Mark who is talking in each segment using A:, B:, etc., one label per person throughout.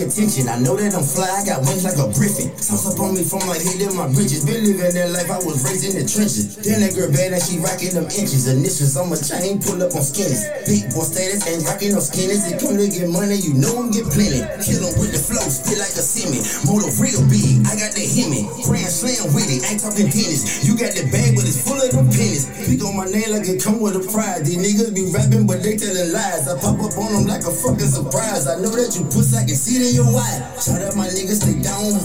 A: attention. I know that I'm fly, I got wings like a griffin. Toss up on me from my head to my bridges. Been living that life, I was raised in the trenches. Then that girl bad and she rocking them inches. Initials on my chain, pull up on skinnies. Big boy status, ain't rocking no skinnies. They come to get money, you know I'm get plenty. Kill with the flow, spit like a semi. Motor real big, I got the hemi. Grand slam with it, ain't talking tennis. You got the with a prize. These niggas be rapping, but they telling lies. I pop up on them like a fucking surprise. I know that you puss, I can see it in your eye. Shout out my niggas, stay down.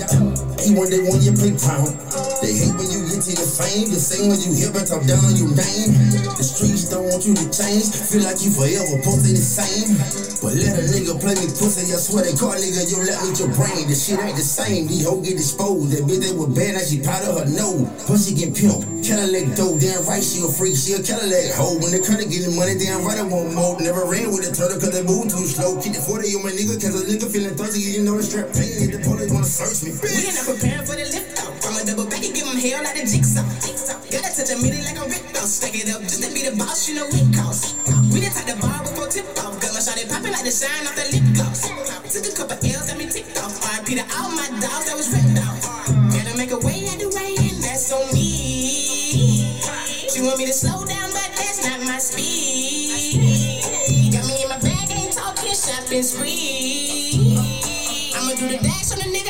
A: Ain't one day when you play pound. Fame. The same when you hear but talk down on your name. The streets don't want you to change. Feel like you forever posted the same. But let a nigga play me pussy. I swear they call nigga, you let me your brain. The shit ain't the same. These hoes get exposed. That bitch they was bad, now she of her nose. Plus she get pimped. Cadillac dope, damn right she a freak. She a Cadillac hoe. When come to getting money, damn right I won't mold. Never ran with a turtle cause they move too slow. Keep the 40 on my nigga cause a nigga feeling thirsty. You know the strap pain. Get the police wanna search me.
B: We ain't preparing for the lift double back and give him hell like the jigsaw. Gotta touch a minute like a rip off. Stack it up just to be the boss, you know it cost. We done take the ball before tip off. Got my shot it popping like the shine off the lip gloss. Took a couple L's, got me ticked off. RIP to all my dogs that was ripped off. Gotta make a way, had to weigh in, that's on me. She want me to slow down, but that's not my speed. Got me in my bag, ain't talking shopping spree. I'ma do the dash on the nigga,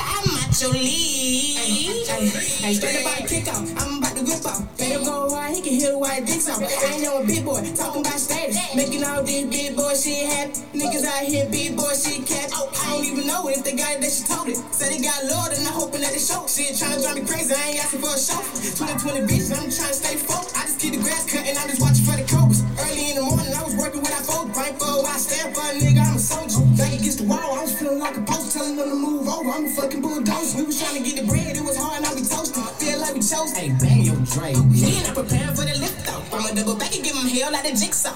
B: Your league.
C: Hey, straight about to kick off. I'm whip off. Let him go hard, he can hit the white dicks off. I know a big boy talking about status. Making all these big boy shit happen. Niggas out here, big boy shit cap. I don't even know if they got it, that she told it. Said they got Lord and I'm hoping that they show. Shit trying to drive me crazy, I ain't asking for a show. 2020 bitches, I'm trying to stay focused. I just keep the grass cut and I'm just watching for the cobras. Early in the morning, I was working without folks. Brain for a while, stand for a nigga, I'm a soldier. Back against the wall, I was feeling like a post, telling them to move over. I'm a fucking bulldozer. We was trying to get the bread, it was hard, I we toasting. Feel like we chose. Hey, bang
B: We ain't not preparing for the lift off. I'ma double back and give him hell like the jigsaw.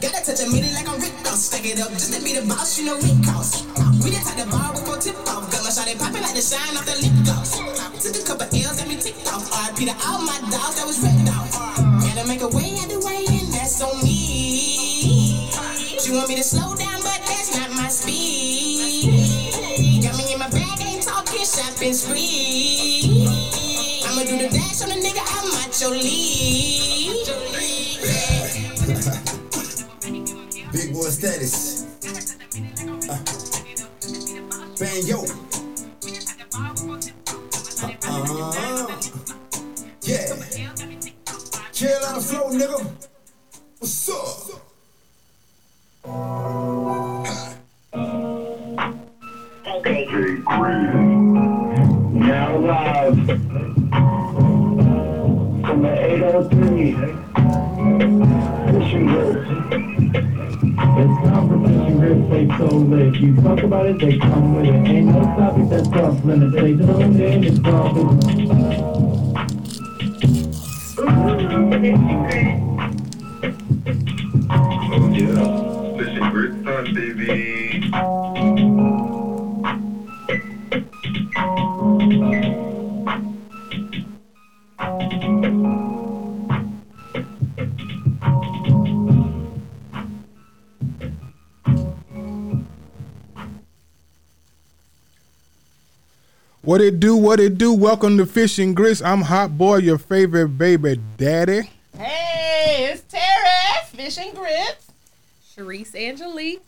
B: Gotta touch a minute like I'm Rick off. Stack it up just to be the boss, you know it cost. We done take the ball before tip off. Got my shot it popping like the shine off the lip gloss. Took a couple L's, and me ticked off. RIP to all my dogs that was ripped off. Gotta make a way, had to way, and that's on me. She want me to slow down, but that's not my speed. Got me in my bag, ain't talking shopping spree. I'ma do the dash on the league.
A: Big boy status. Uh, bang yo. Uh-uh. Yeah. Carolina flow, nigga. What's up?
D: Now live the 803 Fishing Grits. It's Fishing Grits, they so lit. You talk about it, they come with it. Ain't no topic that's off limits. They tuned in, it's all
E: Oh
F: What it do? What it do? Welcome to Fishing Grits. I'm Hot Boy, your favorite baby daddy.
G: Hey, it's Tara, Fishing Grits.
H: Sharice Angelique.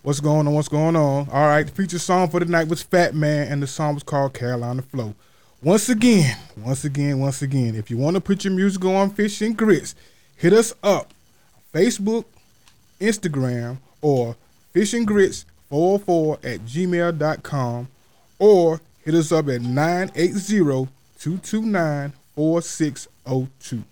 F: What's going on? What's going on? All right, the feature song for the night was Fat Man, and the song was called Carolina Flow. Once again, once again, once again, if you want to put your music on Fishing Grits, hit us up Facebook, Instagram, or fishinggrits404 at gmail.com, or hit us up at 980-229-4602.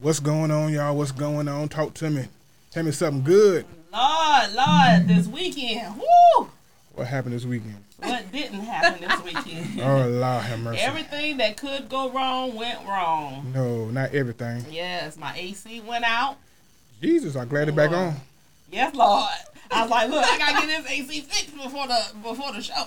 F: What's going on, y'all? What's going on? Talk to me. Tell me something good.
G: Lord, Lord, this weekend. Woo!
F: What happened this weekend?
G: What didn't happen this weekend?
F: Oh, Lord have mercy.
G: Everything that could go wrong went wrong.
F: no, not everything.
G: Yes, my AC went out.
F: Jesus, I'm glad it back on.
G: Yes, Lord. I was like, look, I gotta get this AC fixed before the before the show.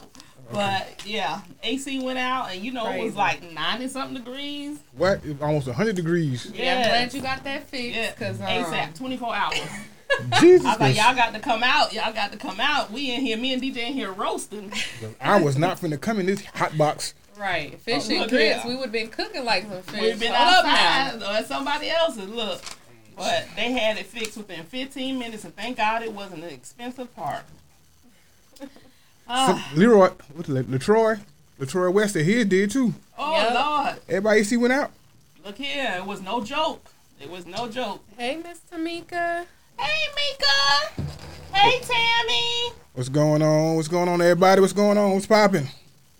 G: But yeah, AC went out, and you know it was like ninety something degrees.
F: What? It's almost 100 degrees.
H: Yeah, I'm glad you got that fixed.
G: Yeah,
H: Cause um,
G: ASAP, twenty four hours.
F: Jesus.
G: I was like,
F: 'cause
G: y'all got to come out. Y'all got to come out. We in here, me and DJ in here roasting.
F: I was not finna come in this hot box.
H: right, fish
G: Oh,
H: and grits.
G: here.
H: We would have been cooking like some fish.
G: We've been
H: Hold now.
G: outside or somebody else's. Look, but they had it fixed within 15 minutes, and thank God it wasn't an expensive part.
F: Some,
G: Ah,
F: Leroy, what's it, Latroy? Latroy West, he did too.
G: oh
H: Yep.
G: Lord,
F: Everybody AC went out.
G: look here, it was no joke. It was no joke.
H: Hey, Miss Tamika.
G: Hey Mika, hey Tammy,
F: What's going on? What's going on, everybody? What's going on? What's popping?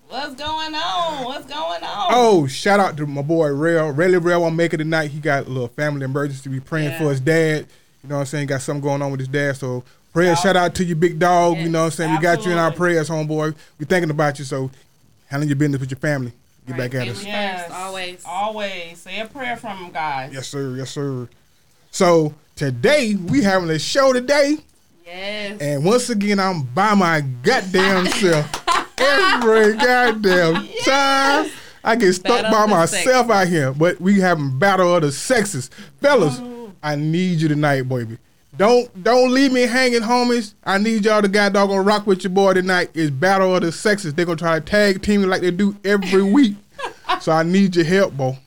G: what's going on? What's going on?
F: Oh, shout out to my boy Rail. Rayleigh Rail won't make it tonight. He got a little family emergency. We praying
G: Yeah.
F: for his dad. You know what I'm saying? Got something going on with his dad. So prayer, shout out to you, big dog. you know what I'm saying? We got you in our prayers, homeboy. We thinking about you. So handle your business with your family. Get
H: Right,
F: back at
H: family.
F: us.
G: yes,
H: First, always.
G: always say a prayer from them guys.
F: Yes, sir. Yes, sir. So today we having a show today.
H: Yes.
F: And once again, I'm by my goddamn self. Every goddamn time. I get stuck
H: Battle
F: by
H: of the
F: myself out here. But we having battle of the sexes. Fellas, I need you tonight, baby. Don't don't leave me hanging, homies. I need y'all to goddamn gonna rock with your boy tonight. It's battle of the sexes. They're gonna try to tag team me like they do every week. so I need your help, boy.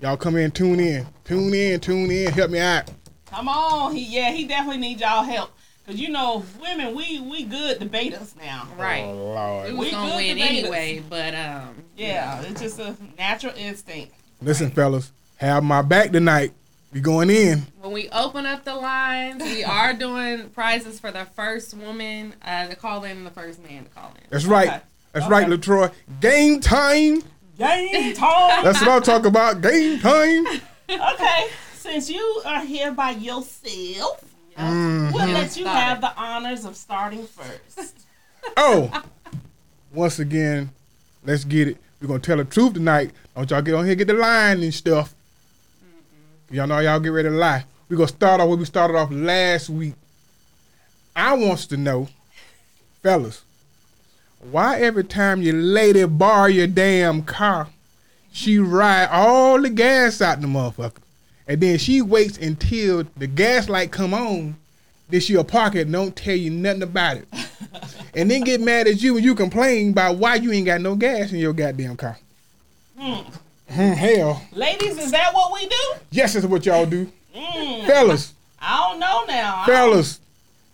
F: Y'all come in, tune in, tune in, tune in, help me out.
G: Come on, he yeah, he definitely needs y'all help. Cause you know, women, we we good debaters now.
H: right.
F: Oh Lord.
H: we was
G: We
H: gonna
G: good
H: win
G: debaters.
H: anyway, but um,
G: Yeah, it's just a natural instinct.
F: Listen, fellas, have my back tonight. We going in.
H: when we open up the lines, we are doing prizes for the first woman uh, to call in and the first man to call in.
F: That's right.
G: Okay.
F: That's
G: Okay.
F: right, Latroy. Game time.
G: Game time.
F: That's what I'm talking about. Game time.
G: okay, since you are here by yourself,
F: Mm.
G: we'll let you have the honors of starting first.
F: Oh, once again, let's get it. We're gonna tell the truth tonight. Don't y'all get on here get the line and stuff. Y'all know y'all get ready to lie. We're gonna start off where we started off last week. I wants to know, fellas, why every time your lady borrow your damn car, she ride all the gas out the motherfucker. And then she waits until the gas light come on, then she'll park it and don't tell you nothing about it. and then get mad at you when you complain about why you ain't got no gas in your goddamn car. Hmm. Hmm, hell.
G: Ladies, is that what we do?
F: Yes, that's what y'all do.
G: Mm,
F: Fellas,
G: I don't know now.
F: Fellas,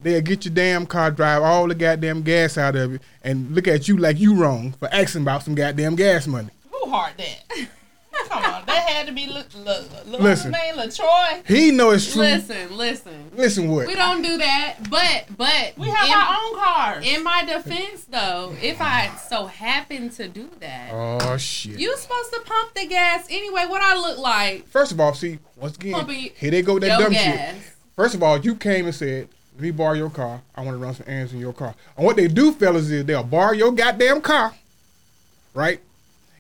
F: they'll get your damn car, drive all the goddamn gas out of it, and look at you like you wrong for asking about some goddamn gas money.
G: Who heart that? Come on, that had to be L- L- L- what's his
F: Listen.
G: name, Latroy.
F: He know it's true.
H: Listen, listen.
F: Listen what?
H: We don't do that, but but
G: We have
H: in,
G: our own cars.
H: in my defense though, if I so happen to do that,
F: Oh shit.
H: you supposed to pump the gas anyway. What I look like?
F: First of all, see, once again,
H: Pumping
F: here they go with that dumb
H: gas.
F: shit. First of all, you came and said, let me borrow your car. I want to run some errands in your car. And what they do, fellas, is they'll borrow your goddamn car, right?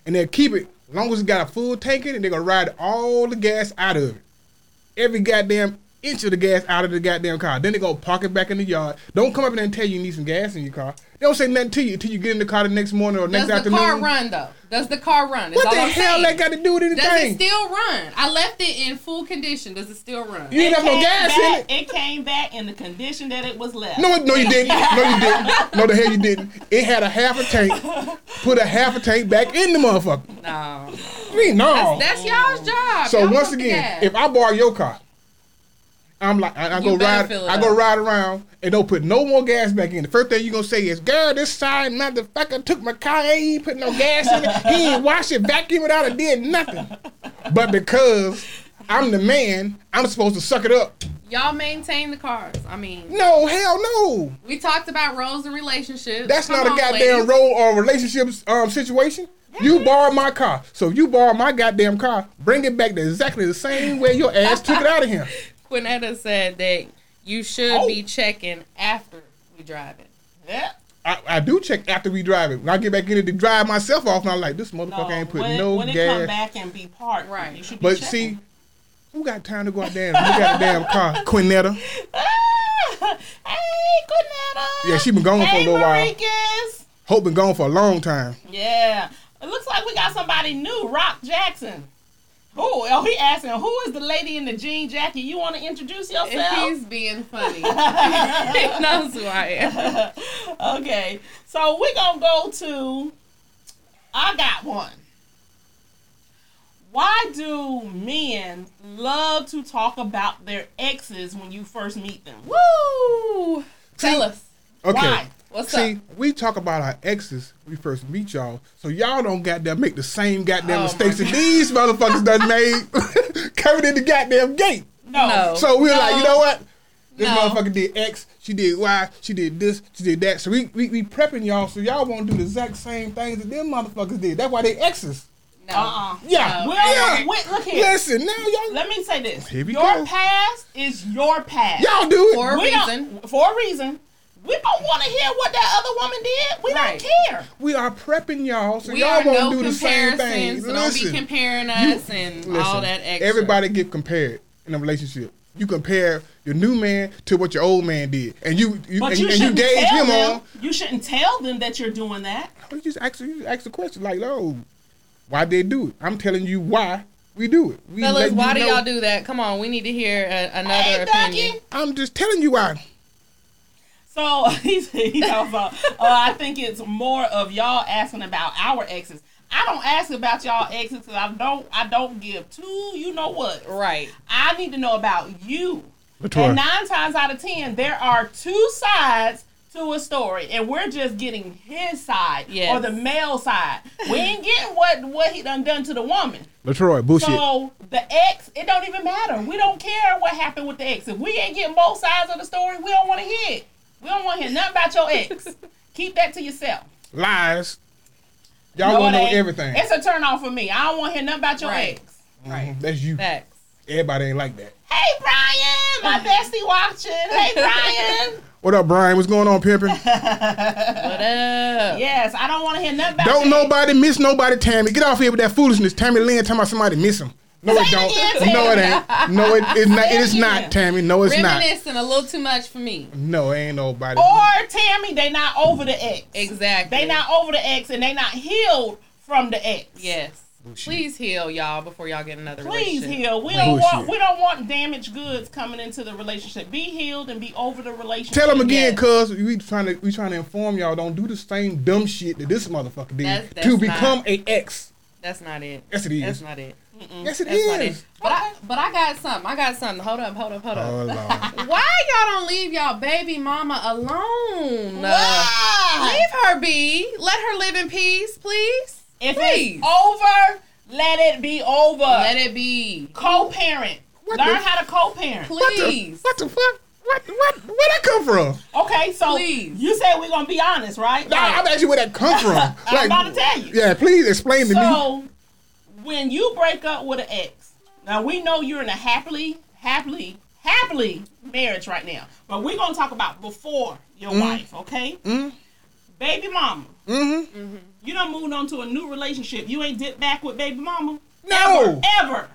F: And they'll keep it as long as it's got a full tank in it, they're to ride all the gas out of it. Every goddamn inch of the gas out of the goddamn car. Then they go park it back in the yard. Don't come up there and tell you you need some gas in your car. They don't say nothing to you until you get in the car the next morning or next afternoon.
H: Does the car run though? Does the car run? Is
F: What
H: all
F: the
H: I'm
F: hell
H: saying.
F: that got to do with
H: Does it still run? I left it in full condition. Does it still run?
F: You ain't have no gas
G: back,
F: in it.
G: It came back in the condition that it was left.
F: No, no, you didn't. No, you didn't. No, the hell you didn't. It had a half a tank. Put a half a tank back in the motherfucker.
H: No.
F: I mean, no.
H: That's, that's y'all's job.
F: so
H: Y'all
F: once again, if I borrow your car, I'm like, I, I go ride, I go ride around and don't put no more gas back in. The first thing you gonna say is, "Girl, this side motherfucker took my car, he ain't put no gas in it. He ain't wash it, vacuum it out, or did nothing." But because I'm the man, I'm supposed to suck it up
H: Y'all maintain the cars. I mean,
F: No, hell no.
H: we talked about roles and relationships.
F: That's
H: Come
F: not a goddamn
H: ladies.
F: role or relationship um, situation. You borrowed my car, so if you borrowed my goddamn car. Bring it back to exactly the same way your ass took it out of here.
H: Quinetta said that you should
F: Oh.
H: be checking after we drive it.
G: Yeah.
F: I, I do check after we drive it. When I get back in it to drive myself off, and I'm like, this motherfucker ain't putting
G: when,
F: no
G: when it come back and be parked,
H: Right.
G: You should be
F: But
G: checking.
F: see, who got time to go out there and look at the damn car? Quinetta.
G: Hey, Quinetta.
F: Yeah, she been gone for a
G: hey,
F: little while. Hope been gone for a long time.
G: Yeah. It looks like we got somebody new, Rock Jackson. Who? Oh, he asking, who is the lady in the jean jacket? You want to introduce
H: If
G: yourself?
H: he's being funny, he knows who I am.
G: okay. So we're going to go to, I got one. Why do men love to talk about their exes when you first meet them?
H: Woo! Tell us.
F: Okay.
G: Why?
H: What's
F: See,
H: up?
F: we talk about our exes when we first meet y'all, so y'all don't goddamn make the same goddamn
H: Oh,
F: mistakes that these motherfuckers done made coming in the goddamn gate.
G: No.
H: No.
F: So we're like, you know what? This
H: No.
F: motherfucker did X, she did Y, she did this, she did that. So we we, we prepping y'all so y'all won't do the exact same things that them motherfuckers did. That's why they exes.
H: No.
G: Uh-uh.
F: Yeah.
H: No.
G: Well,
F: yeah.
G: wait, look here.
F: Listen, now y'all
G: Let me say this.
F: Here we
G: your
F: go.
G: past is your past.
F: y'all do it.
H: For a
G: we
H: reason.
G: For a reason. We don't want to hear what that other woman did. We
H: Right.
G: don't care.
F: we are prepping y'all so
H: We
F: y'all
H: are
F: won't
H: no
F: do the same
H: comparisons,
F: thing.
H: so don't be comparing us and all that extra.
F: Everybody get compared in a relationship. You compare your new man to what your old man did, and you, you
G: But
F: and,
G: you
F: and you
G: shouldn't
F: gauge him
G: them.
F: on.
G: You shouldn't tell them that you're doing that.
F: You just ask, you just ask the question like, "Oh, why they do it?" I'm telling you why we do it. We
H: Fellas, why do
F: know-
H: y'all do that? Come on, we need to hear a, another
G: Hey,
H: opinion.
G: Ducky.
F: I'm just telling you why.
G: So he's he talks about. Uh, I think it's more of y'all asking about our exes. I don't ask about y'all exes because I don't. I don't give two. You know what?
H: Right.
G: I need to know about you.
F: Latoya.
G: And nine times out of ten, there are two sides to a story, and we're just getting his side
H: Yes.
G: or the male side. We ain't getting what what he done done to the woman.
F: Latroy, bullshit.
G: So the ex, it don't even matter. We don't care what happened with the ex. If we ain't getting both sides of the story, we don't want to hear it. We don't want to hear nothing about your ex. Keep that to yourself.
F: Lies. Y'all
G: No,
F: gonna know
G: ain't.
F: everything.
G: It's a turn off for me. I don't want to hear nothing about your
H: Right.
G: ex.
F: Mhm, That's you.
H: Facts.
F: Everybody ain't like that.
G: Hey Brian, my bestie watching. Hey Brian.
F: What up, Brian? What's going on, pimping?
H: What up?
G: yes, I don't want to hear nothing about
F: Don't
G: your ex.
F: nobody miss nobody, Tammy. Get off here with that foolishness. Tammy Lynn talking about somebody miss him. No, it don't. no, it ain't. No, it, it's not. It is
G: Say
F: not. Tammy. No, it's not.
H: Reminiscing a little too much for me.
F: No, it ain't nobody.
G: Or Tammy, they not over the ex.
H: Exactly.
G: They not over the ex, and they not healed from the ex.
H: Yes. Please heal y'all before y'all get another
G: Please heal. We don't
F: Bullshit.
G: want we don't want damaged goods coming into the relationship. Be healed and be over the relationship.
F: Tell them again,
G: Yes.
F: cuz we trying to we trying to inform y'all. Don't do the same dumb shit that this motherfucker did
H: That's- that's
F: to become
H: not-
F: a ex.
H: That's not it.
F: Yes, it is.
H: That's not it.
F: Yes, it
H: That's not
F: is.
H: it. But I but I got something. I got something. Hold up, hold up, hold up.
F: Oh.
H: Why y'all don't leave y'all baby mama alone?
G: Why?
H: leave her be. Let her live in peace, please.
G: If
H: Please.
G: it's over, let it be over.
H: Let it be.
G: co-parent.
F: What
G: Learn
F: the-
G: how to co-parent.
F: What the,
H: Please.
F: what the fuck? What what where'd that come from?
G: Okay, so
H: Please.
G: you said we're gonna be honest, right?
F: Nah, I'm asking where that come from.
G: I'm about to tell you.
F: Yeah, please explain to me.
G: So when you break up with an ex, now we know you're in a happily, happily, happily marriage right now, but we're gonna talk about before your
F: Mm-hmm.
G: wife, okay? Baby mama. Mm-hmm. You done moved on to a new relationship. You ain't dipped back with baby mama.
F: No.
G: Ever. ever.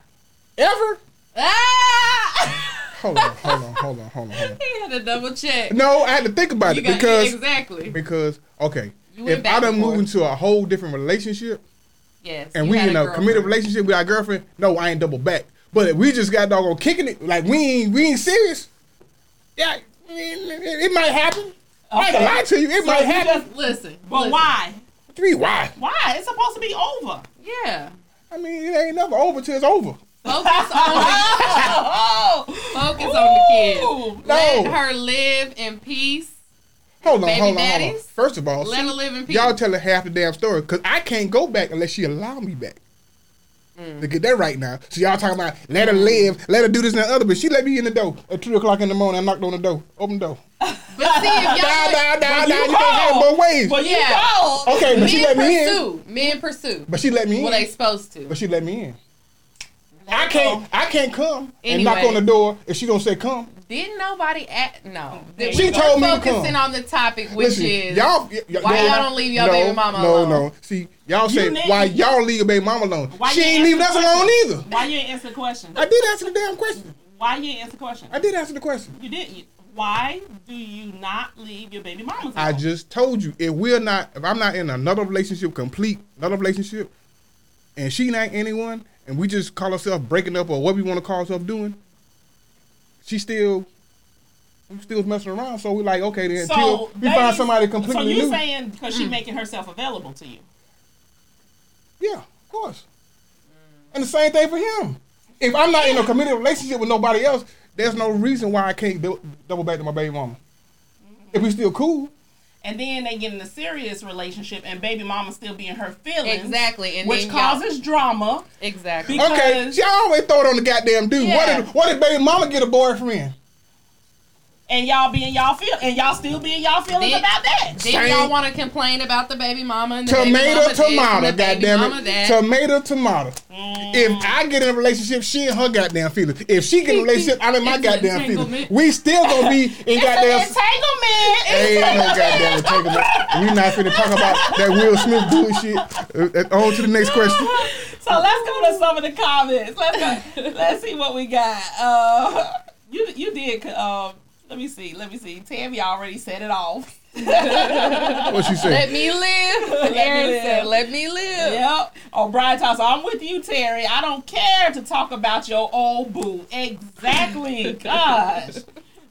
F: Ever?
H: Ah!
F: Hold on, hold on, hold on, hold on, hold on.
H: he had to double check.
F: No, I had to think about
H: You
F: it because
H: exactly.
F: because okay, if I done
H: and
F: move into a whole different relationship
H: Yes.
F: and we in a
H: girlfriend.
F: committed relationship with our girlfriend, no, I ain't double back. But if we just got doggone kicking it, like we ain't we ain't serious, yeah, it, it, it might happen. I ain't gonna lie to you, it might
G: you
F: happen.
G: just-
H: Listen.
G: But
H: listen.
G: why?
F: To me, why?
G: Why? It's supposed to be over.
H: Yeah.
F: I mean, it ain't never over till it's over.
H: Focus on the
G: Oh,
H: focus on the kids.
G: Ooh.
H: Let her live in peace.
F: Hold on,
H: Baby
F: hold on, hold on. First of all,
H: Let
F: see,
H: her live in peace.
F: y'all telling half the damn story because I can't go back unless she allow me back.
H: Mm.
F: To get that right now. So y'all talking about let her live, let her do this and that other, but she let me in the door at three o'clock in the morning. I knocked on the door. Open the door.
H: But see, if y'all
F: down, down,
G: you
F: down. You can't have both ways.
G: Well,
H: Yeah.
G: called.
F: Okay, but she let
H: men
F: me in.
H: men pursue.
F: But she let me in.
H: Well, they supposed to.
F: But she let me in. I can't. I can't come and knock on the door if she don't say come.
H: Didn't nobody at no.
G: There
F: She told me to
H: focusing
F: come.
H: on the topic, which
F: Listen,
H: is
F: y'all, y- y-
H: why
F: no,
H: y'all don't leave your
F: no,
H: baby mama
F: no,
H: alone?
F: No, no. See, y'all say
G: You ne-
F: why y'all leave your baby mama alone.
G: Why
F: she
G: you
F: ain't leaving us alone either.
G: Why you ain't answer the question?
F: I did answer the damn question.
G: Why you ain't answer the question?
F: I did answer the question.
G: You did. You, why do you not leave your baby mamas?
F: I just told you if we're not, if I'm not in another relationship, complete another relationship, and she not anyone, and we just call ourselves breaking up or what we want to call ourselves doing, she still, still messing around. So we're like okay then until we find somebody
G: So
F: completely
G: you
F: new.
G: saying because she mm. making herself available to you?
F: Yeah, of course. And the same thing for him. If I'm not in a committed relationship with nobody else, there's no reason why I can't dou- double back to my baby mama. If we still cool,
G: And then they get in a serious relationship, and baby mama still be in her feelings,
H: Exactly, and
G: which causes drama.
H: exactly.
F: Okay, y'all always throw it on the goddamn dude. What did, what if baby mama get a boyfriend?
G: And y'all be in y'all feel, and y'all still be in y'all feelings
H: Then-
G: about that.
H: Then
F: Same-
H: y'all want to complain about the baby mama and the baby
F: Tomato,
H: mama
F: tomato,
H: the baby
F: goddamn it.
H: that.
F: Tomato, tomato. If I get in a relationship, she and her goddamn feelings. If she get in a relationship, I'm in my
H: It's an
F: goddamn feelings. We still gonna be in
G: It's an
F: goddamn.
G: entanglement.
F: Ain't no goddamn entanglement. We not finna talk about that Will Smith bullshit. Uh, uh, on to the next question.
G: So let's go to some of the comments. Let's go. let's see what we got. Uh, you you did. Um, let me see. Let me see. Tammy already set it off.
F: What she
H: said?
F: Let
H: me live.
G: Let me
H: Aaron
G: live.
H: said, "Let me live."
G: Yep. Oh, Brian Toss. I'm with you, Terri. I don't care to talk about your old boo. Exactly. Gosh.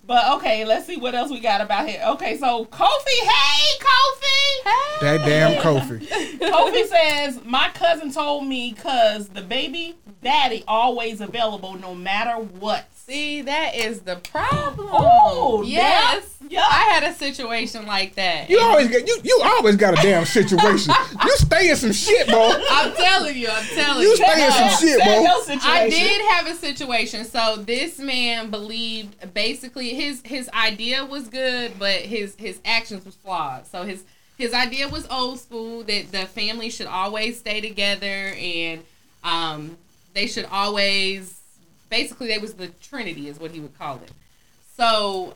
G: But okay, let's see what else we got about here. Okay, so Kofi, hey Kofi. Hey.
F: That damn Kofi.
G: Kofi says, My cousin told me because the baby daddy always available no matter what.
H: See, that is the problem.
G: Oh,
H: yes.
G: yeah.
H: I had a situation like that.
F: You always get you. You always got a damn situation. You stay in some shit, bro.
H: I'm telling you, I'm telling
F: You
H: you.
F: stay in some shit, bro.
H: I did have a situation. So this man believed basically his his idea was good, but his his actions was flawed. So his his idea was old school that the family should always stay together and um they should always basically they was the trinity is what he would call it. So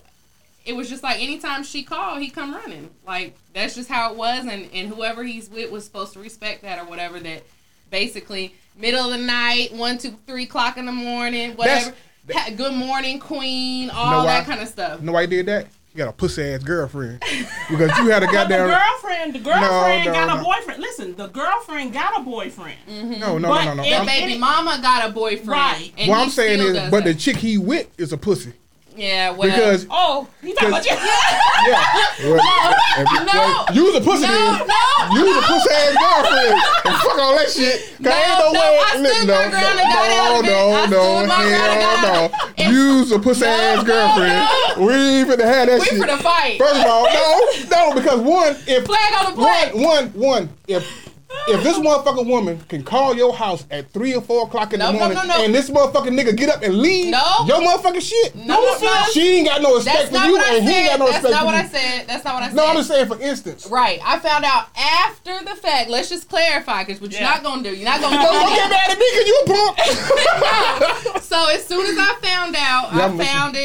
H: it was just like anytime she called, he come running. Like that's just how it was, and and whoever he's with was supposed to respect that or whatever. That basically middle of the night, one, two, three o'clock in the morning, whatever. Ha- good morning, queen, all that
F: why?
H: kind of stuff.
F: You know why he did that? You got a pussy ass girlfriend because you had a
G: But the
F: goddamn.
G: girlfriend, the girlfriend
F: no,
G: got
F: no.
G: a boyfriend. Listen, the girlfriend got a boyfriend. Mm-hmm.
F: No, no, no,
G: But
F: no, no.
G: it-
H: The baby mama got a boyfriend.
G: Right.
H: And
F: what I'm saying is,
H: does
F: but the chick he with is a pussy
H: yeah, well,
F: because
G: Oh, he talking about you.
F: yeah, well,
H: No.
F: well, you was a pussy
H: No, no.
F: You was a pussy ass girlfriend. And fuck all that shit. 'Cause
H: No,
F: ain't no,
H: no,
F: way.
H: I stood
F: no,
H: my ground and got out
F: no,
H: I
F: no,
H: ground and
F: hell no.
H: out.
F: You was a pussy ass
H: no,
F: girlfriend. We ain't finna have that
H: we
F: shit.
H: for the fight.
F: First of all, no, no, because one, if
H: Flag on the plate.
F: one, one, one, if if this motherfucking woman can call your house at three or four o'clock in
H: No,
F: the morning,
H: no, no.
F: and this motherfucking nigga get up and leave,
H: No.
F: your motherfucking shit,
H: No, no, no.
F: she ain't got no respect for you, and he ain't got no
H: That's
F: respect
H: not what. I said. That's not what I said.
F: No, I'm just saying for instance.
H: Right. I found out after the fact. Let's just clarify, because what you're
G: Yeah.
H: not gonna do, you're not gonna
F: Don't
H: do
F: get mad at me because you a punk.
H: So as soon as I found out,
F: Yeah,
H: I
F: I'm listening.
H: found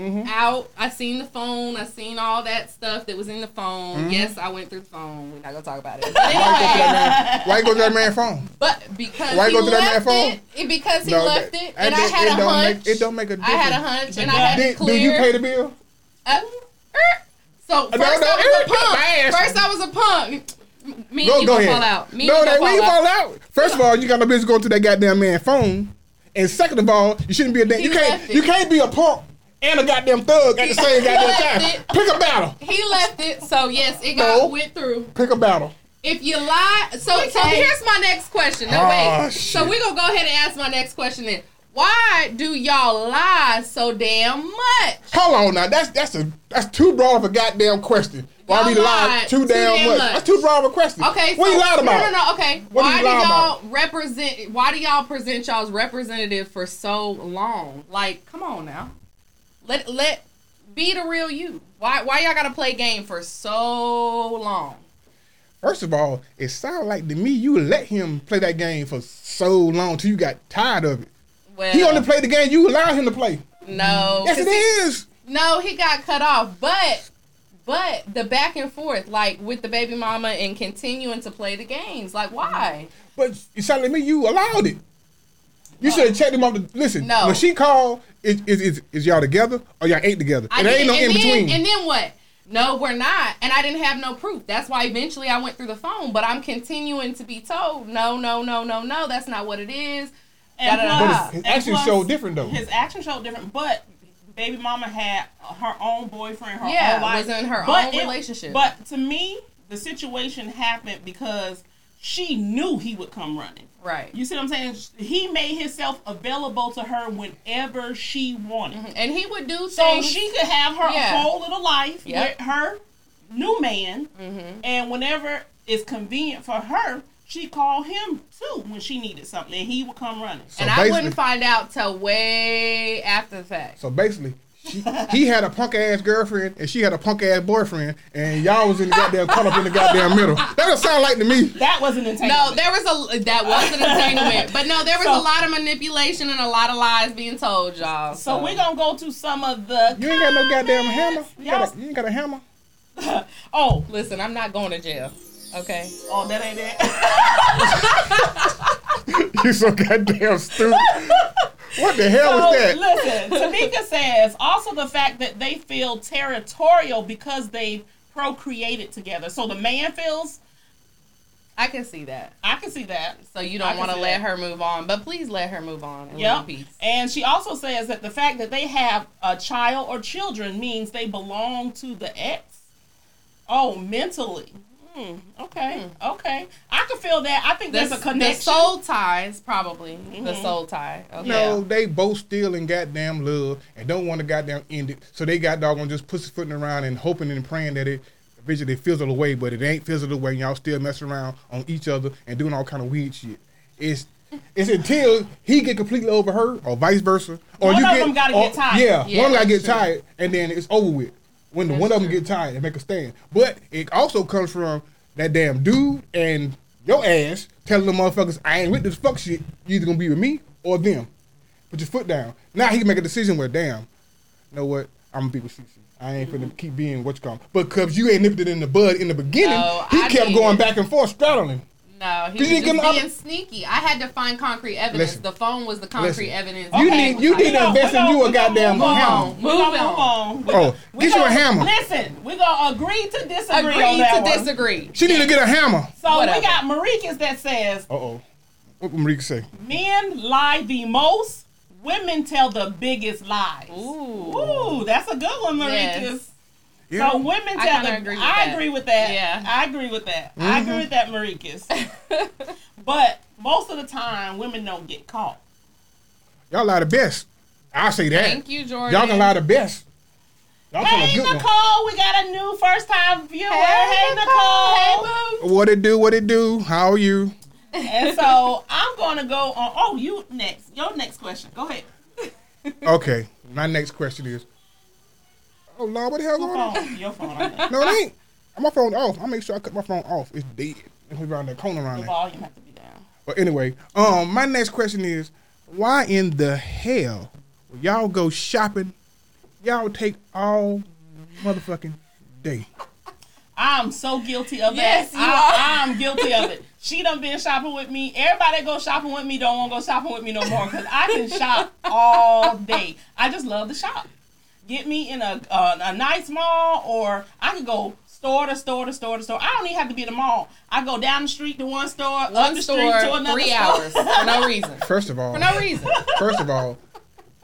H: it out. I seen the phone. I seen all that stuff that was in the phone. Yes, I went through the phone. We're not gonna talk about it.
F: Why you go to
H: anyway,
F: that man? Why you go to that man's phone?
H: but because
F: Why you
H: he
F: go through that
H: left
F: man's phone?
H: it, it, because he
F: No,
H: left
F: that-
H: it, and I
F: that-
H: had
F: it
H: a
F: don't
H: hunch.
F: Make, it don't make a difference.
H: I had a hunch, and I had to
F: Did, do
H: clear.
F: you pay the bill?
H: Uh, er. so first
F: no,
H: I was a punk. First I was a punk. Me and
F: Go,
H: you
F: go ahead.
H: fall out. Me
F: no, that
H: fall
F: fall
H: out.
F: out. First of all, you got no business going to that goddamn man phone. And second of all, you shouldn't be a damn. You can't. You can't be a punk and a goddamn thug at the same goddamn
H: left
F: time.
H: it.
F: Pick a battle.
H: He left it, so yes, it got
F: No.
H: went through.
F: Pick a battle.
H: If you lie, so so here's my next question. No
F: Oh,
H: wait.
F: shit.
H: So we're gonna go ahead and ask my next question then. Why do y'all lie so damn much?
F: Hold on now. That's that's a that's too broad of a goddamn question. Why
H: Y'all
F: we lied
H: lied
F: too
H: too
F: damn
H: damn
F: much?
H: much.
F: That's too broad requested.
H: Okay,
F: what
H: so,
F: you lied about?
H: No, no, no. Okay,
F: What
H: why
F: you
H: do y'all
F: about?
H: represent? Why do y'all present y'all's representative for so long? Like, come on now, let let be the real you. Why why y'all gotta play game for so long?
F: First of all, it sounds like to me you let him play that game for so long till you got tired of it.
H: Well,
F: He only played the game you allowed him to play.
H: no,
F: Yes, it
H: he-
F: is.
H: No, he got cut off, but but the back and forth, like with the baby mama and continuing to play the games, like why?
F: But it sounded to me you allowed it. You should have checked him off the listen.
H: No.
F: When she called, is is, is, is y'all together or y'all ain't together?
H: I
F: And there ain't no
H: and
F: in
H: then,
F: between.
H: And then what? No, we're not. And I didn't have no proof. That's why eventually I went through the phone. But I'm continuing to be told, no, no, no, no, no, that's not what it is.
G: And plus-
F: But his
G: and
F: actions
G: plus,
F: showed different, though.
G: His actions showed different, but baby mama had her own boyfriend, her
H: Yeah,
G: own life.
H: was in her
G: But
H: own
G: it-
H: relationship.
G: But to me, the situation happened because she knew he would come running.
H: Right.
G: You see what I'm saying? He made himself available to her whenever she wanted.
H: And he would do
G: So
H: things.
G: she could have her
H: Yeah.
G: whole little life
H: Yep.
G: with her new man,
H: Mm-hmm.
G: and whenever it's convenient for her, she called him too when she needed something, and he would come running.
F: So
H: and I wouldn't find out till way after the fact.
F: So basically, she, he had a punk ass girlfriend and she had a punk ass boyfriend, and y'all was in the goddamn caught up in the goddamn middle. That don't sound like to me.
G: That was an entanglement.
H: No, there was a that was an entanglement, but no, there was
G: So-
H: a lot of manipulation and a lot of lies being told, y'all.
G: So we're gonna go to some of the.
F: You ain't got no goddamn hammer. You, got a, you ain't got a hammer.
G: Oh,
H: listen. I'm not going to jail. Okay.
G: oh, that ain't it.
F: you so goddamn stupid. What the hell
G: So,
F: was that?
G: listen, Tamika says also the fact that they feel territorial because they procreated together. So the man feels.
H: I can see that.
G: I can see that.
H: So you don't want to let
G: that.
H: her move on, but please let her move on and live
G: Yep.
H: in peace.
G: And she also says that the fact that they have a child or children means they belong to the ex. Oh, mentally. Hmm. Okay. Okay. I can feel that. I think
H: The,
G: there's a
H: the
G: connection.
H: soul ties, probably the
G: Mhm.
H: soul tie. Okay.
F: No, they both still in goddamn love and don't want to goddamn end it. So they got doggone just pussyfooting around and hoping and praying that it eventually fizzle away, but it ain't fizzled away. And y'all still messing around on each other and doing all kind of weird shit. It's it's until he get completely over her or vice versa. Or
G: One
F: you
G: of
F: get,
G: them gotta
F: or-
G: get tired.
F: Yeah,
H: Yeah,
F: one of them gotta get
H: true.
F: tired and then it's over with. When the one of them get tired and make a stand. But it also comes from that damn dude and your ass telling the motherfuckers, I ain't with this fuck shit. You either gonna be with me or them. Put your foot down. Now he can make a decision where, damn, you know what? I'm gonna be with CC. I ain't finna keep being what you call. But cause you ain't nipped it in the bud in the beginning,
H: No,
F: he
H: I
F: kept
H: did.
F: going back and forth straddling.
H: No, he
F: Did
H: was just being
F: other-
H: sneaky. I had to find concrete evidence.
F: Listen.
H: the phone was the concrete
F: Listen.
H: evidence.
F: You
H: Okay.
F: need you need to invest in you a goddamn
G: move
F: hammer.
G: on. We're gonna move on. We
F: Oh,
G: gonna- we
F: get you a hammer.
G: Listen, we're gonna agree to disagree on
H: Agree
G: that
H: to
G: one.
H: disagree.
F: She need to get a hammer.
G: So
H: Whatever.
G: we got Marikis that says
F: Uh oh. What Marika say?
G: men lie the most, women tell the biggest lies.
H: Ooh.
G: Ooh, that's a good one, Marikis.
H: Yes.
F: Yeah.
G: So women tell
H: kinda
G: the.
H: agree with
G: I
H: that.
G: agree with that.
H: Yeah.
G: I agree with that. I agree mm-hmm. with that, Marikis. but most of the time, women don't get caught.
F: Y'all lie the best. I say that.
H: Thank you, Jordan.
F: Y'all can lie the best. Y'all tell
G: Hey
F: a one.
G: Nicole, we got a new first time viewer.
H: Hey,
G: Hey,
H: Nicole.
G: Nicole.
H: Hey, boo.
F: What it do? What it do? How are you?
G: and so I'm gonna go on. Oh, you next. Your next question. Go ahead.
F: Okay. My next question is. Oh Lord, what the hell
G: Your
F: going on?
G: phone. Your phone. I think.
F: No, it ain't. My phone off. I'll make sure I cut my phone off. It's dead. It's around that corner around
G: The
F: there.
G: volume has to be down.
F: But anyway, um, my next question is, why in the hell y'all go shopping, y'all take all motherfucking day?
G: I'm so guilty of
H: Yes,
G: that.
H: you
G: I, I'm guilty of it. She done been shopping with me. Everybody go shopping with me don't want to go shopping with me no more because I can shop all day. I just love to shop. Get me in a, a a nice mall, or I could go store to store to store to store. I don't even have to be in the mall. I go down the street to one store, up the
H: store,
G: street to another
H: three
G: store.
H: hours for no reason.
F: First of all,
H: For no reason.
F: first of all,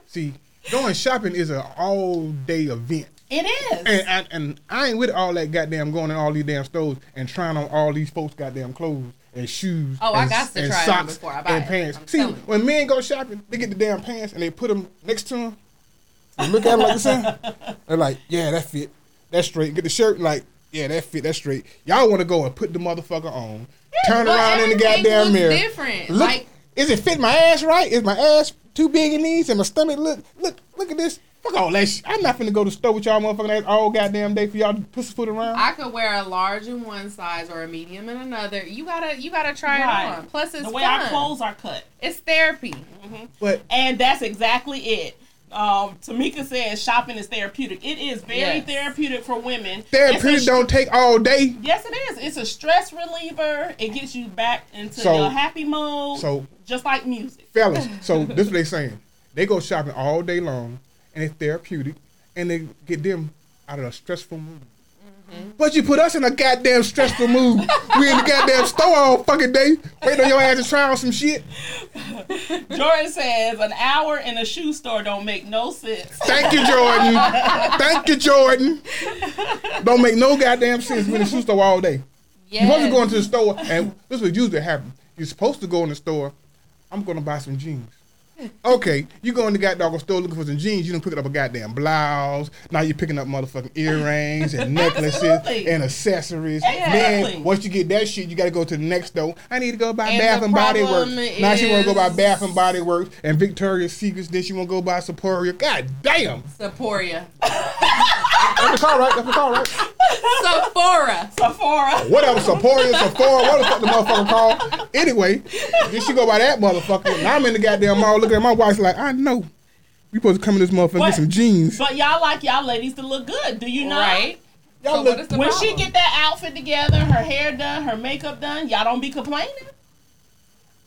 F: see, going shopping is an all day event.
G: It is.
F: And, and and I ain't with all that goddamn going in all these damn stores and trying on all these folks goddamn clothes and shoes.
H: Oh, I got to
F: and
H: try 'em
F: socks
H: before I buy
F: and
H: it.
F: pants.
H: I'm
F: See, when men go shopping, they get the damn pants and they put them next to them. And look at them like this. They're like, yeah, that fit. That's straight. Get the shirt like Yeah, that fit. That's straight. Y'all want to go and put the motherfucker on, turn
H: but
F: around in the goddamn
H: looks
F: mirror.
H: different.
F: Look,
H: Like-
F: is it fit my ass right? Is my ass too big in these and my stomach look look look at this? Fuck all that shit. I'm not finna go to the store with y'all motherfucking ass all goddamn day for y'all to pussyfoot around.
H: I could wear a large in one size or a medium in another. You gotta you gotta try
G: Right.
H: it on. Plus it's
G: the way
H: fun.
G: our clothes are cut.
H: It's therapy. Mm-hmm.
F: but
G: And that's exactly it. Um, Tamika says shopping is therapeutic. It is very
H: Yes.
G: therapeutic for women.
F: therapeutic
G: It's a-
F: don't take all day.
G: Yes, it is. It's a stress reliever. It gets you back into
F: So-
G: your happy mode.
F: so-
G: just like music.
F: fellas. So this is what they saying. They go shopping all day long, and it's therapeutic, and they get them out of a stressful mood. Mm-hmm. But you put us in a goddamn stressful mood. we in the goddamn store all fucking day, waiting on your ass to try on some shit.
G: Jordan says an hour in a shoe store don't make no sense.
F: Thank you, Jordan. Thank you, Jordan. Don't make no goddamn sense. We in the shoe store all day.
H: Yes.
F: You're supposed to go into the store, and this is what usually happens. You're supposed to go in the store. I'm gonna buy some jeans. Okay, you go in the goddamn store looking for some jeans. You don't pick up a goddamn blouse. Now you're picking up motherfucking earrings and necklaces
G: Absolutely.
F: and accessories.
G: Exactly.
F: Then once you get that shit, you got to go to the next store. I need to go buy
H: And
F: Bath and Body Works.
H: problem
F: Now she want to go buy Bath and Body Works and Victoria's Secrets. Then she want to go buy Sephora. God damn.
H: Sephora.
F: That's the car, right? That's the car, right?
H: Sephora.
G: Sephora.
F: whatever, Sephora, Sephora, what the fuck the motherfucker called. Anyway, then she go by that motherfucker. Now I'm in the goddamn mall looking at my wife's like, I know. We supposed to come in this motherfucker and
G: But-
F: get some jeans.
G: But y'all like y'all ladies to look good. Do you not?
H: Right.
F: Y'all
H: So
F: look,
H: what is the
G: When
H: problem?
G: she get that outfit together, her hair done, her makeup done, y'all don't be complaining.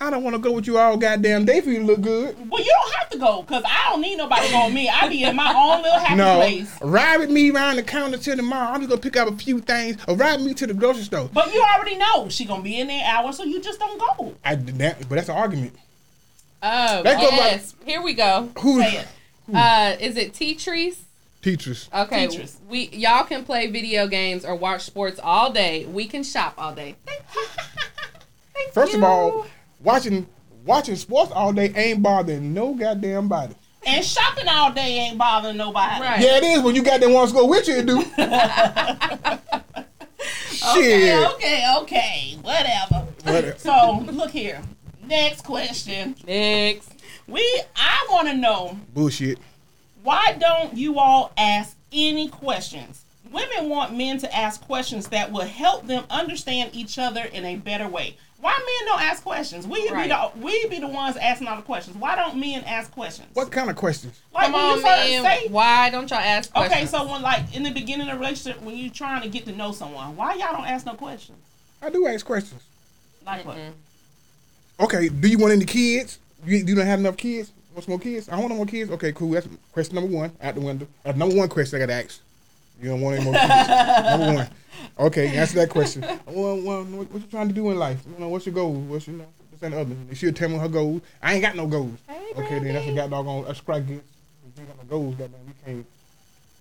F: I don't want to go with you all goddamn day for you to look good.
G: Well, you don't have to go because I don't need nobody to go with me. I be in my own little happy
F: No,
G: place.
F: ride with me around the counter to the mall. I'm just gonna pick up a few things, or ride with me to the grocery store.
G: But you already know she gonna be in there hours, so you just don't go.
F: I did that, but that's an argument.
H: Oh,
F: Let's go back-
H: yes. Here we go.
F: Who
G: Say it.
H: Uh, is it Tetris?
F: teachers?
H: Okay,
G: Tetris.
H: we y'all can play video games or watch sports all day. We can shop all day. Thank you. Thank
F: First of all, watching watching sports all day ain't bothering no goddamn body.
G: And shopping all day ain't bothering nobody.
H: Right.
F: Yeah, it is when you goddamn wants to go with you to do.
G: Okay,
F: Shit.
G: okay, okay, whatever.
F: Whatever.
G: So look here. Next question.
H: next.
G: We I want to know
F: Bullshit.
G: why don't you all ask any questions? Women want men to ask questions that will help them understand each other in a better way. Why men don't ask questions? We be the we be the ones asking all the questions. Why don't men ask questions?
F: What kind of questions?
G: Like
H: Come
G: when
H: on,
G: you first
H: man.
G: say
H: Why don't y'all ask questions?
G: Okay, so when like in the beginning of a relationship, when you're trying to get to know someone, why y'all don't ask no questions?
F: I do ask questions.
G: Like what?
F: Okay, do you want any kids? You, you don't have enough kids? Want some more kids? I don't want no more kids. Okay, cool. That's question number one out the window. Uh, number one question I got to ask. You don't want any more kids? number one. Okay, answer that question. Well, well, what, what you trying to do in life? You know, what's your goal? What's your, this and the other? And she'll tell me her goals. I ain't got no goals. okay, then that's a got doggone that's crack gets. If you ain't got no goals, goddamn, we can't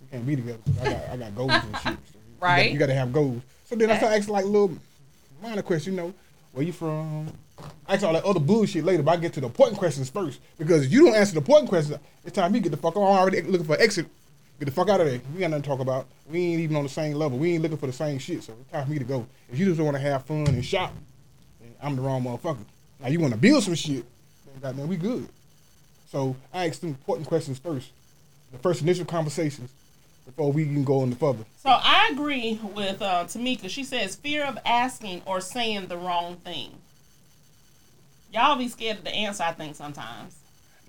F: we can't be together. I got I got goals and shit. So you got-
H: Right.
F: You got to have goals. So then I start asking like little minor questions. You know, where you from? I ask all that other bullshit later, but I get to the important questions first. Because if you don't answer the important questions, it's time you get the fuck on. I'm already looking for exit. Get the fuck out of there. We got nothing to talk about. We ain't even on the same level. We ain't looking for the same shit. So it's time for me to go. If you just want to have fun and shop, I'm the wrong motherfucker. Now you want to build some shit, then goddamn, we good. So I ask them important questions first. The first initial conversations before we can go any further.
G: So I agree with uh, Tamika. She says fear of asking or saying the wrong thing. Y'all be scared of the answer, I think, sometimes.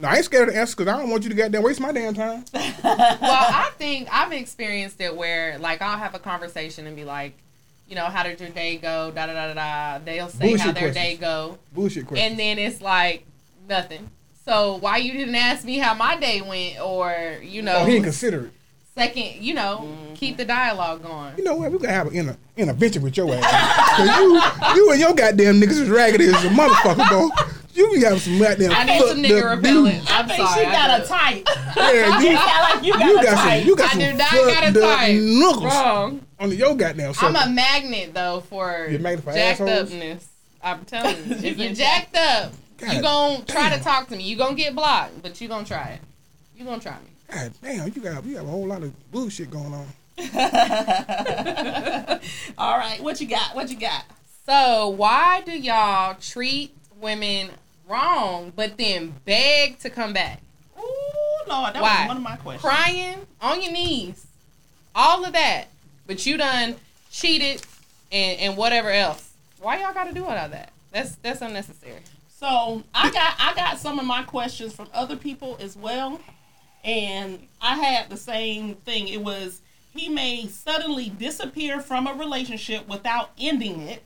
F: Now I ain't scared of the answer because I don't want you to get goddamn waste my damn time.
H: well, I think I've experienced it where like I'll have a conversation and be like, you know, how did your day go? Da da da da da. They'll say how their
F: questions.
H: day go,
F: Bullshit questions.
H: and then it's like nothing. So why you didn't ask me how my day went, or you know,
F: oh, he ain't considerate.
H: second, you know, mm-hmm. keep the dialogue going.
F: You know what? We gotta have an inter- intervention with your ass. Cause you, you and your goddamn niggas is raggedy as a motherfucker, bro. You be having some goddamn.
H: I need some nigga
F: up
H: repellent.
F: dudes.
G: I
H: I'm
G: think
H: sorry,
G: she
H: I
G: got
H: do.
G: a type.
F: Yeah,
G: You
F: you,
G: sound like you got
F: you
G: a
F: got
G: type.
F: some. You got
H: I
F: some
H: do not got a
F: fucked up
H: type.
F: knuckles
H: Wrong.
F: on your goddamn.
H: I'm a magnet though for
F: You're a
H: jacked
F: assholes?
H: upness. I'm telling you, if
G: You
H: you're jacked up,
F: God
H: you gonna try to talk to me. You gonna get blocked, but you gonna try it. You gonna try me.
F: God damn, you got you got a whole lot of bullshit going on.
G: All right, what you got? What you got?
H: So why do y'all treat women wrong, but then beg to come back?
G: Ooh, Lord, that
H: Why?
G: was one of my questions.
H: Crying on your knees, all of that, but you done cheated and and whatever else. Why y'all got to do all of that? That's that's unnecessary.
G: So I got I got some of my questions from other people as well, and I had the same thing. It was he may suddenly disappear from a relationship without ending it,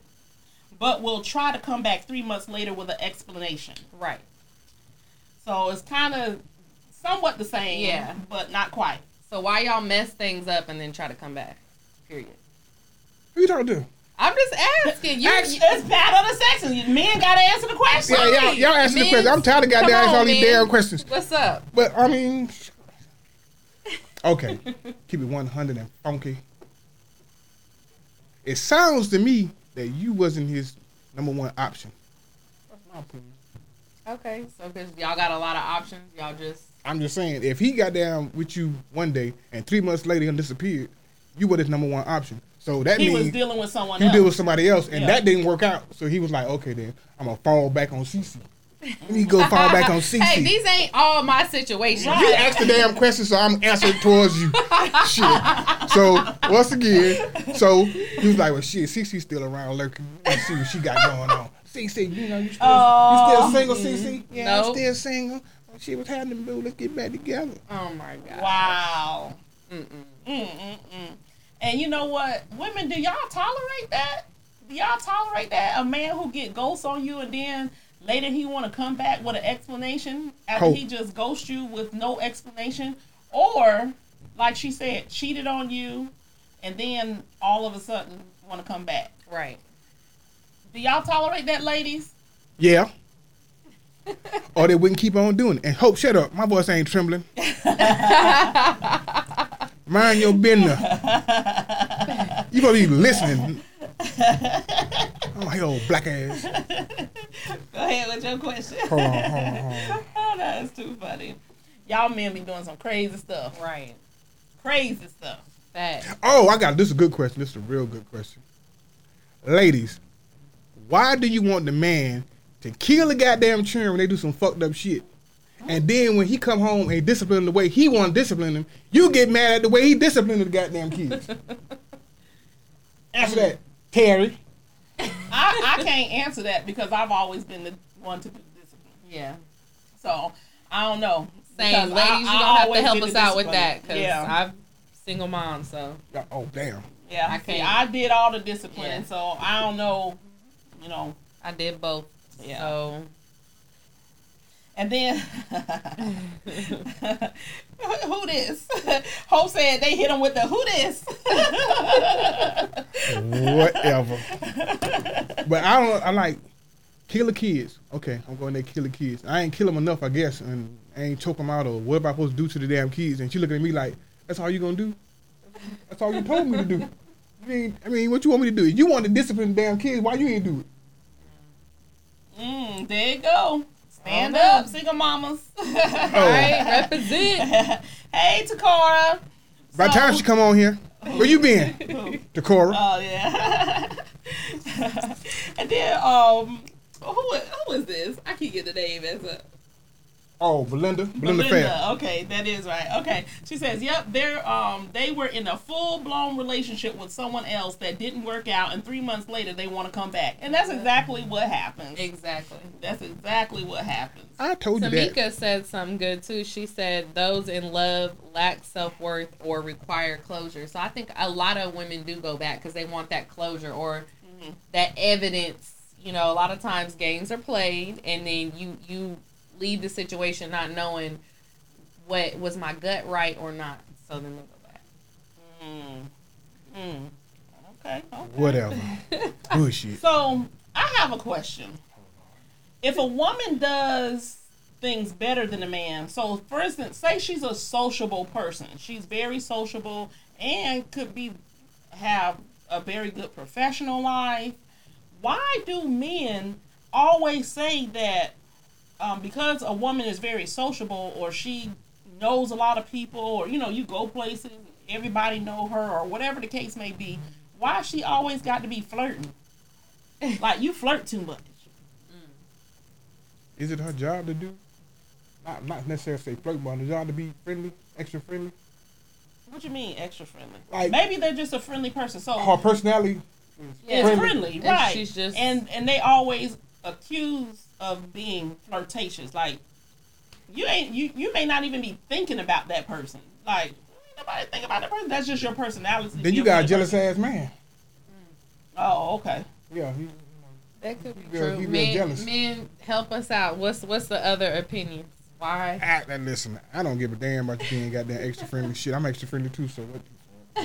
G: but will try to come back three months later with an explanation.
H: Right.
G: So it's kind of somewhat the same,
H: Yeah.
G: but not quite.
H: So why y'all mess things up and then try to come back? Period.
F: Who you talking to? Do?
H: I'm just asking. You,
G: It's, it's bad on the sex, and men got to answer the question.
F: Yeah, y'all, y'all answer the question. I'm tired of goddamn
H: come
F: asking all these
H: man.
F: damn questions.
H: What's up?
F: But I mean, okay, keep it 100 and funky. It sounds to me that you wasn't his number one option. That's my opinion.
H: Okay, so because y'all got a lot of options, y'all just
F: I'm just saying, if he got down with you one day and three months later he disappeared, you were his number one option. So that
G: He
F: means
G: was dealing with someone
F: you
G: else.
F: deal with somebody else, and
G: Yeah.
F: that didn't work out. So he was like, okay, then I'm gonna fall back on CC. Let me go fall back on CC.
H: Hey, these ain't all my situations.
F: You asked the damn question, so I'm answering towards you. shit. So once again, so he was like, "Well, shit, CC's still around lurking. Let's see what she got going on." CC, you know, you still,
G: Oh.
F: you still oh. single, CC? Mm-hmm. Yeah, I'm
H: Nope.
F: still single. Oh, she was what's happening, boo? Let's get back together.
H: Oh my god.
G: Wow. Mm-mm-mm. And you know what? Women, do y'all tolerate that? Do y'all tolerate that? A man who get ghosts on you and then later he want to come back with an explanation after
F: Ho.
G: he just ghosts you with no explanation? Or, like she said, cheated on you and then all of a sudden want to come back?
H: Right.
G: Do y'all tolerate that, ladies?
F: Yeah. or they wouldn't keep on doing it. And Hope, shut up. My voice ain't trembling. Mind your business. You supposed to be listening. Oh, like, old black ass.
G: Go ahead with your question.
F: Hold on, hold on, hold on.
G: oh, that is too funny. Y'all men be doing some crazy stuff.
H: Right.
G: Crazy stuff.
H: That.
F: Oh, I got this. Is a good question. This is a real good question. Ladies, why do you want the man to kill the goddamn children when they do some fucked up shit? And then when he come home and discipline the way he want to discipline them, you get mad at the way he disciplined the goddamn kids. Answer that, Terri.
G: I, I can't answer that because I've always been the one to do discipline.
H: Yeah.
G: So I don't know.
H: Same, ladies.
G: I-
H: you
G: I
H: gonna have to help us out with that because
G: Yeah.
H: I'm single mom. So
F: Oh damn.
G: Yeah,
H: I
G: I
H: can't-
G: I did all the discipline,
H: Yeah.
G: so I don't know. You know,
H: I did both.
G: Yeah.
H: So
G: and then who this? Hope said they hit him with the who this.
F: Whatever. but I don't. I like kill the kids. Okay, I'm going there kill the kids. I ain't kill them enough, I guess, and I ain't choke them out or what am I supposed to do to the damn kids? And she looking at me like, that's all you gonna do? That's all you told me to do. I mean, I mean, what you want me to do? You want to discipline the damn kids? Why you ain't do it?
G: Mm, there you go. Stand
H: I
G: up, single mamas.
H: right, represent.
G: hey, Takara.
F: By the time she come on here, where you been, Dakora?
G: Oh yeah. and then um, who who is this? I can't get the name as a
F: oh, Belinda, Belinda,
G: Belinda. Okay, that is right. Okay, she says, "Yep, they're um they were in a full blown relationship with someone else that didn't work out, and three months later they want to come back, and that's exactly what happens.
H: exactly.
G: That's exactly what happens.
F: I told you that.
H: Tamika said something good too. She said those in love lack self worth or require closure. So I think a lot of women do go back because they want that closure or that evidence. You know, a lot of times games are played, and then you you leave the situation not knowing what was my gut right or not. So then they go back.
G: Mm. Mm. Okay. okay.
F: Whatever. Bullshit.
G: So I have a question. If a woman does things better than a man, so for instance, say she's a sociable person, she's very sociable and could be have a very good professional life. Why do men always say that um, because a woman is very sociable or she knows a lot of people or you know you go places everybody know her or whatever the case may be, why she always got to be flirting? like you flirt too much.
F: Is it her job to do? Not not necessarily say flirt, but her job to be friendly, extra friendly.
G: What you mean extra friendly?
F: Like-
G: Maybe they're just a friendly person. So
F: Her personality.
G: it's
F: friendly.
G: friendly,
H: And
G: right?
H: she's just-
G: and and they always accuse of being flirtatious. Like you ain't you you may not even be thinking about that person. Like nobody think about that person. That's just your personality.
F: Then you
G: Your
F: got a jealous
G: person.
F: ass man.
G: Oh, okay.
F: Yeah, he,
H: That could be
F: real-
H: true. Men, men, help us out. What's what's the other opinions? Why?
F: act and listen. I don't give a damn about you being goddamn extra friendly shit. I'm extra friendly too. So what?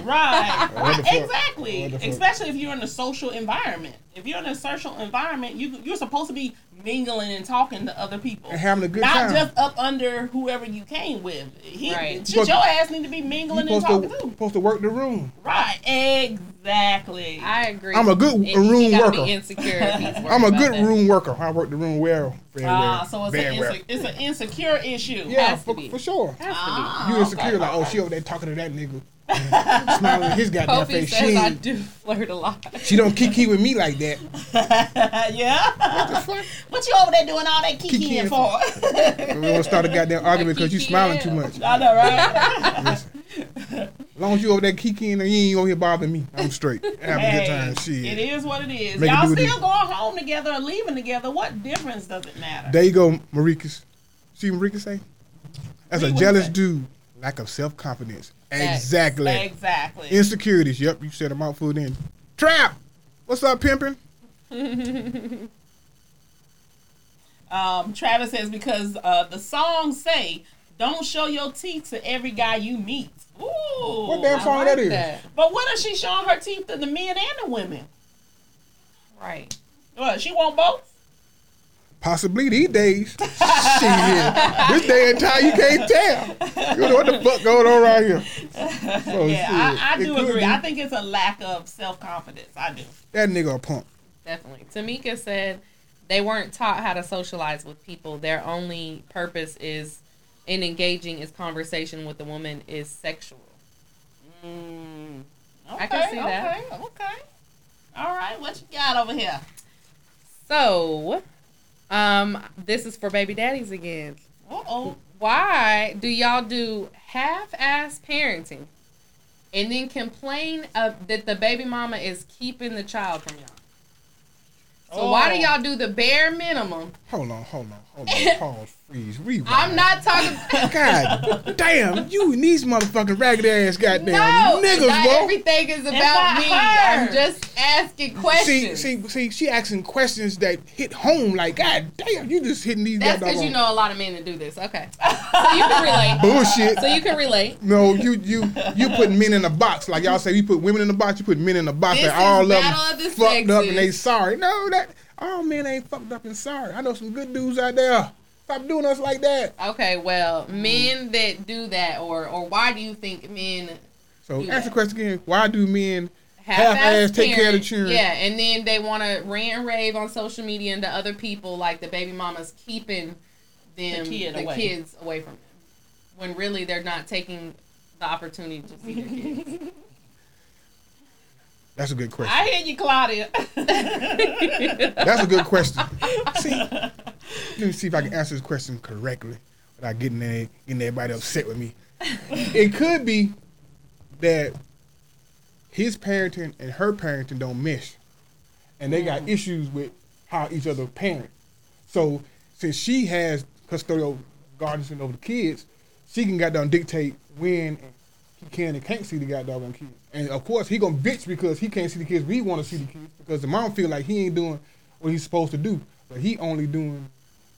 G: Right.
F: What the
G: right.
F: fuck?
G: Exactly.
F: What?
G: Especially if you're in a social environment. If you're in a social environment, you you're supposed to be mingling and talking to other people.
F: And having a good
G: Not
F: time.
G: just up under whoever you came with. He,
H: Right.
G: shit, your ass need to be mingling and talking
F: to
G: too.
F: supposed to work the room.
G: Right. Exactly.
H: I agree.
F: I'm a good
H: And
F: room
H: gotta
F: worker.
H: Be insecure if
F: I'm a
H: about
F: good
H: that.
F: room worker. I work the room well, very
G: Ah,
F: well,
G: so it's an
F: well.
G: inse- it's an insecure issue.
F: Yeah,
H: Has to
F: for,
H: be.
F: for sure.
H: Has to
G: Ah,
F: You insecure
G: okay,
F: like, oh,
G: okay.
F: she over there talking to that nigga, smiling at his goddamn
H: Kofi
F: face. She,
H: says I do flirt a lot.
F: she don't kiki with me like that.
G: yeah. What you over there doing all that kikiing
F: Kikiing
G: for?
F: We gonna start a goddamn argument because you
H: Kiki
F: smiling too much.
G: I know, right?
F: As long as you over there kikiing and you ain't over here bothering me, I'm straight. Have a good time. Shit.
G: It is what it is.
F: Make it
G: Y'all
F: it
G: still going home together or leaving together. What difference does it matter?
F: There you go, Maricas. See what Marika say? As
G: See
F: a jealous dude, lack of self confidence. Exactly.
G: Exactly.
F: Insecurities. Yep, you set a mouthful then. Trap. What's up, pimping?
G: Um, Travis says because uh, the songs say, "Don't show your teeth to every guy you meet." Ooh.
F: What damn
H: I
F: song
H: like
F: that is?
H: that.
G: But what if she showing her teeth to the men and the women?
H: Right.
G: What? She want both?
F: Possibly these days. Shit. This day and time you can't tell. You know what the fuck going on right here. So,
G: yeah, I, I do agree.
F: be.
G: I think it's a lack of self confidence. I do.
F: That nigga a punk.
H: Definitely. Tamika said they weren't taught how to socialize with people. Their only purpose is in engaging is conversation with the woman is sexual.
G: Mm,
H: I can see that.
G: Okay, okay. All right, what you got over here?
H: So, um, this is for baby daddies again.
G: Uh oh.
H: Why do y'all do half-ass parenting and then complain of, that the baby mama is keeping the child from y'all? So why do
G: Oh.
H: y'all do the bare minimum?
F: Hold on, hold on, hold on. Pause, freeze, rewind.
H: I'm not talking.
F: God damn, you and these motherfucking ragged ass goddamn
H: no,
F: niggas,
H: not
F: bro.
H: everything is about
G: not
H: me.
G: her.
H: I'm just asking questions.
F: see, see, see, she asking questions that hit home. Like, God damn, you just hitting these.
H: That's because you know a lot of men that do this. Okay, so you can relate.
F: bullshit.
H: So you can relate.
F: No, you you you put men in a box. Like y'all say, we put women in a box. You put men in a box.
H: This
F: That all
H: is
F: of them
H: of the
F: fucked up and they sorry. No, that all men ain't fucked up and sorry. I know some good dudes out there. Stop doing us like that.
H: Okay, well, men that do that, or or why do you think men
F: So
H: Do
F: ask the question again. Why do men
H: half-ass
F: half-ass take care of the children?
H: Yeah, and then they want to rant and rave on social media and to other people like the baby mamas keeping them
G: The kid
H: the
G: away.
H: kids away from them, when really they're not taking the opportunity to see their kids.
F: That's a good question.
G: I hear you, Claudia.
F: That's a good question. See, let me see if I can answer this question correctly without getting there, getting everybody upset with me. It could be that his parenting and her parenting don't mesh, and they got mm. issues with how each other parent. So since she has custodial guardianship over the kids, she can goddamn dictate when he can and can't see the goddamn kids. And of course, he gonna bitch because he can't see the kids. We want to see the kids because the mom feel like he ain't doing what he's supposed to do, but he only doing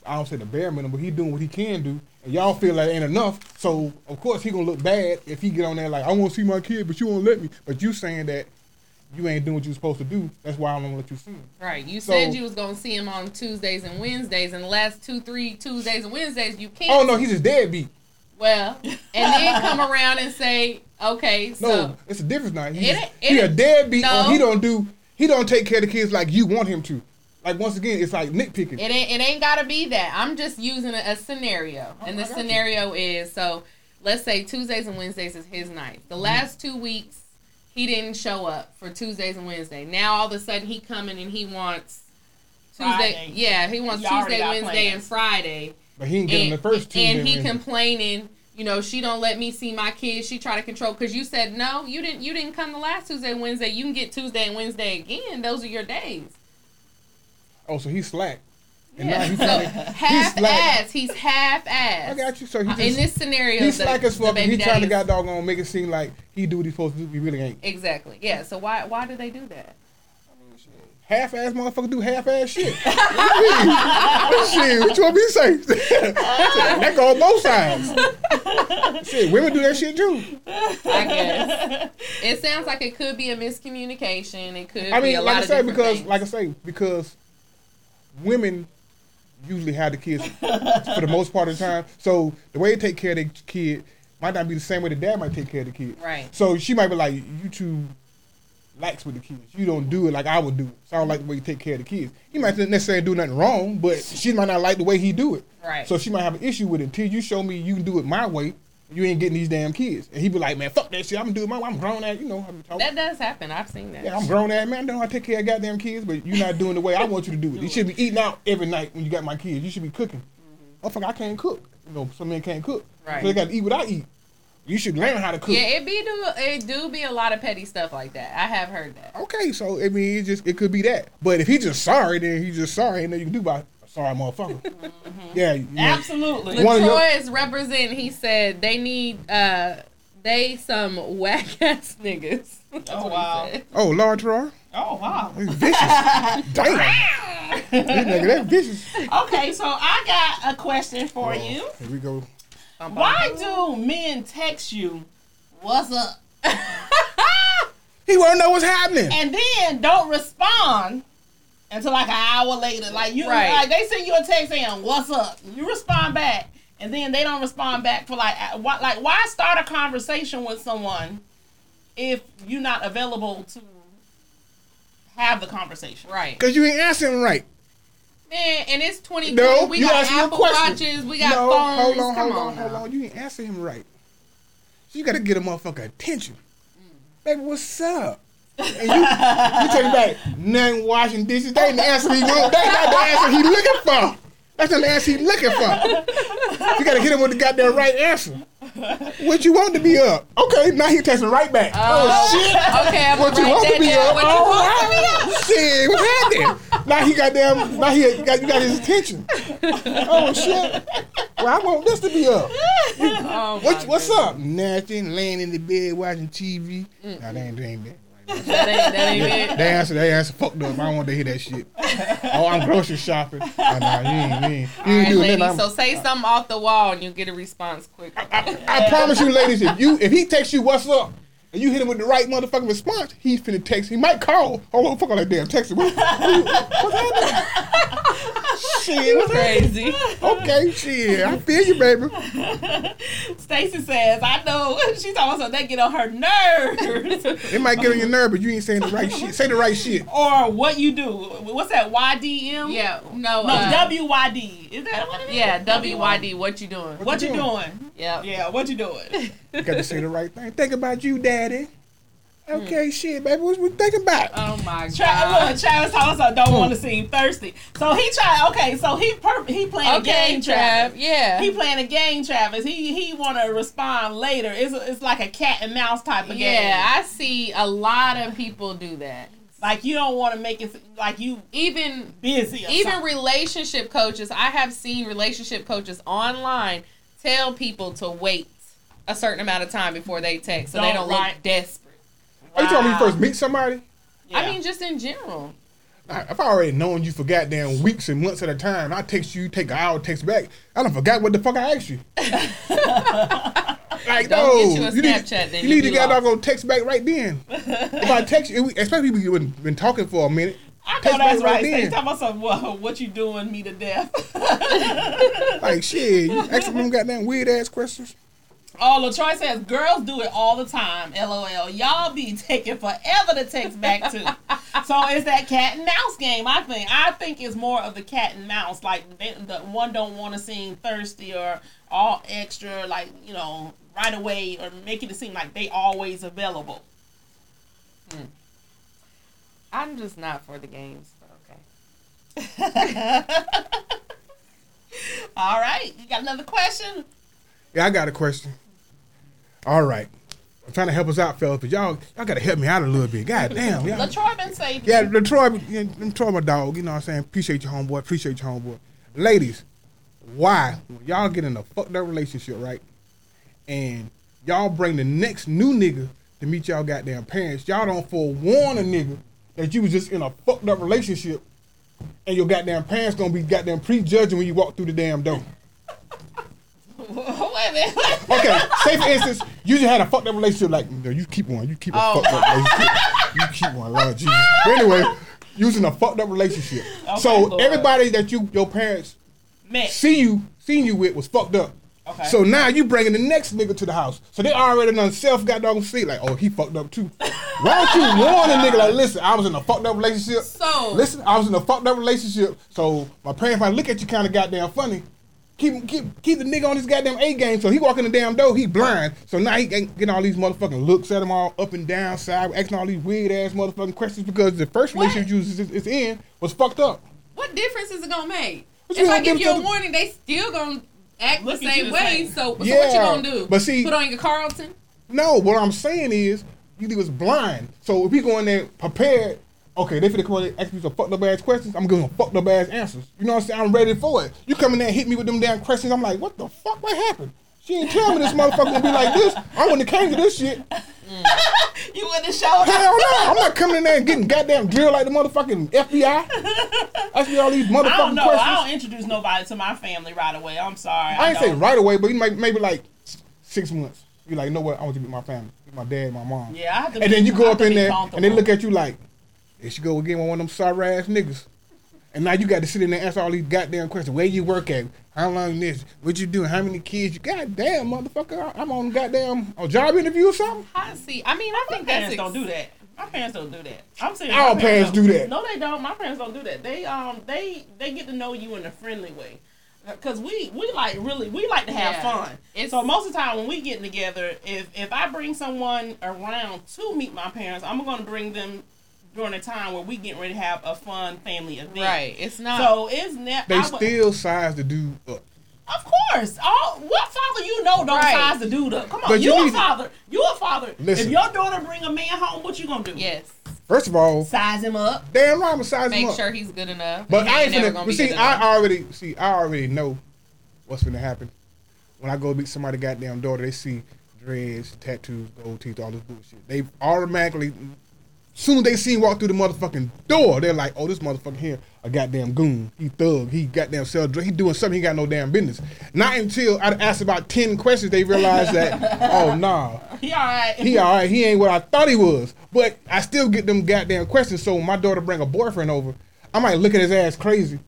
F: I don't say the bare minimum, but he doing what he can do, and y'all feel like ain't enough. So of course he gonna look bad if he get on there like I want to see my kid, but you won't let me. But you saying that you ain't doing what you supposed to do. That's why I don't let you see him.
H: Right. You
F: So-
H: said you was gonna see him on Tuesdays and Wednesdays, and the last two, three Tuesdays and Wednesdays you can't.
F: Oh no, he's a deadbeat.
H: Well, and then come around and say, okay,
F: No,
H: so
F: it's a difference now. He's,
H: It it
F: he a deadbeat,
H: no.
F: or he don't do he don't take care of the kids like you want him to. Like once again, it's like nitpicking.
H: it ain't it ain't gotta be that. I'm just using a, a scenario, and the scenario is so let's say Tuesdays and Wednesdays is his night. The mm-hmm. last two weeks he didn't show up for Tuesdays and Wednesday. Now all of a sudden he coming and he wants Tuesday.
G: Friday.
H: Yeah, he wants
G: You
H: Tuesday, Wednesday,
G: plans.
H: and Friday.
F: But he didn't get him the first Tuesday.
H: and he complaining. You know, she don't let me see my kids. She try to control because you said no. You didn't. You didn't come the last Tuesday, and Wednesday. You can get Tuesday and Wednesday again. Those are your days.
F: Oh, so he's slack. And
H: Yeah.
F: he's
H: So half
F: slack.
H: ass. He's half ass.
F: I got you. So he just,
H: In this scenario,
F: he's slack as fuck. and He trying to got doggone make it seem like he do what he's supposed to do. He really ain't.
H: Exactly. Yeah. So why why do they do that?
F: Half ass motherfucker do half ass shit. shit, what you want me to say? that go on both sides. shit, women do that shit too.
H: I guess it sounds like it could be a miscommunication. It could.
F: I
H: be
F: mean,
H: a
F: like
H: lot
F: I
H: of
F: say, because
H: things.
F: like I say, because women usually have the kids for the most part of the time. So the way they take care of their kid might not be the same way the dad might take care of the kid.
H: Right.
F: So she might be like, "You too lax with the kids. You don't do it like I would do. it. So I don't like the way you take care of the kids." He might not necessarily do nothing wrong, but she might not like the way he do it.
H: Right.
F: So she might have an issue with it until you show me you can do it my way. You ain't getting these damn kids, and he be like, "Man, fuck that shit. I'm gonna do it my way. I'm grown ass. You know,
H: that does happen. I've seen that.
F: Yeah, I'm grown ass man. I know how to take care of goddamn kids, but you're not doing the way I want you to do it. You should be eating out every night when you got my kids. You should be cooking. Mm-hmm. Oh fuck, I can't cook. You know, some men can't cook.
H: Right.
F: So they got to eat what I eat. You should learn how to cook.
H: Yeah, it be do it do be a lot of petty stuff like that. I have heard that.
F: Okay, so I mean, it just it could be that. But if he's just sorry, then he's just sorry, and then you can do about it. sorry motherfucker. Yeah, you know,
G: Absolutely.
F: One of your-
H: Latroy is representing. He said they need uh they some whack ass niggas. That's
G: Oh,
H: what he
G: wow.
F: Oh, Lord Roy,
G: Oh wow.
F: he's vicious. Damn, this nigga that vicious.
G: Okay, so I got a question for you.
F: Here we go.
G: Why do men text you, "What's up,"
F: He want to know what's happening.
G: and then don't respond until like an hour later? Like you,
H: Right.
G: like they send you a text saying, "What's up?" You respond back, and then they don't respond back for like what? Like why start a conversation with someone if you're not available to have the conversation?
H: Right.
F: Cause you ain't asking right.
H: Man, and it's 2020.
F: No,
H: we got Apple. Watches. We got
F: no,
H: phones.
F: Hold on,
H: Come
F: hold
H: on,
F: on, hold on. You ain't answer him right. You gotta get a motherfucker attention. Baby, what's up? And you, you take it back. Nothing washing dishes. They ain't the answer he want. That's not the answer he looking for. That's the answer he looking for. You gotta hit him with the goddamn right answer. What you want to be up? Okay, now he texting right back. Oh, oh, oh shit.
H: Okay, I'm
F: What you want to be up?
H: What you want to be up?
F: Shit, what's happening? Now he got damn. Now he got you got his attention. Oh shit! Well, I want this to be up.
H: Oh,
F: What, what's
H: goodness.
F: up? Nothing. Laying in the bed watching TV. That ain't, that ain't that.
H: That ain't, that ain't it.
F: They answer, they answer fucked up. I don't want to hear that shit. Oh, I'm grocery shopping. Oh, nah, you ain't, you ain't, you ain't
H: right,
F: doing
H: ladies.
F: nothing.
H: So say something off the wall and you get a response quick.
F: I promise you, ladies, if you if he texts you what's up and you hit him with the right motherfucking response, he's finna text. He might call. Hold on, fuck all that damn texting. What, what's happening? shit, what's
H: Crazy.
F: happening? Okay, shit, I feel you, baby.
G: Stacy says, "I know." She's talking about something that get on her nerves.
F: It might get on your nerve, but you ain't saying the right shit. Say the right shit.
G: or what you do? What's that? YDM?
H: Yeah. No.
G: No,
H: uh,
G: WYD. Is that what it is?
H: Yeah. WYD. What you doing?
G: What you
F: doing?
G: doing?
H: Yeah.
G: Yeah, what you doing?
F: You got to say the right thing. Think about you, daddy. Okay, shit, baby. What we thinking about?
H: Oh my
G: Tra-
H: god.
G: look, Travis also don't hmm. want to seem thirsty, so he tried. Okay, so he per- he playing a
H: Okay,
G: game,
H: Trav.
G: Travis.
H: Yeah.
G: He playing a game, Travis. He he want to respond later. It's a, it's like a cat and mouse type of game.
H: Yeah, I see a lot of people do that.
G: like you don't want to make it like you
H: Even
G: busy. Or
H: even
G: something.
H: relationship coaches, I have seen relationship coaches online tell people to wait a certain amount of time before they text so they
G: Don't
H: don't
G: write.
H: look desperate.
F: Are you talking me
G: Wow.
F: first meet somebody?
G: Yeah.
H: I mean, just in general.
F: I- If I already known you for goddamn weeks and months at a time, I text you, take an hour, text back. I don't forgot what the fuck I asked you. like,
H: Don't
F: no,
H: get you a
F: need,
H: Snapchat, then
F: you
H: you
F: need to get
H: lost.
F: go text back right then. if I text you, especially if we've been, been talking for a minute,
G: I know
F: text
G: that's
F: back
G: right.
F: right
G: Stacy
F: then.
G: talking about some what, what you doing me to death.
F: Like shit, you asking them goddamn weird ass questions.
G: Oh, LaTroy says girls do it all the time. LOL. Y'all be taking forever to text back to. so it's that cat and mouse game. I think. I think it's more of the cat and mouse. Like they, the one don't want to seem thirsty or all extra. Like you know, right away or making it seem like they always available. Hmm.
H: I'm just not for the games. But okay.
G: All right, you got another question?
F: Yeah, I got a question. All right. I'm trying to help us out, fellas, but y'all y'all gotta help me out a little bit. God damn, y'all.
G: LaTroy been saying.
F: Yeah, Detroit, yeah, Detroit, my dog. You know what I'm saying? Appreciate your homeboy. Appreciate your homeboy. Ladies, why when y'all get in a fucked up relationship, right? And y'all bring the next new nigga to meet y'all goddamn parents. Y'all don't forewarn a nigga that you was just in a fucked up relationship, and your goddamn parents gonna be goddamn prejudging when you walk through the damn door.
G: Minute.
F: Okay, say for instance, you just had a fucked up relationship. Like, no, you keep one. You keep a
G: Oh.
F: fucked up relationship. You keep one, Lord Jesus. But anyway, using a fucked up relationship.
G: Okay,
F: so
G: Lord.
F: everybody that you your parents
G: Man,
F: see you seen you with was fucked up.
G: Okay.
F: So now you bringing the next nigga to the house. So they already done self got dog see like, oh, he fucked up too. Why don't you warn a nigga like, listen, I was in a fucked up relationship.
H: So-
F: listen, I was in a fucked up relationship. So my parents might look at you kind of goddamn funny. Keep keep keep the nigga on his goddamn A game. So he walk in the damn door, he blind. So now he ain't getting all these motherfucking looks at him all up and down, side, asking all these weird ass motherfucking questions because the first
H: What?
F: relationship you was is, is in was fucked up.
H: What difference is it gonna make?
F: What
H: If
F: you
H: I give
F: give
H: you a
F: the-
H: warning, they still gonna act
G: Look
H: the same
G: the
H: way.
G: same.
H: So, so what you gonna do?
F: but see-
H: put on your Carlton.
F: No, what I'm saying is you was blind. So if we go in there prepared, okay, they finna come in there ask me some fucked up ass questions. I'm giving them fucked up ass answers. You know what I'm saying? I'm ready for it. You come in there and hit me with them damn questions. I'm like, what the fuck? What happened? She ain't tell me this motherfucker gonna be like this. I wouldn't have came to this shit.
G: you wouldn't have showed
F: Hell no. I'm not coming in there and getting goddamn drilled like the motherfucking FBI. Ask me all these motherfucking
G: I don't know.
F: questions.
G: I don't introduce nobody to my family right away. I'm sorry.
F: I ain't say
G: don't.
F: right away, but you might maybe like six months. You're like, you know what? I want to meet my family, my dad, my mom.
G: Yeah, I have to
F: and
G: be-
F: then you go up in there and they look at you like, there she go again with one of them sorry ass niggas. And now you got to sit in there and answer all these goddamn questions. Where you work at? How long this? What you doing? How many kids you? Goddamn, motherfucker! I'm on goddamn a job interview or something.
H: I see. I mean, I
G: My
H: think that's
G: parents don't do that. My parents don't do that. I'm saying
F: Our
G: my
F: parents
G: don't.
F: do that.
G: No, they don't. My parents don't do that. They um they they get to know you in a friendly way. Cause we we like really we like to have
H: Yeah.
G: fun.
H: It's-
G: so most of the time when we get together, if if I bring someone around to meet my parents, I'm gonna bring them during a time where we getting ready to have a fun family event.
H: right. It's not.
G: So it's ne-
F: They
G: I would-
F: still size the dude up.
G: Of course. All what father you know don't
H: Right.
G: size the dude up. Come on,
F: But
G: you,
F: you
G: a father. You a father.
F: Listen.
G: If your daughter bring a man home, what you gonna do?
H: yes.
F: First of all,
G: Size him up.
F: damn right, I'm a size him up.
H: Make
F: up.
H: sure he's good enough.
F: But
H: He
F: I ain't
H: never
F: finna.
H: gonna
F: But see, I
H: enough.
F: already see. I already know what's gonna happen when I go meet somebody goddamn daughter. They see dreads, tattoos, gold teeth, all this bullshit. They automatically, soon as they see him walk through the motherfucking door, they're like, "Oh, this motherfucker here, a goddamn goon. He thug. He goddamn sell drugs. He doing something he got no damn business." Not until I asked about ten questions, they realize that, oh nah,
G: He all right.
F: he all right. He ain't what I thought he was. But I still get them goddamn questions. So when my daughter bring a boyfriend over, I might look at his ass crazy.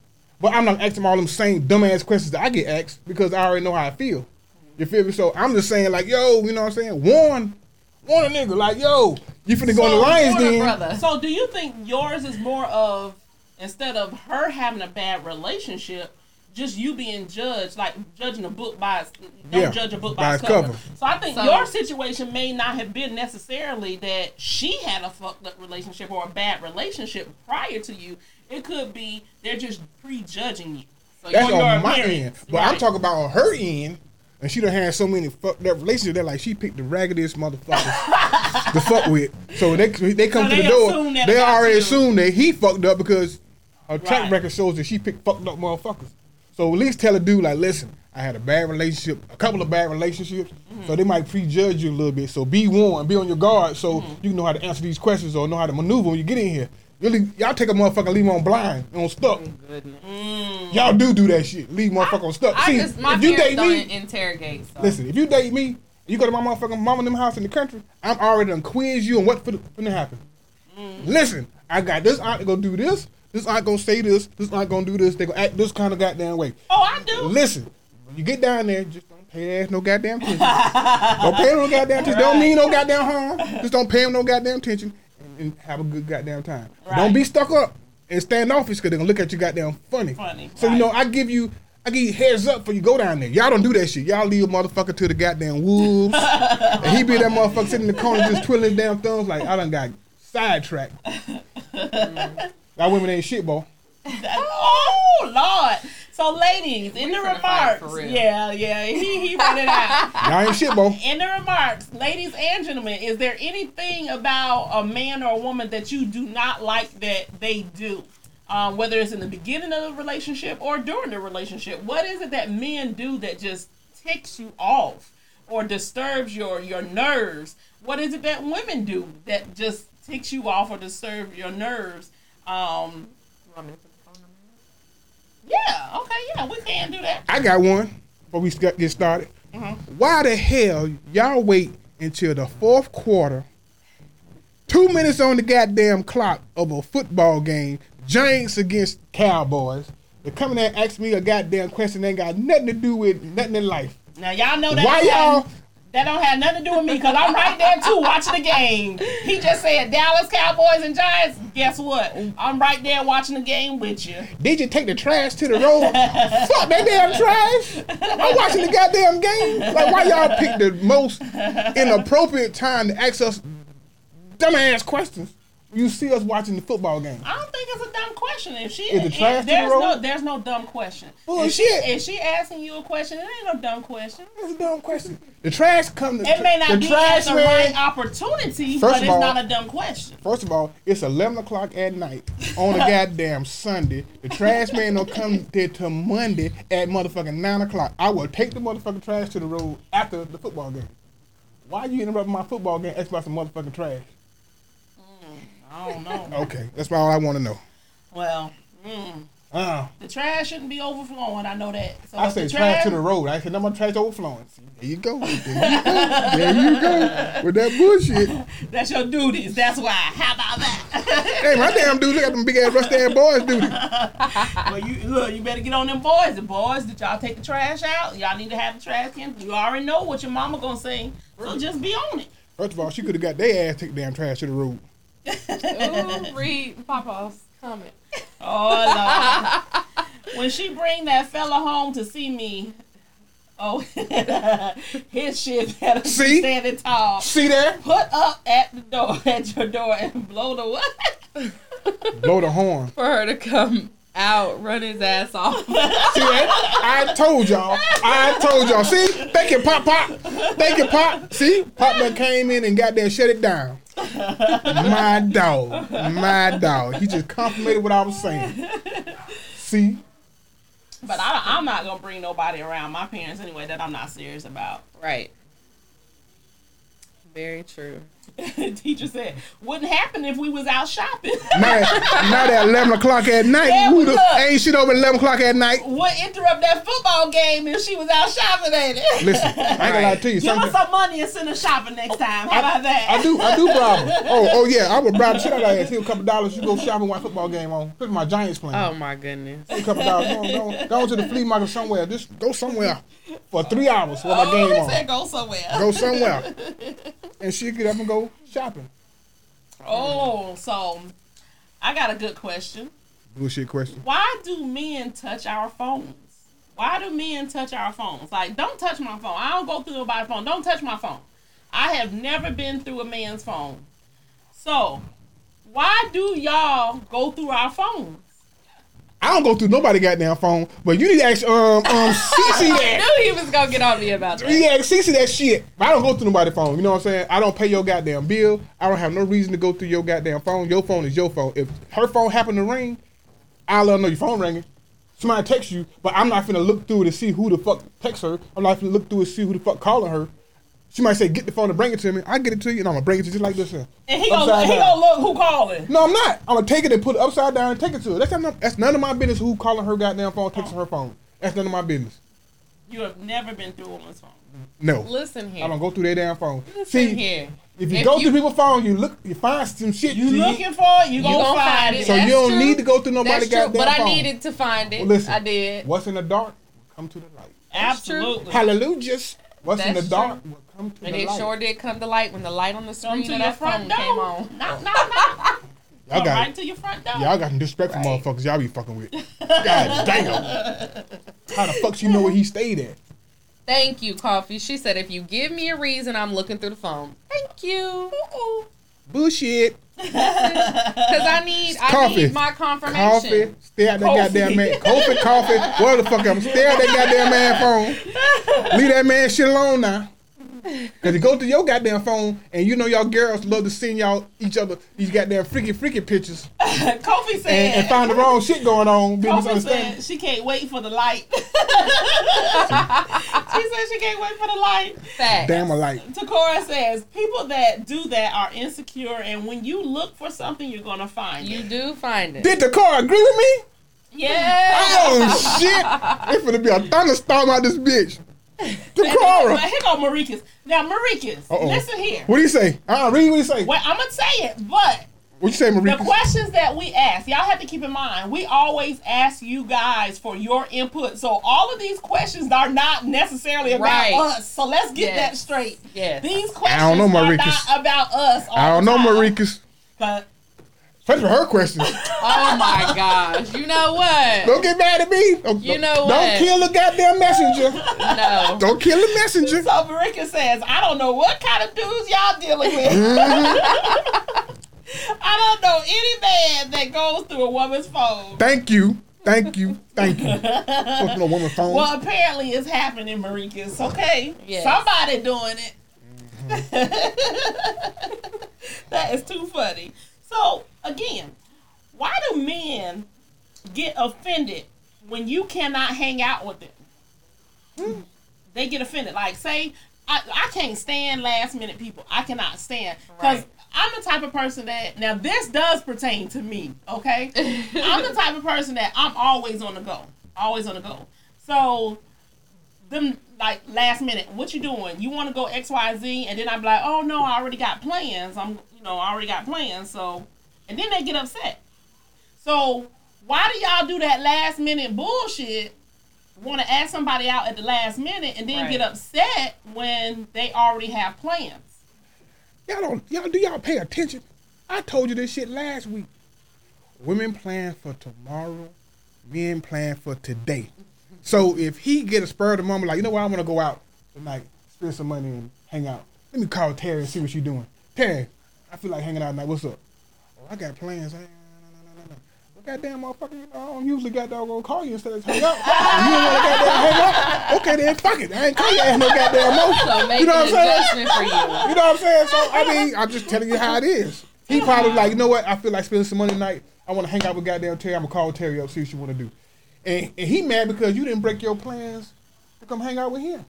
F: But I'm not asking all them same dumbass questions that I get asked because I already know how I feel. You feel me? So I'm just saying like, yo, you know what I'm saying? Warn, warn a nigga like, yo, you finna go in the Lions
H: warn a
F: Den.
H: brother.
G: So do you think yours is more of instead of her having a bad relationship, just you being judged, like judging a book by its don't
F: Yeah,
G: judge a book
F: by
G: by,
F: its
G: its cover.
F: cover.
G: So I think
H: So-
G: your situation may not have been necessarily that she had a fucked up relationship or a bad relationship prior to you. It could be they're just prejudging you. So
F: That's on my end. But I'm talking about on her end. And she done had so many fucked up relationships that like she picked the raggediest motherfuckers to fuck with. So they they come
G: So
F: to
G: they
F: the door. They already
G: you.
F: assume that he fucked up because her track
G: Right.
F: record shows that she picked fucked up motherfuckers. So at least tell a dude like, listen, I had a bad relationship, a couple of bad relationships.
G: Mm-hmm.
F: So they might prejudge you a little bit. So be warned, be on your guard, so
G: Mm-hmm.
F: you can know how to answer these questions or know how to maneuver when you get in here. Really, y'all take a motherfucker, leave him on blind, on stuck. Y'all do do that shit. Leave motherfucker on stuck.
H: I
F: See,
H: just my
F: if you date
H: don't
F: me,
H: interrogate. So.
F: listen. If you date me, you go to my motherfucking mama and them house in the country. I'm already done quiz you and what gonna happen. Mm. Listen, I got this aunt gonna do this. This aunt gonna say this. This aunt gonna do this. They gonna act this kind of goddamn way.
G: Oh, I do.
F: Listen, when you get down there, just don't pay their ass no goddamn attention. don't pay them no goddamn attention. Don't mean no goddamn harm. Just don't pay them no goddamn attention and, have a good goddamn time.
G: Right.
F: Don't be stuck up and stand standoffish because they're gonna look at you goddamn funny.
G: Funny,
F: So you know, I give you. I give you heads up for you go down there. Y'all don't do that shit. Y'all leave a motherfucker to the goddamn wolves. and he be that motherfucker sitting in the corner just twiddling his damn thumbs like I done got sidetracked. Y'all women ain't shit, boy.
G: Oh Lord! So, ladies, in the remarks, yeah, yeah, he he brought it out.
F: Y'all ain't shit, boy.
G: in the remarks, ladies and gentlemen, is there anything about a man or a woman that you do not like that they do? Um, whether it's in the beginning of the relationship or during the relationship, what is it that men do that just ticks you off or disturbs your your nerves? What is it that women do that just ticks you off or disturbs your nerves? Um,
H: Want me to put the phone number?
G: Yeah, okay, yeah, we can do that.
F: I got one before we get started. Mm-hmm. Why the hell y'all wait until the fourth quarter, two minutes on the goddamn clock of a football game, Giants against Cowboys, come in there and ask me a goddamn question that ain't got nothing to do with nothing in life?
G: Now y'all know that.
F: Why y'all-
G: That don't have nothing to do with me because I'm right there too watching the game. He just said Dallas Cowboys and Giants. Guess what? I'm right there watching the game with you.
F: Did you take the trash to the road? Fuck that damn trash! I'm watching the goddamn game. Like, why y'all pick the most inappropriate time to ask us dumbass questions you see us watching the football game?
G: I don't think it's a dumb question. If she,
F: Is the trash to the
G: there's no, there's no dumb question.
F: Bullshit.
G: If she, if she asking you a question, it ain't no dumb question.
F: It's a dumb question. The trash come.
G: It may not
F: the
G: be
F: trash
G: the
F: man.
G: right opportunity,
F: First
G: but it's
F: all-
G: not a dumb question.
F: First of all, it's eleven o'clock at night on a goddamn Sunday. The trash man don't come there till Monday at motherfucking nine o'clock. I will take the motherfucking trash to the road after the football game. Why are you interrupting my football game? Ask about some motherfucking trash.
G: I don't know.
F: Okay, that's all I want to know.
G: Well, mm,
F: Uh,
G: the trash shouldn't be overflowing. I know that. So
F: I say trash to the road. I said no more trash overflowing. See, there you go. There you go. There you go. With that bullshit.
G: That's your duties. That's why. How about that?
F: Hey, my damn dude, look at them big ass rusty ass boys duty.
G: well, you look. You better get on them boys. The boys, did y'all take the trash out? Y'all need to have the trash can. You already know what your mama gonna say. So just be on it.
F: First of all, she could have got their ass take damn trash to the road.
H: Ooh, read Papa's comment.
G: Oh Lord. when she bring that fella home to see me, oh, his shit better be
F: See?
G: standing tall.
F: See there?
G: Put up at the door, at your door, and blow the what?
F: Blow the horn.
H: For her to come out, run his ass off.
F: See that? I told y'all. I told y'all. See? Thank you, Pop Pop. Thank you, Pop. See? Pop done came in and got there shut it down. My dog. My dog. He just complimented what I was saying. See?
G: But I, I'm not gonna bring nobody around my parents anyway that I'm not serious about.
H: right. Very true.
G: The teacher said wouldn't happen if we was out shopping.
F: Now, now at 11 o'clock at night,
G: Yeah,
F: who
G: but
F: the,
G: look.
F: ain't shit over 11 o'clock at night?
G: Would interrupt that football game if she was out shopping, at it?
F: Listen, I ain't gonna lie to you.
G: Give us some money and send her shopping next time. How about that?
F: I do, I do bribe her. Oh, oh yeah, I would bribe the shit out of her. See a couple dollars, you go shopping while football game on. Put my Giants playing.
H: Oh my goodness.
F: a couple dollars. Go, go, go to the flea market somewhere. Just go somewhere for three hours while my
G: Oh,
F: game
G: he said
F: on.
G: go somewhere.
F: Go somewhere. And she get up and go shopping.
G: Oh, so I got a good question.
F: Bullshit question.
G: Why do men touch our phones? Why do men touch our phones? Like, don't touch my phone. I don't go through nobody's phone. Don't touch my phone. I have never been through a man's phone. So, why do y'all go through our phones?
F: I don't go through nobody goddamn phone, but you need to ask um um Cece
H: I
F: that.
H: knew he was gonna get on me about
F: You
H: that.
F: need to ask Cece that shit. I don't go through nobody's phone. You know what I'm saying? I don't pay your goddamn bill. I don't have no reason to go through your goddamn phone. Your phone is your phone. If her phone happened to ring, I'll let her know your phone ringing. Somebody text you, but I'm not finna look through it to see who the fuck text her. I'm not finna look through it to see who the fuck calling her. She might say, "Get the phone and bring it to me." I get it to you, and I'm gonna bring it to you just like this. Here.
G: And he gonna,
F: Upside
G: he gonna look who calling.
F: No, I'm not. I'm gonna take it and put it upside down and take it to her. That's not. That's none of my business. Who calling her goddamn phone, texting her phone. That's none of my business.
G: You have never been through a woman's phone.
F: No,
H: Listen here.
F: I don't go through their damn phone.
H: Listen
F: See,
H: here.
F: if you
H: If
F: go
H: you-
F: through people's phone, you look, you find some shit.
G: You
F: see?
G: looking for it, you,
H: You
G: gonna,
H: gonna
G: find,
H: find
G: it.
H: it.
F: So you don't
H: true.
F: need to go through nobody
H: That's true,
F: goddamn
H: but I
F: phone.
H: needed to find it.
F: Well, listen,
H: I did.
F: What's in the dark, come to the light.
G: Absolutely.
F: Hallelujah. What's in the dark
H: true.
F: will come to
H: And
F: the
H: it sure did come to light when the light on the screen
G: to
H: of
G: your
H: that
G: front
H: phone
G: door.
H: came on.
G: Knock, knock, knock.
F: Y'all got
G: right to your front door.
F: y'all got some disrespectful
H: Right.
F: motherfuckers y'all be fucking with. God damn. How the fuck you know where he stayed at?
H: Thank you, Coffee. She said, if you give me a reason, I'm looking through the phone. Thank you.
F: Bullshit.
H: Because I need, I
F: Coffee.
H: need my confirmation.
F: Coffee. Stay out that goddamn man. Coffee, coffee. What the fuck I'm stay out that goddamn man phone. Leave that man shit alone now. Cause you go to your goddamn phone and you know y'all girls love to send y'all each other these goddamn freaky freaky pictures
G: Kofi said.
F: and, and find the wrong shit going on.
G: Kofi said she can't wait for the light. she said she can't wait for the light.
H: Facts.
F: Damn alike.
G: Takora says people that do that are insecure, and when you look for something, you're gonna find
H: You
G: it.
H: You do find it.
F: Did the car agree with me?
G: Yeah.
F: Oh shit! It's gonna be a thunderstorm out this bitch.
G: But
F: Takara.
G: here go Maricas. Now Maricas,
F: Uh-oh.
G: listen here.
F: What do you say? Uh, read what you say.
G: Well, I'm gonna say it, but
F: What you say,
G: Marikas?
F: the
G: questions that we ask, y'all have to keep in mind, we always ask you guys for your input. So all of these questions are not necessarily about
H: Right.
G: us. So let's get
H: Yes.
G: that straight.
H: Yes.
G: These questions
F: know,
G: are not about us. All
F: I don't know,
G: time.
F: Marika's.
G: But
F: Especially for her questions.
H: Oh my gosh. You know what?
F: Don't get mad at me. Don't,
H: You
F: don't-
H: know
F: Don't kill the goddamn messenger.
H: No.
F: Don't kill the messenger.
G: so Marika says, I don't know what kind of dudes y'all dealing with. Mm-hmm. I don't know any man that goes through a woman's phone.
F: Thank you. Thank you. Thank you. Fucking a woman phone.
G: Well, apparently it's happening, Maricas. Okay,
H: Yes.
G: somebody doing it. Mm-hmm. that is too funny. So again, why do men get offended when you cannot hang out with them? Hmm. They get offended. Like, say, I, I can't stand last minute people. I cannot stand because
H: Right.
G: I'm the type of person that now this does pertain to me. Okay, I'm the type of person that I'm always on the go, always on the go. So them like last minute, what you doing? You want to go X Y Z, and then I'm like, oh no, I already got plans. I'm you know I already got plans. So and then they get upset. So why do y'all do that last minute bullshit? Want to ask somebody out at the last minute and then
H: Right.
G: get upset when they already have plans.
F: Y'all don't y'all do y'all pay attention? I told you this shit last week. Women plan for tomorrow, men plan for today. So if he get a spur of the moment, like you know what, I want to go out and like spend some money and hang out. Let me call Terri and see what she doing. Terri, I feel like hanging out tonight. What's up? Oh, I got plans. Hey, no, no, no, no, no. Well, goddamn motherfucker, you know, I don't usually got gonna call you instead of hang out. you don't want to goddamn hang out? Okay, then fuck it. I ain't call you ass no goddamn more.
H: So
F: you know what I'm saying?
H: for you.
F: You know what I'm saying? So I mean, I'm just telling you how it is. He probably like, you know what? I feel like spending some money tonight. I want to hang out with goddamn Terri. I'm gonna call Terri up, see what she want to do. And, and he mad because you didn't break your plans to come hang out with him.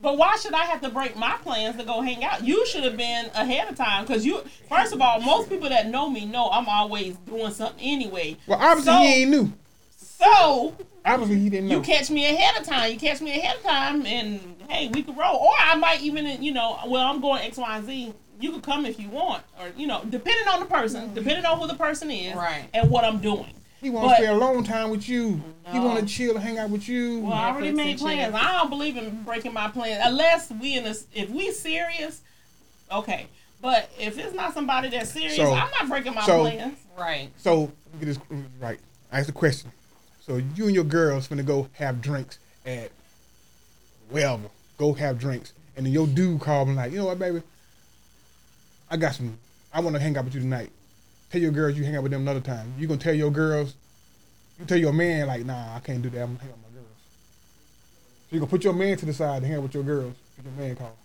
G: But why should I have to break my plans to go hang out? You should have been ahead of time because you. First of all, most people that know me know I'm always doing something anyway.
F: Well, obviously
G: So-
F: he ain't new.
G: So
F: Obviously he didn't know.
G: you catch me ahead of time. You catch me ahead of time, and hey, we could roll. Or I might even, you know, well, I'm going X, Y, and Z. You could come if you want, or you know, depending on the person, depending on who the person is,
H: Right.
G: and what I'm doing.
F: He want to
G: but-
F: spend a long time with you. He want to chill, hang out with you.
G: Well, I already made plans.
H: chill.
G: I don't believe in breaking my plans unless we in this. If we serious, okay. But if it's not somebody that's serious,
F: So-
G: I'm not breaking my
F: so-
G: plans.
H: Right.
F: So let me get this right. I asked a question. So you and your girls finna go have drinks at wherever. Go have drinks, and then your dude called me like, you know what, baby? I got some. I want to hang out with you tonight. Tell your girls you hang out with them another time. You gonna tell your girls? You tell your man like, nah, I can't do that. I'm gonna hang out with my girls. So you gonna put your man to the side and hang out with your girls. If your man call.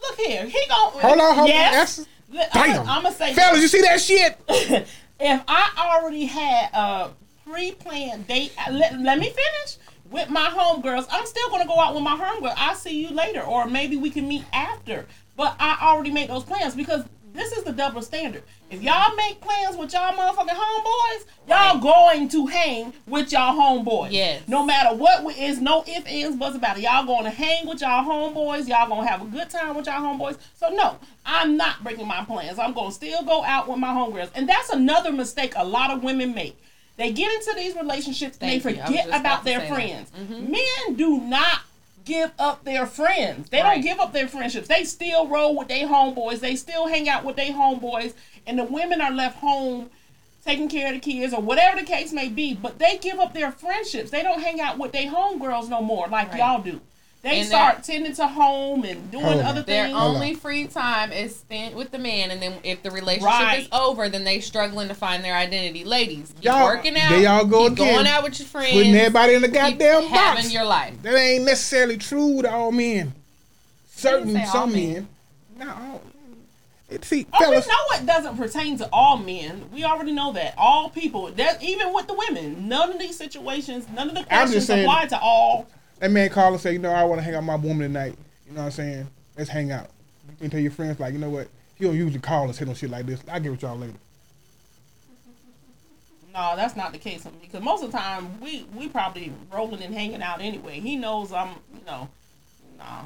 G: Look here, he gon'
F: Hold on, hold on.
G: yes.
F: That's-
G: I'm,
F: Damn.
G: I'm gonna say,
F: Fellas, you see that shit?
G: if I already had a pre-planned date, uh, let, let me finish with my homegirls. I'm still gonna go out with my homegirl. I'll see you later, or maybe we can meet after. But I already made those plans because this is the double standard. If y'all make plans with y'all motherfucking homeboys, y'all going to hang with y'all homeboys.
H: Yes.
G: No matter what is no ifs, ands, buts about it. Y'all going to hang with y'all homeboys. Y'all going to have a good time with y'all homeboys. So no, I'm not breaking my plans. I'm going to still go out with my homegirls. And that's another mistake a lot of women make. They get into these relationships and
H: Thank
G: they.
H: I was
G: forget about
H: about
G: their friends.
H: Mhm.
G: Men do not give up their friends. They
H: Right.
G: don't give up their friendships. They still roll with their homeboys. They still hang out with their homeboys. And the women are left home taking care of the kids or whatever the case may be. But they give up their friendships. They don't hang out with their homegirls no more like
H: Right.
G: y'all do. They
H: And
G: start tending to home and doing
F: Hold on.
G: other
H: Their
G: things.
H: only free time is spent with the man, and then if the relationship
G: Right.
H: is over, then they struggling to find their identity. Ladies, keep
F: Y'all-
H: working out.
F: there y'all go
H: keep
F: again.
H: going out with your friends.
F: Putting everybody in the
H: keep
F: goddamn
H: having
F: box.
H: your life.
F: That ain't necessarily true with all men. Certain
G: say all
F: some
G: men.
F: men. No. It, see,
G: Oh,
F: fellas.
G: we know it doesn't pertain to all men. We already know that. All people, that even with the women, none of these situations, none of the questions
F: saying-
G: apply to all.
F: That man call and say, you know, I want to hang out with my woman tonight. You know what I'm saying? Let's hang out. You can tell your friends, like, you know what? He don't usually call us, hit no shit like this. I'll get with y'all later.
G: No, that's not the case with me. Because most of the time, we we probably rolling and hanging out anyway. He knows I'm, you know, nah,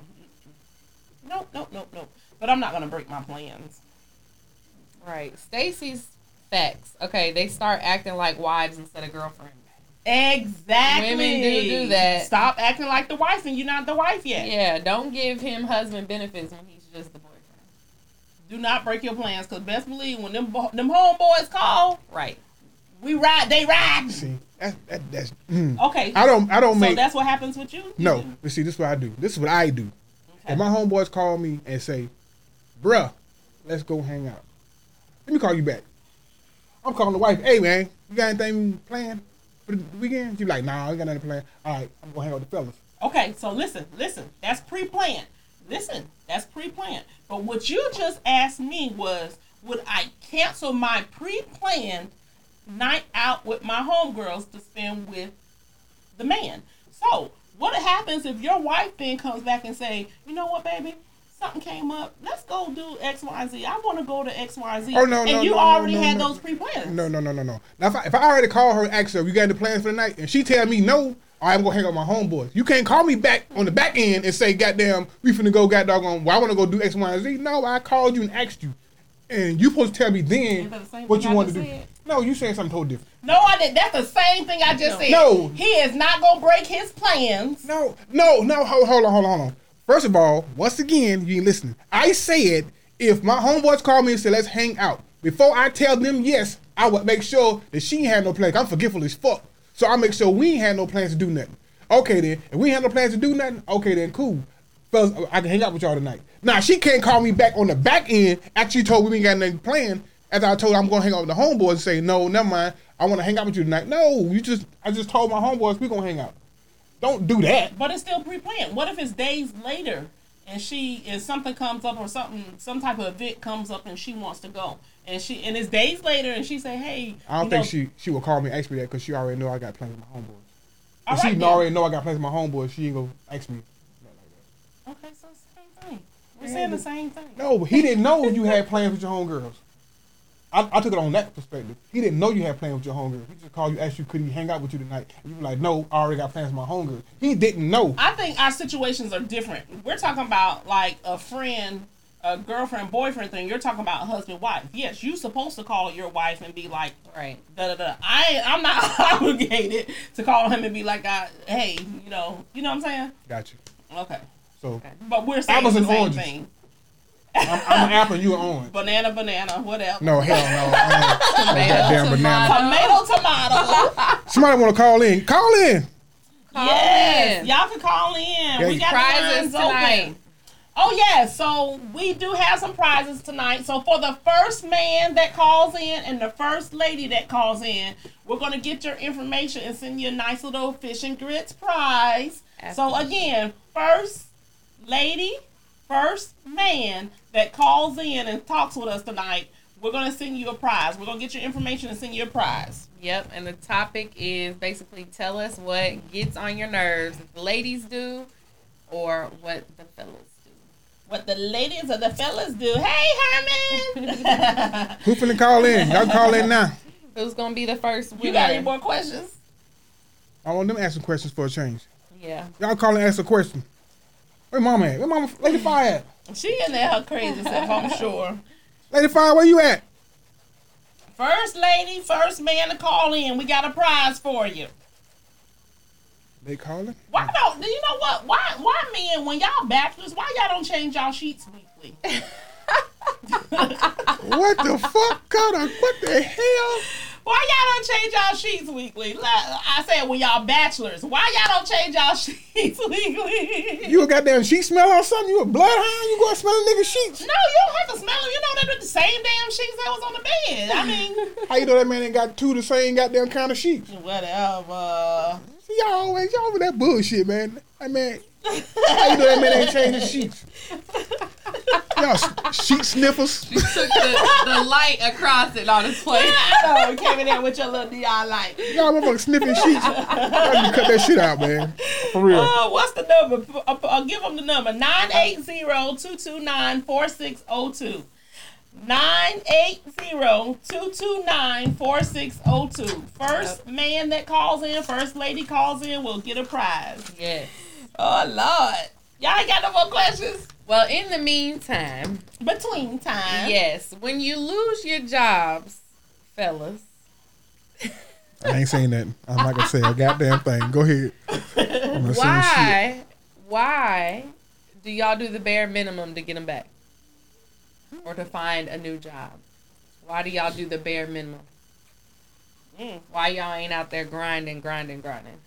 G: nope, nope, nope, nope. But I'm not gonna break my plans.
H: Right. Stacy's facts. Okay, they start acting like wives instead of girlfriends.
G: Exactly.
H: Women do do that.
G: Stop acting like the wife, and you're not the wife yet.
H: Yeah, don't give him husband benefits when he's just the boyfriend.
G: Do not break your plans, because best believe when them bo- them homeboys call,
H: Right.
G: we ride, they ride.
F: See, that's, that, that's, mm.
G: Okay.
F: I don't, I don't make
G: so
F: make,
G: that's what happens with you.
F: no. But see, this is what I do. This is what I do.
G: Okay.
F: If my homeboys call me and say, bruh, let's go hang out. Let me call you back. I'm calling the wife, hey man, you got anything planned for the weekend? She be like, nah, I got nothing planned. All right, I'm gonna hang out with the fellas.
G: Okay, so listen, listen. That's pre-planned. Listen, that's pre-planned. But what you just asked me was, would I cancel my pre-planned night out with my homegirls to spend with the man? So, what happens if your wife then comes back and say, you know what, baby? Something came up. Let's go do X, Y, Z. I want to go to X, Y, Z.
F: Oh, no,
G: and
F: no,
G: you
F: no, no,
G: already
F: no,
G: had
F: no.
G: those pre-planned.
F: No, no, no, no, no. Now, if I, if I already call her and ask her, you got any plans for the night? And she tell me no, right, I'm gonna hang out with my homeboys. You can't call me back on the back end and say, goddamn, we finna go, god doggone, well, I wanna go do X, Y, and Z. No, I called you and asked you. And you supposed to tell me then
G: the
F: what you want to do.
G: said?
F: No, you saying something totally different.
G: No, I did. That's the same thing I just said.
F: No.
G: He is not going to break his plans.
F: No, no, no, hold, hold on, hold on, hold on. First of all, once again, you ain't listening. I said if my homeboys call me and say let's hang out, before I tell them yes, I would make sure that she ain't had no plans. I'm forgetful as fuck. So I make sure we ain't had no plans to do nothing. Okay then, if we ain't had no plans to do nothing, okay then, cool. Fellas, I can hang out with y'all tonight. Now she can't call me back on the back end after she told me we ain't got nothing planned. After I told her I'm gonna hang out with the homeboys and say, no, never mind, I wanna hang out with you tonight. No, you just I just told my homeboys we gonna hang out. Don't do that.
G: But it's still pre-planned. What if it's days later and she is something comes up or something some type of event comes up and she wants to go and she and it's days later and she say, hey,
F: I don't think
G: know,
F: she she will call me and ask me that because she already know I got plans with my homeboys.
G: all
F: If she
G: then.
F: already know I got plans with my homeboys, she ain't gonna ask me.
G: Okay, so same thing. We're saying the same thing.
F: No, but he didn't know you had plans with your homegirls. I, I took it on that perspective. He didn't know you had plans with your homegirls. He just called you, asked you, could he hang out with you tonight? And you were like, no, I already got plans with my homegirls. He didn't know.
G: I think our situations are different. We're talking about like a friend, a girlfriend, boyfriend thing. You're talking about husband, wife. Yes, you're supposed to call your wife and be like,
H: Right.
G: da da da. I I'm not obligated to call him and be like, uh, hey, you know, you know what I'm saying?
F: Gotcha.
G: Okay,
F: So
G: but we're saying
F: Apples
G: the
F: and
G: same
F: oranges.
G: thing.
F: I'm, I'm an apple and you an orange.
G: Banana, banana, whatever.
F: No, hell no. I ain't- no goddamn banana.
G: Tomato, tomato.
F: Somebody want to call in. Call in.
H: Call
G: yes,
H: in.
G: y'all can call in.
F: Yeah,
G: we got
H: Prizes tonight.
G: open. Oh yeah, so we do have some prizes tonight. So for the first man that calls in and the first lady that calls in, we're gonna get your information and send you a nice little Fishing Grits prize. So again, first lady, first man that calls in and talks with us tonight, we're gonna send you a prize. We're gonna get your information and send you a prize.
H: Yep, and the topic is basically tell us what gets on your nerves, if the ladies do, or what the fellas do.
G: What the ladies or the fellas do. Hey Herman!
F: Who finna call in? Y'all call in now.
H: Who's gonna be the first winner?
G: you got any more questions?
F: I want them to ask some questions for a change.
H: Yeah.
F: Y'all call and ask a question. Where mama at? Where mama Lady Fire at?
G: She in there her crazy self, I'm sure.
F: Lady Fire, where you at?
G: First lady, first man to call in. We got a prize for you.
F: They calling?
G: Why don't do you know what? Why why men when y'all bachelors, why y'all don't change y'all sheets weekly?
F: What the fuck? Kind of, what the hell?
G: Why y'all don't change y'all sheets weekly? I said when y'all bachelors, why y'all don't change y'all sheets weekly?
F: You a goddamn sheet smell or something? You a bloodhound? You smell a nigga sheets?
G: no, you don't have to smell them. You know they're the same damn sheets that was on the bed. I mean,
F: How you know that man ain't got two the same goddamn kind of sheets?
G: whatever.
F: See, y'all always y'all with that bullshit, man. I man, how you know that man ain't changing sheets? Y'all s- sheet sniffers.
H: She took the, the light across it on his plate.
G: I know, you came in there with your little DI light.
F: Y'all motherfuckers sniffing sheets. Y'all need to cut that shit out, man. For real.
G: Uh, what's the number? Uh, uh, give them the number 980-229-4602. 980-229-4602. First man that calls in, first lady calls in will get a prize.
H: Yes.
G: Oh Lord. Y'all ain't got no more questions?
H: Well, in the meantime,
G: Between time.
H: yes, when you lose your jobs, fellas,
F: I ain't saying that. I'm not gonna say a goddamn thing. Go ahead. I'm gonna say
H: why, why do y'all do the bare minimum to get them back, or to find a new job? Why do y'all do the bare minimum?
G: Mm.
H: Why y'all ain't out there grinding, grinding, grinding?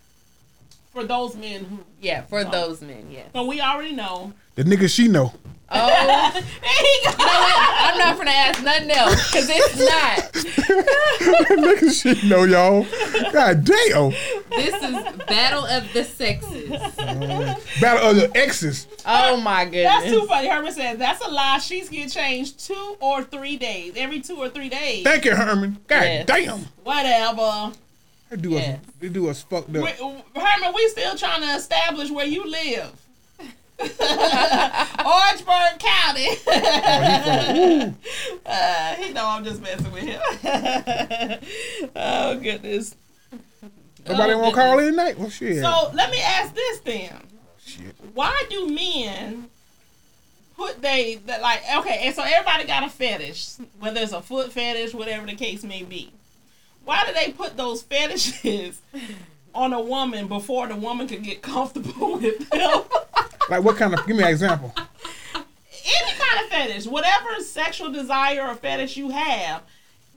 G: For those men who
H: Yeah, for those men, yeah.
G: but we already know.
F: The nigga she know.
H: Oh,
G: There he go.
H: I'm not gonna ask nothing else because it's not.
F: The nigga she know, y'all. God damn.
H: This is battle of the sexes.
F: Uh, battle of the exes.
H: Oh my goodness.
G: That's too funny. Herman says that's a lie. She's getting changed two or three days. Every two or three days.
F: Thank you, Herman. God
H: Yes.
F: damn.
G: Whatever.
F: They do
H: Yes.
F: us. They do us fucked
G: We. Herman, we still trying to establish where you live. Orangeburg County. uh, he know I'm just messing with him. oh goodness.
F: Nobody
G: Oh,
F: want to call in tonight? Well, shit.
G: So let me ask this then:
F: shit.
G: Why do men put they that like okay? And so everybody got a fetish, whether it's a foot fetish, whatever the case may be. Why do they put those fetishes on a woman before the woman could get comfortable with them?
F: Like what kind of? Give me an example.
G: any kind of fetish, whatever sexual desire or fetish you have,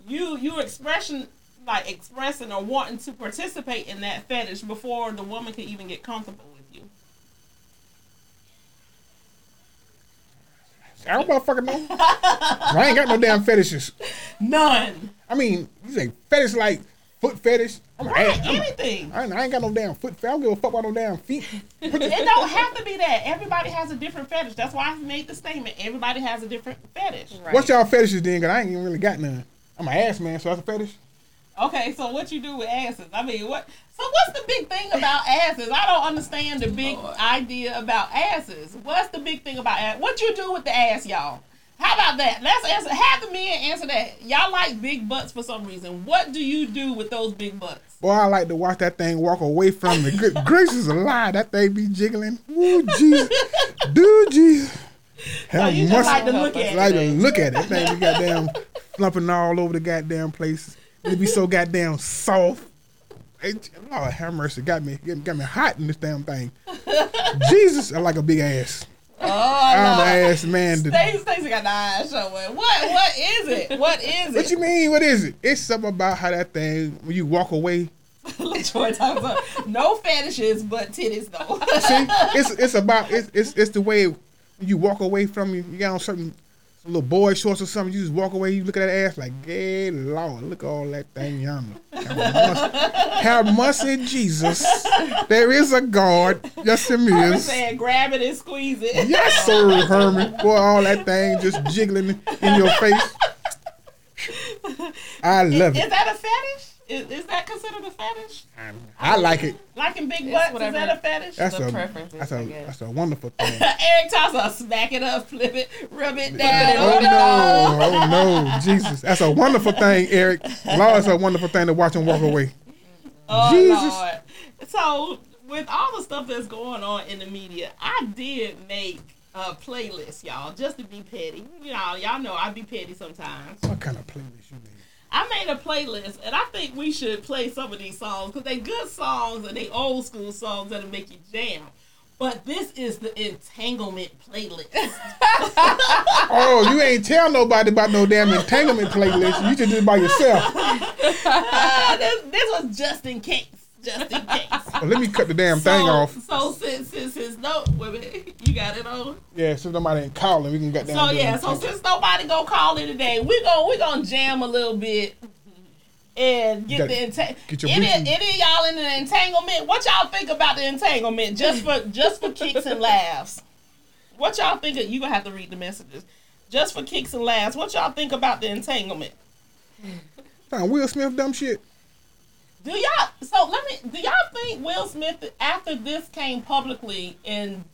G: you you expression like expressing or wanting to participate in that fetish before the woman can even get comfortable with you.
F: I don't motherfucking know. I ain't got no damn fetishes.
G: None.
F: I mean, you say fetish like foot fetish. I'm a
G: Right,
F: ass- I'm
G: anything.
F: I ain't, I ain't got no damn foot. fetish. I don't give a fuck about no damn feet.
G: It don't have to be that. Everybody has a different fetish. That's why I made the statement. Everybody has a different fetish.
H: Right.
F: What's y'all fetishes then? Cause I ain't even really got none. I'm an ass man, so that's a fetish.
G: Okay, so what you do with asses? I mean, what? So what's the big thing about asses? I don't understand the big idea about asses. What's the big thing about ass? What you do with the ass, y'all? How about that? Let's answer. Have the men answer that. Y'all like big butts for some reason. What do you do with those big butts?
F: Boy, I like to watch that thing walk away from me. Good gracious alive, that thing be jiggling. Woo, Jesus. Dude, Jesus.
G: So
F: Hell,
G: you just like to look at it.
F: like
G: it.
F: to look at it. That thing be goddamn slumping all over the goddamn place. It be so goddamn soft. It, Lord have mercy, got me got me hot in this damn thing. Jesus, I like a big ass.
G: Oh,
F: I'm ass man.
G: Stacey, Stacey got the eyes showing. What? What is it? What is it?
F: What you mean? What is it? It's something about how that thing when you walk away.
G: LaTroy talks about no fetishes, but titties though.
F: See, it's it's about it's it's, it's the way you walk away from you. You got on certain little boy shorts or something. You just walk away. You look at that ass like, hey Lord, look at all that thing yonder. Have mercy- Jesus. There is a God. Yes, there is.
G: saying grab it and squeeze it.
F: Yes, sir, Herman. Boy, all that thing just jiggling in your face. I love
G: Is
F: it.
G: that a fetish? Is, is that considered a fetish?
F: I like it.
G: Liking big
H: It's
G: butts, is that a fetish?
F: That's
H: The
F: a
H: preference.
F: that's
H: I
F: a
H: guess.
F: that's a wonderful thing.
G: Eric Tosser, smack it up, flip it, rub it down.
F: Oh no! Oh no! Jesus, that's a wonderful thing, Eric. Lord, it's a wonderful thing to watch him walk away.
G: Oh,
F: Jesus.
G: Lord. So, with all the stuff that's going on in the media, I did make a playlist, y'all, just to be petty. You know, y'all know I be petty sometimes.
F: What kind of playlist you made?
G: I made a playlist, and I think we should play some of these songs because they good songs and they old school songs that'll make you jam. But this is the entanglement playlist.
F: Oh, you ain't tell nobody about no damn entanglement playlist. You just did it by yourself.
G: Ah, this, this was just in case. Just in case.
F: Well, let me cut the damn thing off.
G: So since since since no, wait a minute, you got it on.
F: Yeah, since nobody ain't calling. We can get down.
G: So yeah, so since nobody gonna call it today, we gon' we gonna jam a little bit and get the entang-
F: get your
G: any, any of y'all in the entanglement. What y'all think about the entanglement? Just for just for kicks and laughs. What y'all think? Of, you gonna have to read the messages. Just for kicks and laughs. What y'all think about the entanglement?
F: Fine, Will Smith dumb shit.
G: Do y'all? So let me. Do y'all think Will Smith after this came publicly and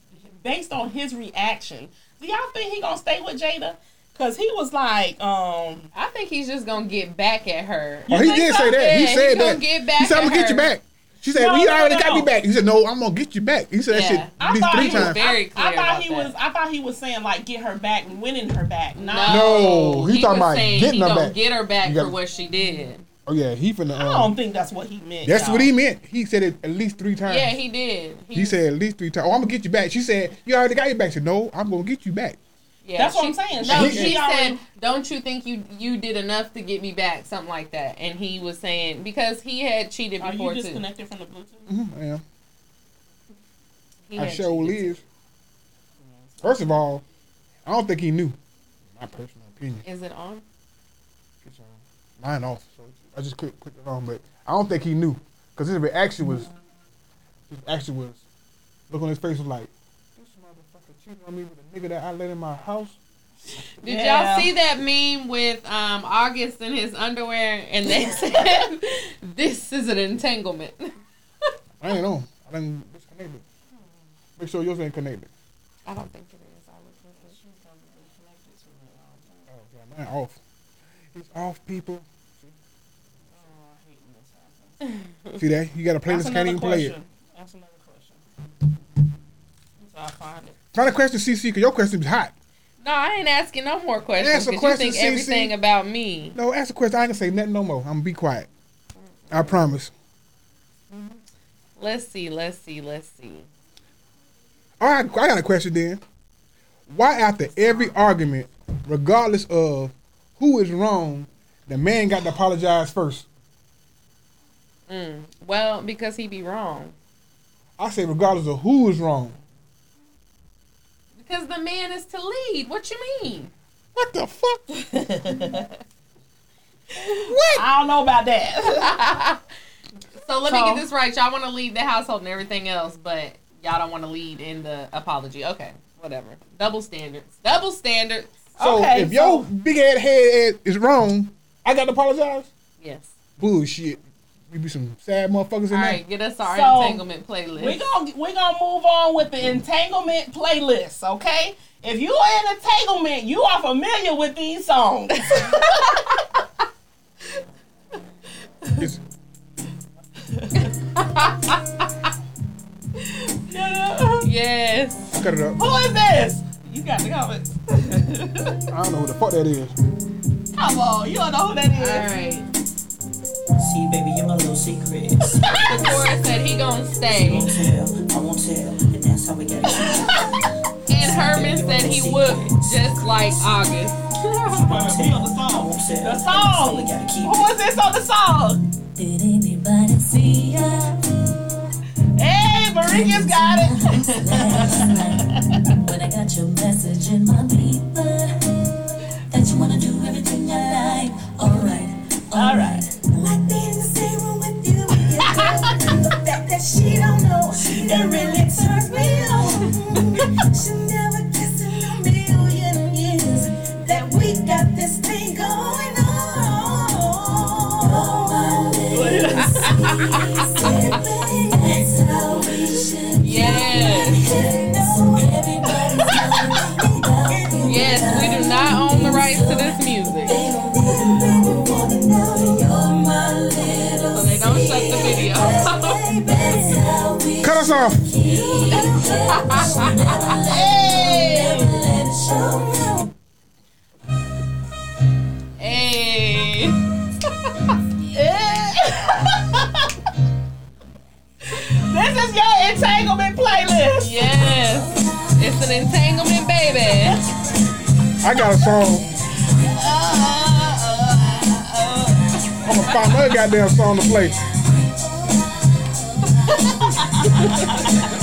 G: based on his reaction, do y'all think he gonna stay with Jada? Cause he was like, um,
H: I think he's just gonna get back at her.
F: Oh, he did
G: so?
F: say that.
H: Yeah,
F: he
H: he
F: said
H: gonna
F: that.
H: get back
F: he said, "I'm gonna get you back." She said,
G: No,
F: "We
G: no,
F: already
G: no,
F: got me back." He said, "No, I'm gonna get you back." He said that
H: Yeah.
F: shit at
G: I
F: least
G: thought
F: three
G: he was
F: times.
H: very
G: I,
H: clear
G: I thought
H: about
G: he
H: that.
G: was. I thought he was saying like get her back winning her back. No,
F: No, he talking
H: was
F: about
H: saying
F: getting
H: he
F: her
H: gonna
F: back.
H: get her back
F: You got-
H: for what she did.
F: Oh yeah, he finna.
G: I
F: Um,
G: don't think that's what he meant.
F: that's
G: y'all.
F: what he meant. He said it at least three times.
H: Yeah, he did.
F: He said at least three times. Oh, I'm gonna get you back. She said, "You already got your back." She said, "No, I'm gonna get you back."
H: Yeah,
G: That's what I'm saying.
H: No,
G: She-
H: she
G: she already-
H: said, "Don't you think you you did enough to get me back?" Something like that. And he was saying because he had cheated
G: Are
H: before
G: you
H: too.
G: disconnected from the Bluetooth?
F: Mm-hmm, I am.
H: He
F: I
H: had
F: sure
H: cheated.
F: is. First of all, I don't think he knew. My personal opinion.
H: Is it on?
F: It's on. Mine off. So I just clicked, clicked it on, but I don't think he knew because his reaction was, his action was, look on his face was like, this motherfucker cheated on me with a nigga that I let in my house.
H: Did
G: Yeah.
H: y'all see that meme with um, August in his underwear and they said this is an entanglement?
F: I ain't know. I didn't disconnect it. Make sure yours ain't connected.
H: I don't think it is. I looked at it.
F: Oh, yeah, mine off. It's off, people. See that? You got a playlist, can't even play it.
G: question. That's another question. So I find it.
F: Find a question, CC, because your question is hot.
H: No, I ain't asking no more questions
F: Ask a
H: because you
F: question,
H: think
F: CC.
H: everything about me.
F: No, ask a question. I ain't gonna say nothing no more. I'm gonna be quiet. I promise. Mm-hmm.
H: Let's see. Let's see. Let's see.
F: Oh, All right, I got a question then. Why after every argument, regardless of who is wrong, the man got to apologize first?
H: Mm. Well, because he be wrong.
F: I say regardless of who is wrong.
H: Because the man is to lead. What you mean?
F: What the fuck? what?
G: I don't know about that.
H: So let me get this right. Y'all want to lead the household and everything else, but y'all don't want to lead in the apology. Okay, whatever. Double standards. Double standards.
F: So
G: Okay,
F: if
G: so-
F: your big head head is wrong, I got to apologize?
H: Yes.
F: Bullshit. You be some sad motherfuckers in
H: All
F: there.
H: right, get us our
G: So,
H: entanglement playlist.
G: we gonna we gonna move on with the entanglement playlist. Okay, if you are in entanglement, you are familiar with these songs.
H: Yes.
F: cut it up.
G: Who is this? You got the comments.
F: I don't know who the fuck that is.
G: Come on, you don't know who that is.
H: All right.
I: See, baby, you're my little secret.
H: The chorus said he gonna stay, I
I: won't tell, I won't tell, and that's how we gotta keep
H: and Herman said he would just like August.
G: Be on the
I: I
G: song.
I: won't tell,
G: The
I: and that's how
G: song.
I: we gotta keep
G: Who is this on the song?
J: Did anybody see ya
G: Hey, Marika's got it.
J: when I got your message in my beeper that you wanna do everything I like? Alright,
G: Alright.
J: Like being in the same room with you. with your girl. the fact that she don't know that really
K: I got a song. I'm gonna find another goddamn song to play.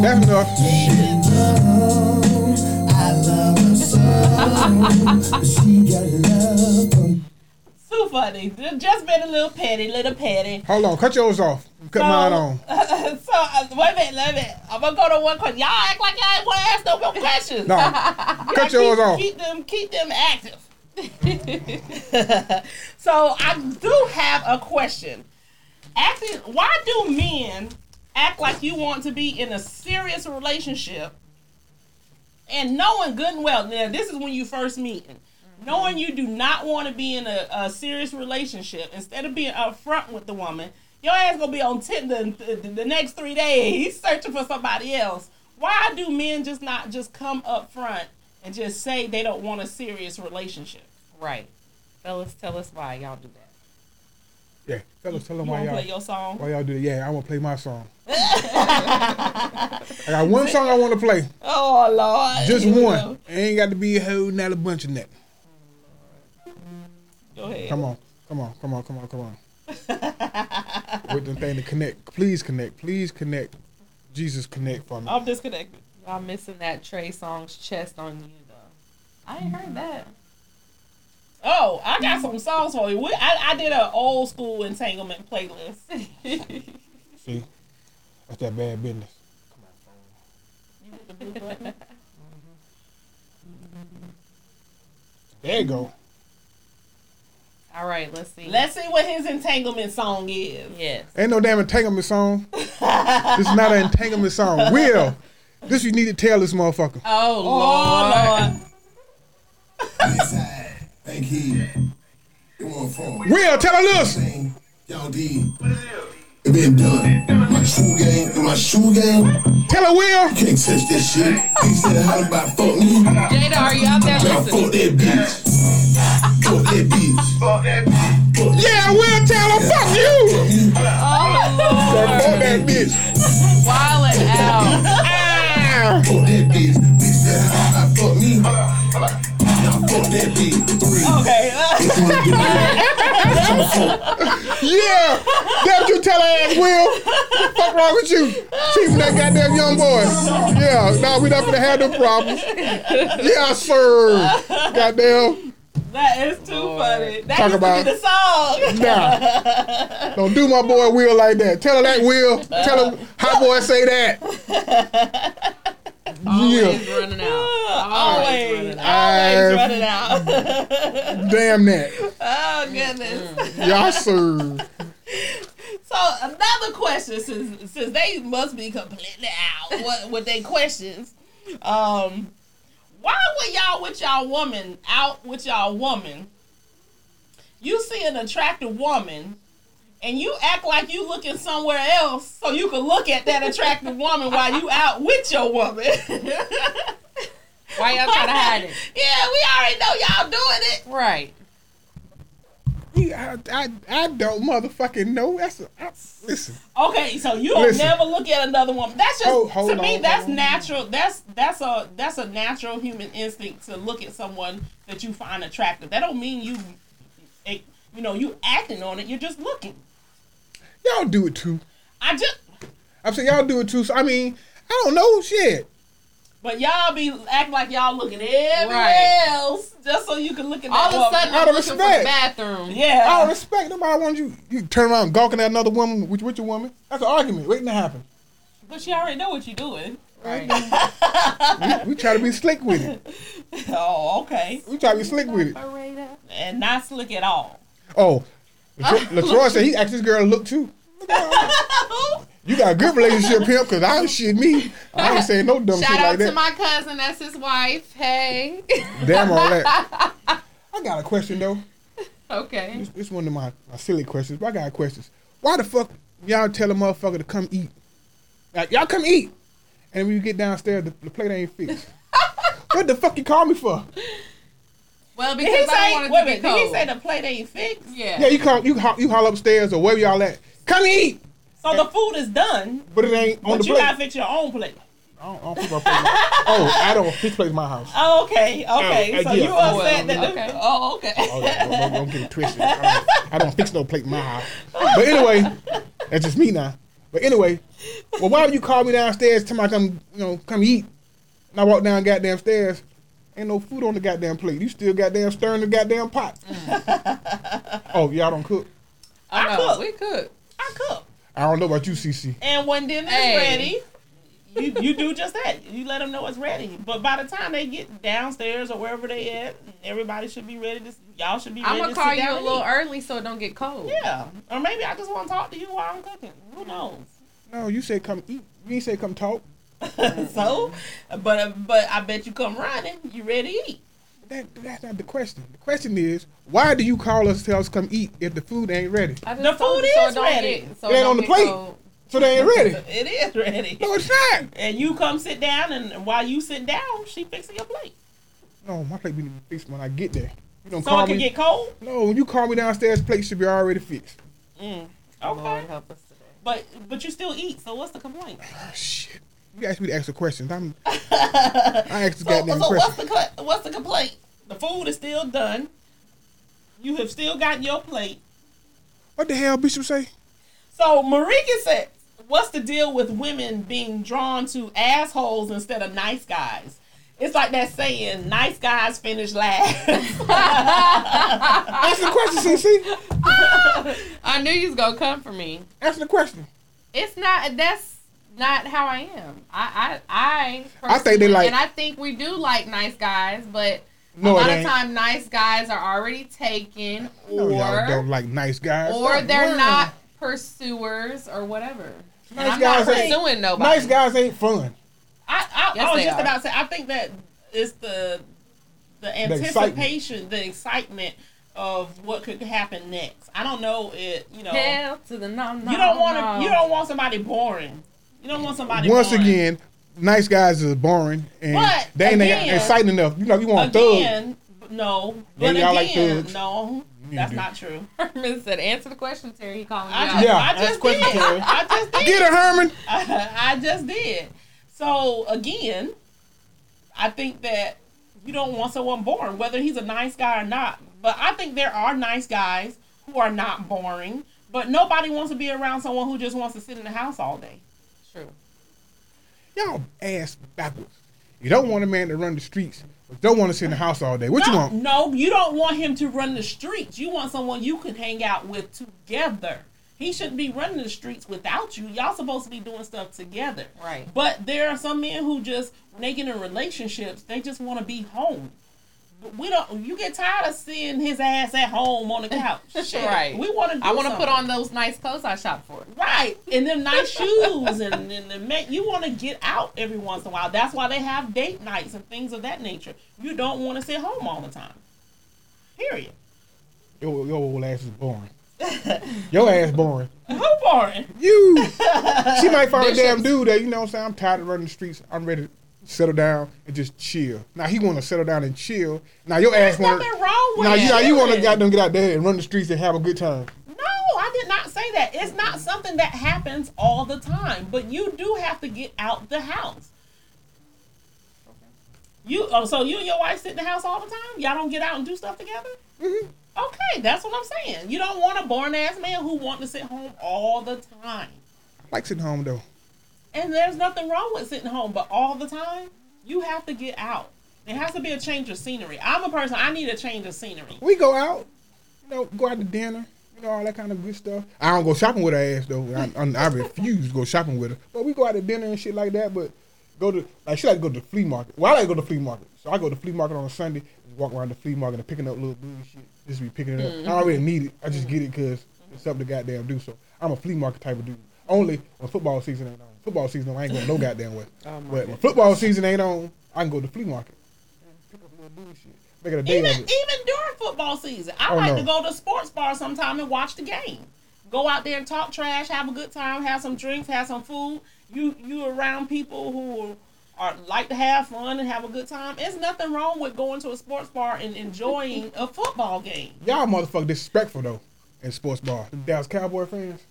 F: love from
G: Too funny. Just been a little petty, little petty.
K: Hold on, cut yours off. Cut mine on.
G: so uh, wait a minute, wait a minute. I'm gonna go to one question. Y'all act like y'all ain't want to ask no more questions.
K: No, cut
G: gotta
K: yours
G: keep,
K: off.
G: Keep them, keep them active. so I do have a question. Actually, why do men act like you want to be in a serious relationship and knowing good and well? Now, this is when you first meeting. Knowing you do not want to be in a, a serious relationship, instead of being upfront with the woman, your ass gonna be on Tinder the, the, the next three days searching for somebody else. Why do men just not just come up front and just say they don't want a serious relationship?
H: Right. Fellas, tell us why y'all do that.
K: Yeah, fellas, tell them
G: You
K: why
G: wanna
K: y'all
G: play your song?
K: Why y'all do it? Yeah, I want to play my song. I got one song I want to play.
G: Oh Lord,
K: Just
G: Here
K: one.
G: go.
K: Ain't got to be a whole not a bunch of that.
G: Go ahead.
K: Come on, come on, come on, come on, come on. With the thing to connect. Please connect. Please connect. Jesus connect for me.
G: I'm disconnected.
H: Y'all missing that Trey Songz chest on you though. I ain't heard that.
G: Oh, I got some songs for you. We, I, I did an old school entanglement playlist.
K: See, that's that bad business. There you go.
H: All right, let's see.
G: Let's see what his entanglement song is.
H: Yes.
F: Ain't no damn entanglement song. this is not an entanglement song. Will, this you need to tell this motherfucker.
H: Oh,
G: Oh,
H: Lord.
G: Lord.
A: Thank he. It won't fall.
F: Will, tell her this.
A: Y'all did. It been done. My shoe game and my shoe game.
F: Tell her Will.
A: Can't touch that shit. He said how about fuck me.
H: Jada, are you out there
A: Y'all
H: listening?
A: fuck that bitch. Fuck that bitch. Fuck that bitch.
F: Yeah, Will, tell her fuck you.
H: Oh,
F: Fuck that bitch.
H: Wildin' out.
A: Fuck that bitch. Bitch said how about fuck me. Y'all fuck that bitch. Three.
G: Okay.
F: Yeah, that's what you tell her ass, Will. What fuck wrong with you? Teaching that goddamn young boy. Yeah, now we not gonna have no problems. Yeah, sir. Goddamn.
G: that is too funny. That
F: Talk
G: used
F: about-
G: to be the song.
F: Nah. Don't do my boy Will like that. Tell her that, Will. Tell her how boy say that.
H: Always
F: Yeah.
H: running out.
G: Always,
H: running
G: always running out.
F: Damn that.
G: oh goodness.
F: Yeah, sir.
G: So another question, since since they must be completely out what with their questions, um, why when y'all with y'all woman out with y'all woman, you see an attractive woman, and you act like you looking somewhere else so you can look at that attractive woman while you out with your woman.
H: Why y'all trying to hide it?
G: yeah, we already know y'all doing it.
H: Right.
F: Yeah, I, I, I don't motherfucking know. That's a, I, listen.
G: Okay, so you don't
F: Listen.
G: never look at another woman. That's just
F: Hold- hold
G: to me.
F: on,
G: That's
F: hold on.
G: natural. That's that's a that's a natural human instinct to look at someone that you find attractive. That don't mean you, eh, you know, you acting on it. You're just looking.
F: Y'all do it too.
G: I just,
F: I'm saying y'all do it too. So I mean, I don't know shit.
G: but y'all be act like y'all looking everywhere
H: Right.
G: else just so you can look at
H: All
G: that
H: of a
G: woman.
H: sudden,
F: Out
H: I'm
F: of
H: looking for
F: respect.
H: the bathroom.
G: yeah.
F: Out of respect, nobody wants you. You turn around gawking at another woman with, with your woman. That's an argument waiting to happen.
G: but she already know what you're doing.
H: Right.
F: We, we try to be slick with it.
G: Oh, okay,
F: We try to be slick with it.
G: and not slick at all.
F: Oh, Latro- Latroy said he asked this girl to look too. You got a good relationship, pimp, because I don't shit me. I ain't saying no dumb shit. like that.
H: Shout out to my cousin. That's his wife. Hey.
F: Damn all that. I got a question though.
H: okay.
F: This, this one of my, my silly questions, but I got questions. Why the fuck y'all tell a motherfucker to come eat? Like y'all come eat, and when you get downstairs, the, the plate ain't fixed. what the fuck you call me for?
H: Well,
G: Did he
H: because I
G: say?
H: don't
G: Wait
H: to be
G: minute. Did he say the plate ain't fixed?
H: yeah.
F: Yeah, you call you ho- you holler upstairs or wherever y'all at. Come eat,
G: So the food is done,
F: but it ain't on
G: but
F: the
G: you
F: plate.
G: gotta fix your own plate.
F: I don't, I don't fix my plate. oh, I don't fix plate in my house.
G: Oh, okay, okay.
F: Oh,
G: so
F: uh,
G: you
F: yeah.
G: upset
H: Well,
G: that? The,
H: okay.
G: oh, okay.
F: Oh, yeah, don't, don't, don't get it twisted. I don't, I don't fix no plate in my house. But anyway, that's just me now. But anyway, well, why would you call me downstairs? Tell me I come, you know, come eat. And I walk down goddamn stairs. Ain't no food on the goddamn plate. You still goddamn stirring the goddamn pot. oh, y'all don't cook.
H: I
G: I
H: know.
G: cook.
H: We cook.
G: I cook,
F: I don't know about you, CC.
G: and when dinner's
H: Hey.
G: ready, you you do just that. You let them know it's ready. But by the time they get downstairs or wherever they at, everybody should be ready to. Y'all should be ready
H: I'm gonna call
G: sit
H: you
G: down
H: a little
G: eat.
H: early so it don't get cold.
G: Yeah, or maybe I just want to talk to you while I'm cooking. Who knows?
F: No, you say come eat. You ain't say come talk.
G: so, but uh, but I bet you come running. You ready to eat?
F: That, that's not the question. The question is, why do you call us to tell us come eat if the food ain't ready?
G: The food
H: you so
G: is
H: it don't
G: ready.
H: Get, so
F: It ain't on the plate.
H: cold.
F: So they ain't ready.
G: It is ready.
F: No, it's not.
G: And you come sit down, and while you sit down, she fixing your plate.
F: No, my plate be fixed when I get there. You don't
G: So
F: call
G: it can
F: me.
G: get cold.
F: no, when you call me downstairs, plate should be already fixed.
G: Mm.
H: Lord
G: Okay,
H: help us today.
G: but but you still eat. So what's the complaint?
F: Oh, shit. You asked me to ask the questions. I'm. I asked the
G: So,
F: goddamn
G: so what's the what's the complaint? The food is still done. You have still got your plate.
F: What the hell, Bishop say?
G: So Marika said, "What's the deal with women being drawn to assholes instead of nice guys?" It's like that saying, "Nice guys finish last."
F: Answer the question, CC.
H: I knew you was gonna come for me.
F: Answer the question.
H: It's not. That's not how I am. I I I.
F: I think they like-
H: and I think we do like nice guys, but
F: No,
H: a lot of time, nice guys are already taken, or
F: y'all don't like nice guys.
H: or
F: Stop
H: they're
F: lying.
H: not pursuers or whatever. and
F: Nice
H: I'm not
F: guys ain't-
H: pursuing nobody.
F: Nice guys ain't fun.
G: I, I,
H: Yes,
G: I was just
H: are.
G: about to say. I think that it's the the
F: excitement.
G: anticipation, the excitement of what could happen next. I don't know it. You know,
H: Hell to the no, no.
G: you don't want to.
H: no.
G: You don't want somebody boring. You don't want somebody.
F: Once
G: boring.
F: again, nice guys is boring and
G: But
F: they ain't
G: again-
F: exciting enough. You know, you want thugs.
G: again, no, but
F: Maybe y'all like thugs.
G: no, that's
F: do.
G: not true.
H: Herman said, "Answer the question, Terri." He calling
G: I just.
F: Yeah,
G: I just
F: question,
G: did.
F: Terri.
G: I just did.
F: Get her, Herman.
G: I just did. So again, I think that you don't want someone boring, whether he's a nice guy or not. But I think there are nice guys who are not boring. But nobody wants to be around someone who just wants to sit in the house all day.
H: True.
F: Y'all ass backwards. You don't want a man to run the streets, but don't want to sit in the house all day. What you want?
G: No, you don't want him to run the streets. You want someone you can hang out with together. He shouldn't be running the streets without you. Y'all supposed to be doing stuff together.
H: Right.
G: But there are some men who just when they get in relationships, they just want to be home. But we don't. You get tired of seeing his ass at home on the couch. Shit.
H: Right.
G: We want to.
H: I want to put on those nice clothes I shop for.
G: Right, and them nice shoes, and, and the man, you want to get out every once in a while. That's why they have date nights and things of that nature. You don't want to sit home all the time. Period.
F: Your, your old ass is boring. Your ass boring.
G: Who boring?
F: You. She might find a damn dude that you know what I'm saying. I'm tired of running the streets. I'm ready to settle down and just chill. Now he want to settle down and chill. Now your
G: There's
F: ass want.
G: nothing wrong with
F: Now you, now you want to
G: chilling.
F: goddamn get out there and run the streets and have a good time.
G: No, I did not say that. It's not something that happens all the time, but you do have to get out the house. You oh, so you and your wife sit in the house all the time? Y'all don't get out and do stuff together?
F: Mm-hmm.
G: Okay, that's what I'm saying. You don't want a boring ass man who want to sit home all the time.
F: I like sitting home though.
G: And there's nothing wrong with sitting home, but all the time, you have to get out. It has to be a change of scenery. I'm a person, I need a change of scenery.
F: We go out, you know, go out to dinner, you know, all that kind of good stuff. I don't go shopping with her ass though. I, I, I refuse to go shopping with her. But we go out to dinner and shit like that. But go to like she like to go to the flea market. Well, I like to go to the flea market. So I go to the flea market on a Sunday, walk around the flea market and picking up little bullshit. Just be picking it up. Mm-hmm. I don't really need it. I just get it because it's something to goddamn do. So I'm a flea market type of dude. Only when football season ain't on. Football season, I ain't going no goddamn way.
H: Oh,
F: but when football season ain't on, I can go to the flea market. Pick up little bullshit. Make it a day
G: Even
F: of it.
G: even during football season, I
F: Oh,
G: like
F: no.
G: to go to sports bar sometime and watch the game. Go out there and talk trash, have a good time, have some drinks, have some food. You you around people who are like to have fun and have a good time. There's nothing wrong with going to a sports bar and enjoying a football game.
F: Y'all motherfucker disrespectful though in sports bar. The Dallas Cowboy fans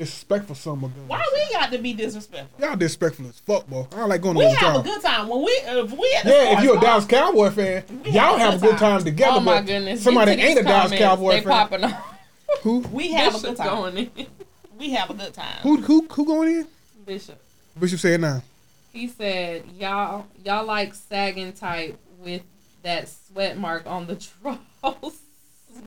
F: disrespectful some of them.
G: Why we got to be disrespectful?
F: Y'all disrespectful as fuck, boy. I don't like going
G: We
F: to We
G: have a good time when we if we at the
F: Yeah, if you're a Dallas Cowboy fan, y'all have a good time together.
H: Oh my
F: but
H: goodness!
F: Somebody ain't a Dallas. Cowboy
H: They
F: fan.
H: popping off.
F: Who?
G: We have a
H: Bishop
G: good time.
H: going in.
G: We have a good time.
F: Who? Who? Who going in?
H: Bishop.
F: Bishop said now.
H: He said, "Y'all, y'all like sagging type with that sweat mark on the drawers."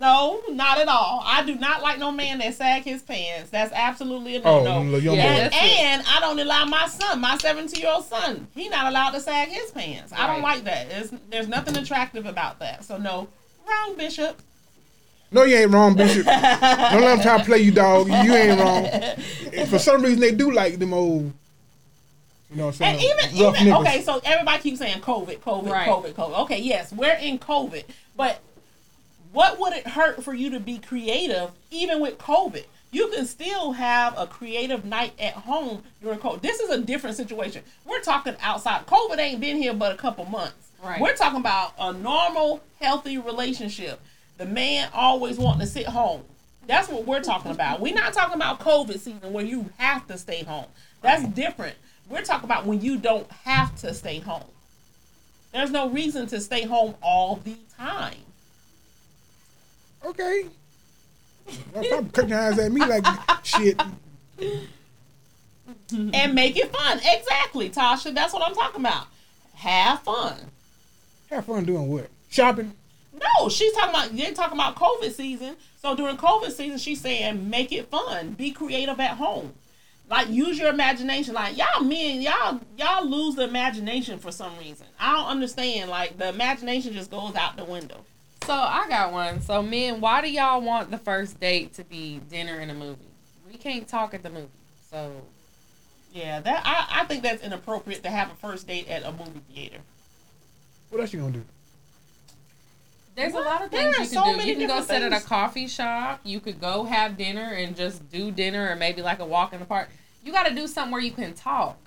G: No, not at all. I do not like no man that sag his pants. That's absolutely a
F: Oh,
G: no
F: them
G: no.
F: little young
H: Yeah.
G: And, and I don't allow my son, my 17 year old son, he not allowed to sag his pants. I don't like that. It's, there's nothing attractive about that. So no, wrong, Bishop.
F: No, you ain't wrong, Bishop. Don't let them try to play you, dog. You ain't wrong. And For some reason, they do like them old. You know what I'm
G: And
F: saying?
G: even, even okay, so everybody keeps saying COVID, COVID,
H: Right.
G: COVID, COVID. Okay, yes, we're in COVID, but what would it hurt for you to be creative even with COVID? You can still have a creative night at home during COVID. This is a different situation. We're talking outside. COVID ain't been here but a couple months.
H: Right.
G: We're talking about a normal, healthy relationship. The man always wanting to sit home. That's what we're talking about. We're not talking about COVID season where you have to stay home. That's different. We're talking about when you don't have to stay home. There's no reason to stay home all the time.
F: Okay. Well, stop cutting your eyes at me like shit.
G: And make it fun. Exactly, Tasha. That's what I'm talking about. Have fun.
F: Have fun doing what? Shopping.
G: No, she's talking about they're talking about COVID season. So during COVID season, she's saying make it fun, be creative at home. Like use your imagination. Like y'all men, y'all y'all lose the imagination for some reason. I don't understand. Like the imagination just goes out the window.
H: So I got one. So men, why do y'all want the first date to be dinner and a movie? We can't talk at the movie. So
G: Yeah, that I, I think that's inappropriate to have a first date at a movie theater.
F: What else you gonna do?
H: there's a lot of things
G: are
H: you
G: so
H: can do. You can go
G: different
H: sit at a coffee shop. You could go have dinner and just do dinner or maybe like a walk in the park. You got to do something where you can talk.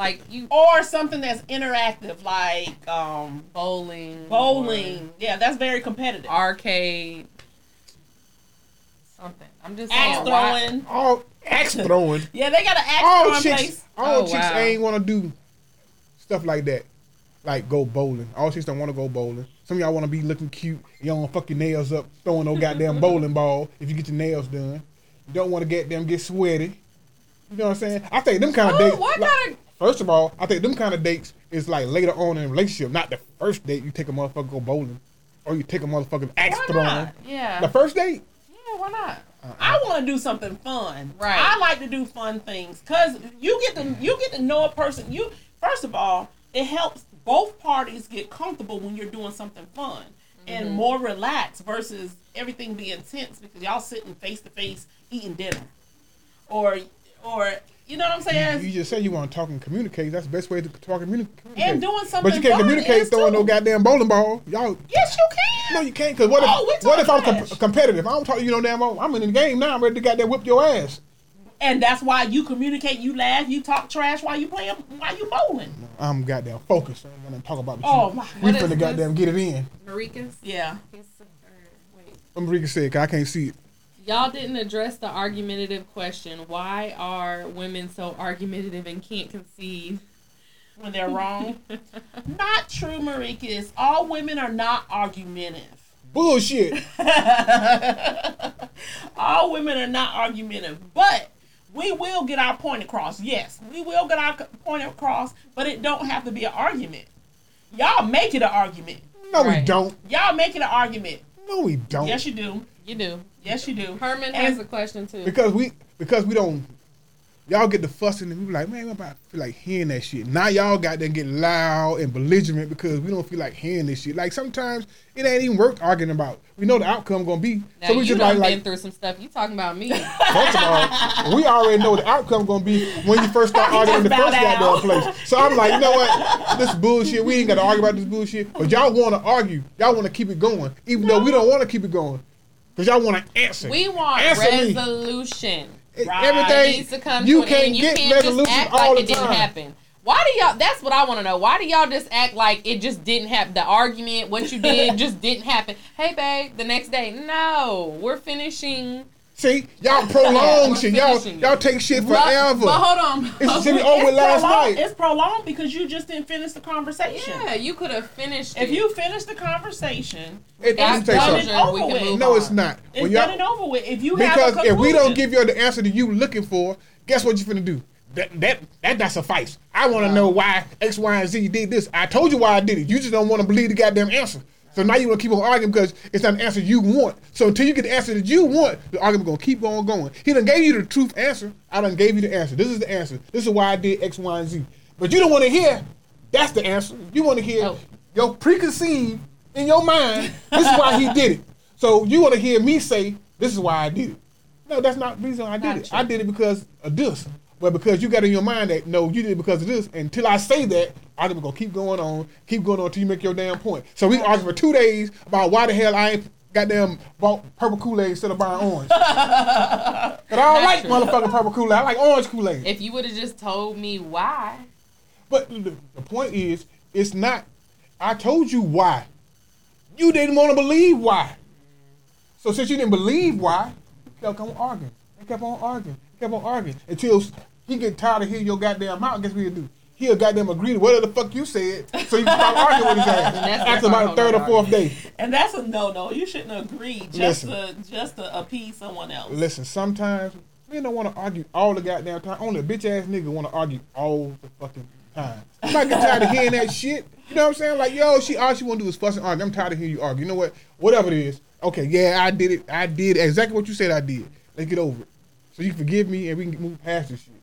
H: Like you
G: Or something that's interactive, like um
H: bowling,
G: bowling. Yeah, that's very competitive.
H: arcade, something. I'm just
G: Axe
H: saying. why-
G: throwing.
F: All axe throwing.
G: Yeah, they got an axe
F: all
G: throwing
F: chicks,
G: place.
F: all
H: Oh,
F: chicks
H: wow.
F: ain't want to do stuff like that, like go bowling. All chicks don't want to go bowling. Some of y'all want to be looking cute. You don't fuck your nails up, throwing no goddamn bowling ball. If you get your nails done, you don't want to get them get sweaty. You know what I'm saying? I think them kind of
H: Oh,
F: dates.
H: what
F: like-
H: kind of
F: First of all, I think them kind of dates is like later on in a relationship, not the first date. You take a motherfucker go bowling, or you take a motherfucking axe
G: Why
F: throwing.
G: not?
H: Yeah.
F: The first date,
H: yeah, why not?
G: I want to do something fun.
H: Right.
G: I like to do fun things because you get to you get to know a person. You first of all, it helps both parties get comfortable when you're doing something fun and
H: Mm-hmm.
G: more relaxed versus everything being tense because y'all sitting face to face eating dinner, or or you know what I'm saying.
F: you just say you want to talk and communicate. That's the best way to talk and communicate.
G: and doing something
F: But you can't communicate throwing
G: too.
F: no goddamn bowling ball. Y'all,
G: Yes, you can.
F: no, you can't. Cause what if,
G: Oh, we
F: what if I'm
G: talking
F: com- competitive? I don't talk to you no damn. more. I'm in the game now. I'm ready to goddamn whip your ass.
G: And that's why you communicate, you laugh, you talk trash while you playing, while you bowling.
F: I'm goddamn focused. I'm gonna talk about the
G: Oh my!
F: We
H: What is
F: finna goddamn get it in.
H: Marika's?
G: Yeah.
H: He's, or, wait.
F: I'm Rika said, 'cause I can't see it.
H: Y'all didn't address the argumentative question. Why are women so argumentative and can't concede?
G: when they're wrong. not true, Maricus. All women are not argumentative.
F: Bullshit.
G: All women are not argumentative, but we will get our point across. Yes, we will get our point across, but it don't have to be an argument. Y'all make it an argument.
F: No, we don't.
G: Y'all make it an argument.
F: No, we don't.
G: Yes, you do.
H: You do.
G: Yes, you do.
H: Herman
G: And-
H: has a question too.
F: because we because we don't. Y'all get the fussing and we be like, man, I'm about to feel like hearing that shit. Now y'all got to get loud and belligerent because we don't feel like hearing this shit. Like sometimes it ain't even worth arguing about. We know the outcome gonna be.
H: now
F: so we
H: you
F: just
H: done
F: like
H: been
F: like
H: through some stuff. You talking about me?
F: First of all, we already know the outcome gonna be when you first start arguing in the first
G: bow
F: goddamn place. So I'm like, you know what? This bullshit. We ain't gotta argue about this bullshit. But y'all wanna argue. Y'all wanna keep it going. Even though we don't wanna keep it going. Cause y'all wanna answer.
H: we want
F: Answer
H: resolution.
G: Right.
H: It
F: Everything
H: needs to come
F: you
H: to an
F: can't
H: end. You
F: get
H: can't just act
F: all
H: like it didn't happen. Why do y'all? That's what I want to know. Why do y'all just act like it just didn't happen? The argument, what you did, just didn't happen. Hey, babe, the next day, no, we're finishing.
F: See, y'all
H: Yeah,
F: prolong
H: we're
F: shit. Y'all y'all take shit
H: But-
F: forever.
H: But hold on.
F: It's shit we over with last
G: prolonged,
F: night.
G: It's prolonged because you just didn't finish the conversation.
H: yeah, you could have finished.
G: If
H: it.
G: you finish the conversation,
F: It,
H: got
F: let me tell
G: done
F: something.
G: and over with.
F: No, it's not.
G: it's
F: When
G: done
F: y'all-
G: and over with. If you
F: Because
G: have a
F: if we don't give you the answer that you looking for, guess what you finna do? That that that not suffice. I want to know why X, Y, and Z did this. I told you why I did it. You just don't want to believe the goddamn answer. So now you want to keep on arguing because it's not an answer you want. So until you get the answer that you want, the argument gonna keep on going. He done gave you the truth answer. I done gave you the answer. This is the answer. This is why I did X, Y, and Z. But you don't want to hear. That's the answer. You want to hear
H: Oh.
F: your preconceived in your mind. This is why he did it. So you want to hear me say, "This is why I did it." No, that's not the reason I did
H: Not
F: it.
H: true.
F: I did it because of this. But because you got in your mind that no, you did it because of this. Until I say that, I'm gonna keep going on, keep going on until you make your damn point. So we argued for two days about why the hell I ain't goddamn bought purple Kool Aid instead of buying orange. but I don't like
H: true.
F: motherfucking purple Kool Aid. I like orange Kool Aid.
H: if you would have just told me why,
F: But the, the point is, it's not. I told you why. You didn't want to believe why. So since you didn't believe why, you kept on arguing. He kept on arguing. He kept on arguing until he get tired of hearing your goddamn mouth. Guess what he'll do? He'll goddamn agree to whatever the fuck you said, so you can stop arguing with his ass.
H: that's
F: After about the third or fourth day.
G: and that's a no no. You shouldn't agree just
F: Listen.
G: to just to appease someone else.
F: Listen, sometimes men don't want to argue all the goddamn time. Only a bitch ass nigga want to argue all the fucking time. I'm not getting tired of hearing that shit. You know what I'm saying? Like, yo, she all she want to do is fuss and argue. I'm tired of hearing you argue. You know what? Whatever it is. Okay, yeah, I did it. I did exactly what you said I did. Let's get over it. So you forgive me and we can move past this shit.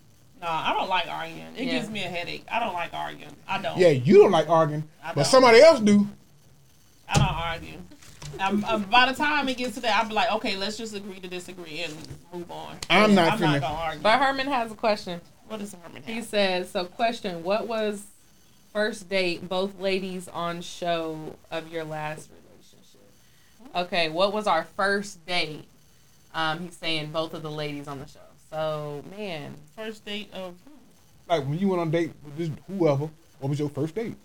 G: No, I don't like arguing. It
H: Yeah.
G: gives me a headache. I don't like arguing. I don't.
F: Yeah, you don't like arguing,
G: I
F: but
G: don't.
F: somebody else do.
G: I don't argue. Um, um, by the time it gets to that, I'll be like, okay, let's just agree to disagree and move on.
F: I'm not
G: I'm
F: finna-
G: not gonna argue.
H: But Herman has a question.
G: what does Herman Have?
H: He says, so question, what was first date both ladies on show of your last relationship? Okay, what was our first date? Um, he's saying both of the ladies on the show. So, man,
G: First date of
F: Like when you went on a date with this whoever, what was your first date?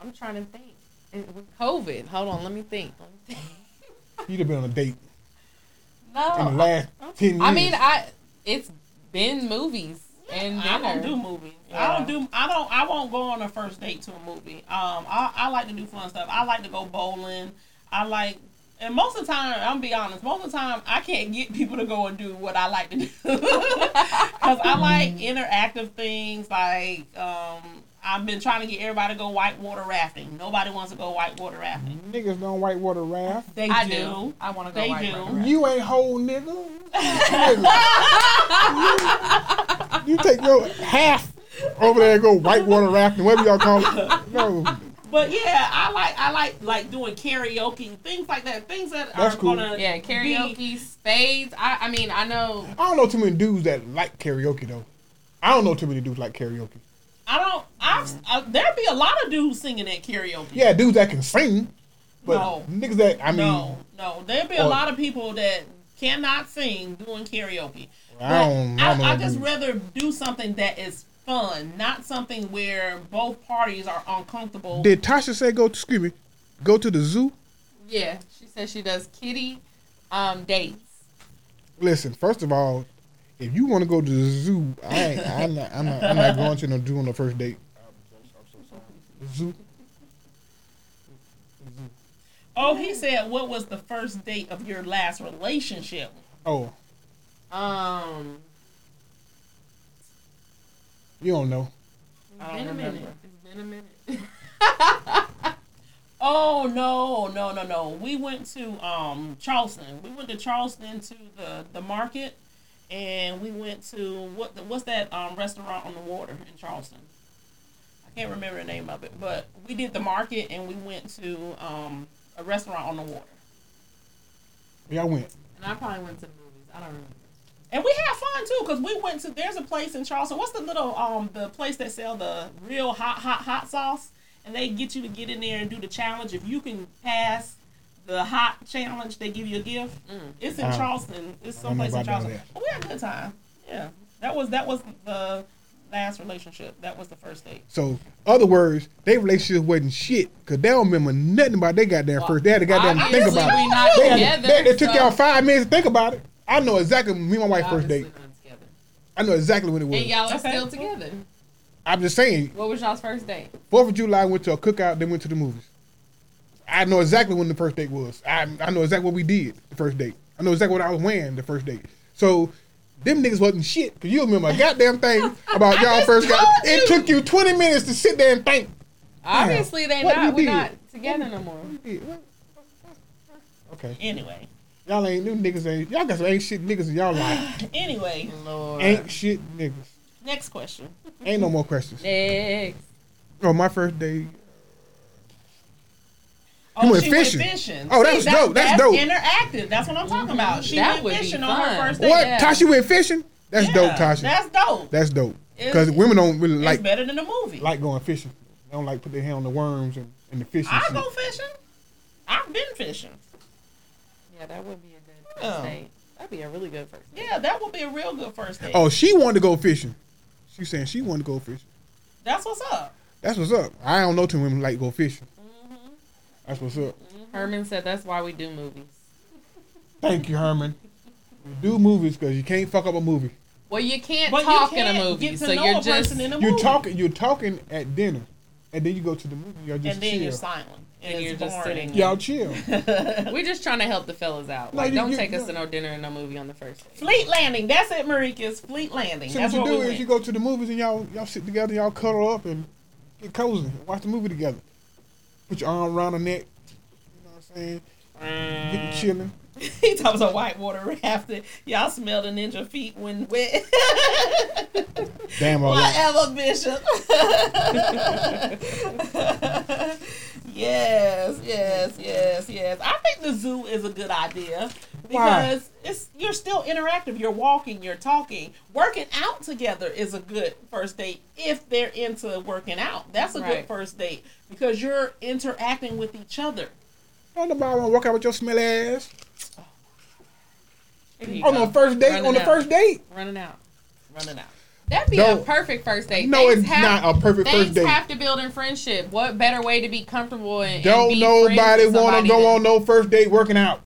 H: I'm trying to think. It was COVID. Hold on, let me think. Let me think.
F: You'd have been on a date
H: No.
F: in the last ten years.
H: I mean, I it's been movies and
G: I don't do movies. I don't do. I don't. I won't go on a first date to a movie. Um, I, I like to do fun stuff. I like to go bowling. I like, and most of the time, I'm gonna be honest. Most of the time, I can't get people to go and do what I like to do because I like interactive things. Like, um, I've been trying to get everybody to go whitewater rafting. Nobody wants to go whitewater rafting.
F: niggas don't whitewater raft.
G: They
H: I
G: do.
H: do. I want to go
G: They
H: white
G: do.
H: rafting.
F: You ain't whole nigga. Nigga. you, you take your half over there and go whitewater rafting, whatever y'all call it. No,
G: But yeah, I like I like like doing karaoke, things like that. Things that
F: That's
G: are
F: cool.
G: gonna
H: Yeah, karaoke, spades. I, I mean, I know.
F: I don't know too many dudes that like karaoke though. I don't know too many dudes like karaoke.
G: I don't. I've I, there'd be a lot of dudes singing at karaoke.
F: Yeah, dudes that can sing, but
G: No.
F: niggas that I mean,
G: no, no, there'd be a lot of people that cannot sing doing karaoke.
F: I don't- I
G: I,
F: don't know
G: I just
F: dude.
G: rather do something that is fun, not something where both parties are uncomfortable.
F: did Tasha say go to excuse me, go to the zoo?
H: Yeah, she says she does kitty um, dates.
F: Listen, first of all, if you want to go to the zoo, I I'm not, I'm not, I'm not going to no zoo on the first date. Zoo.
G: Oh, he said, "What was the first date of your last relationship?"
F: Oh,
H: Um,
F: you don't know.
H: it's been a minute. It's been a minute.
G: Oh no, no, no, no. We went to um Charleston. We went to Charleston to the the market, and we went to what what's that um restaurant on the water in Charleston? I can't remember the name of it, but we did the market and we went to um a restaurant on the water,
F: Yeah, I went.
H: And I probably went to the movies. I don't remember.
G: And we had fun too because we went to there's a place in Charleston. What's the little um the place that sell the real hot hot hot sauce? And they get you to get in there and do the challenge. If you can pass the hot challenge, they give you a gift. It's in
F: Uh,
G: Charleston. It's
F: I don't know
G: someplace in Charleston.
F: that.
G: But we had a good time. Yeah, that was that was the last relationship. That was the first date.
F: So, other words, their relationship wasn't shit because they don't remember nothing about they got there goddamn first. They had to goddamn think about
H: we
F: it.
H: not
F: They,
H: together,
F: to, they, they took
H: so-
F: y'all five minutes to think about it. I know exactly me and my wife first date. I know exactly when it was.
H: And y'all are
G: Okay.
H: still together.
F: I'm just saying,
H: What was y'all's first date?
F: Fourth of July went to a cookout, then went to the movies. I know exactly when the first date was. I, I know exactly what we did the first date. I know exactly what I was wearing the first date. So them niggas wasn't shit. Cause you remember a goddamn thing about y'all first got. It took you 20 minutes to sit there and think.
H: Obviously, they not. We're
F: did?
H: not together no more.
F: Okay.
G: Anyway,
F: Y'all ain't new niggas ain't y'all got some ain't shit niggas in y'all life.
G: anyway,
H: Lord.
F: ain't shit niggas.
G: next question.
F: Ain't no more questions.
H: Next.
F: Oh, my first day.
G: Oh,
F: went
G: she
F: fishing.
G: went fishing.
F: Oh, that's dope. That's dope.
G: Interactive. That's what I'm talking mm-hmm. about. She
H: That
G: went fishing on her first day.
F: What?
H: Yeah.
F: Tasha went fishing? That's
G: Yeah,
F: dope, Tasha.
G: That's dope.
F: That's dope. Because women don't really
G: it's
F: like
G: better than the movie.
F: like going fishing. They don't like put their hand on the worms and, and the fish
G: I go fishing. I've been fishing.
H: Yeah, that would be a good
G: Yeah.
H: first date. That'd be a really good first date.
G: Yeah, that would be a real good first date.
F: Oh, she wanted to go fishing. She's saying she wanted to go fishing.
G: That's what's up.
F: That's what's up. I don't know two women like go fishing.
G: Mm-hmm.
F: That's what's up.
H: Herman said that's why we do movies.
F: Thank you, Herman. You do movies because you can't fuck up a movie.
H: Well, you can't
G: But
H: talk in
G: can't
H: a movie,
G: get to
H: so
G: know
H: you're
G: a
H: just
G: in a
F: You're
G: movie.
F: talking. You're talking at dinner, and then you go to the movie. Y'all just
G: and then
F: chill.
G: you're silent. And,
H: And
G: it's
H: you're just
G: boring.
H: sitting
F: Y'all chill.
H: we're just trying to help the fellas out.
F: No,
H: Like, don't
F: you-
H: take us
F: no.
H: to no dinner and no movie on the first date.
G: Fleet Landing. That's it, Marika's. Fleet Landing.
F: So
G: That's
F: what you
G: what
F: do
G: we
F: is you go to the movies and y'all y'all sit together, y'all cuddle up and get cozy, and watch the movie together. Put your arm around her neck. You know what I'm saying? Get to mm. chilling.
G: he talks about white water rafting. Y'all smell the ninja feet when wet.
F: Damn all that.
G: Whatever, Bishop. yes, yes, yes, yes. I think the zoo is a good idea
F: Why?
G: because it's you're still interactive. You're walking, you're talking, working out together is a good first date if they're into working out. That's a good first date because you're interacting with each other.
F: Don't nobody want to work out with your smelly ass.
G: Here
F: On
G: go.
F: the first date,
H: Running
F: on the
H: out.
F: first date.
H: Running out.
G: running out.
H: That'd be
F: No.
H: a perfect first date.
F: No,
H: Things
F: it's not a perfect
H: things
F: first date.
H: have to build in friendship. What better way to be comfortable and, and
F: Don't
H: be
F: nobody
H: friends with
F: want to go
H: that-
F: on no first date working out.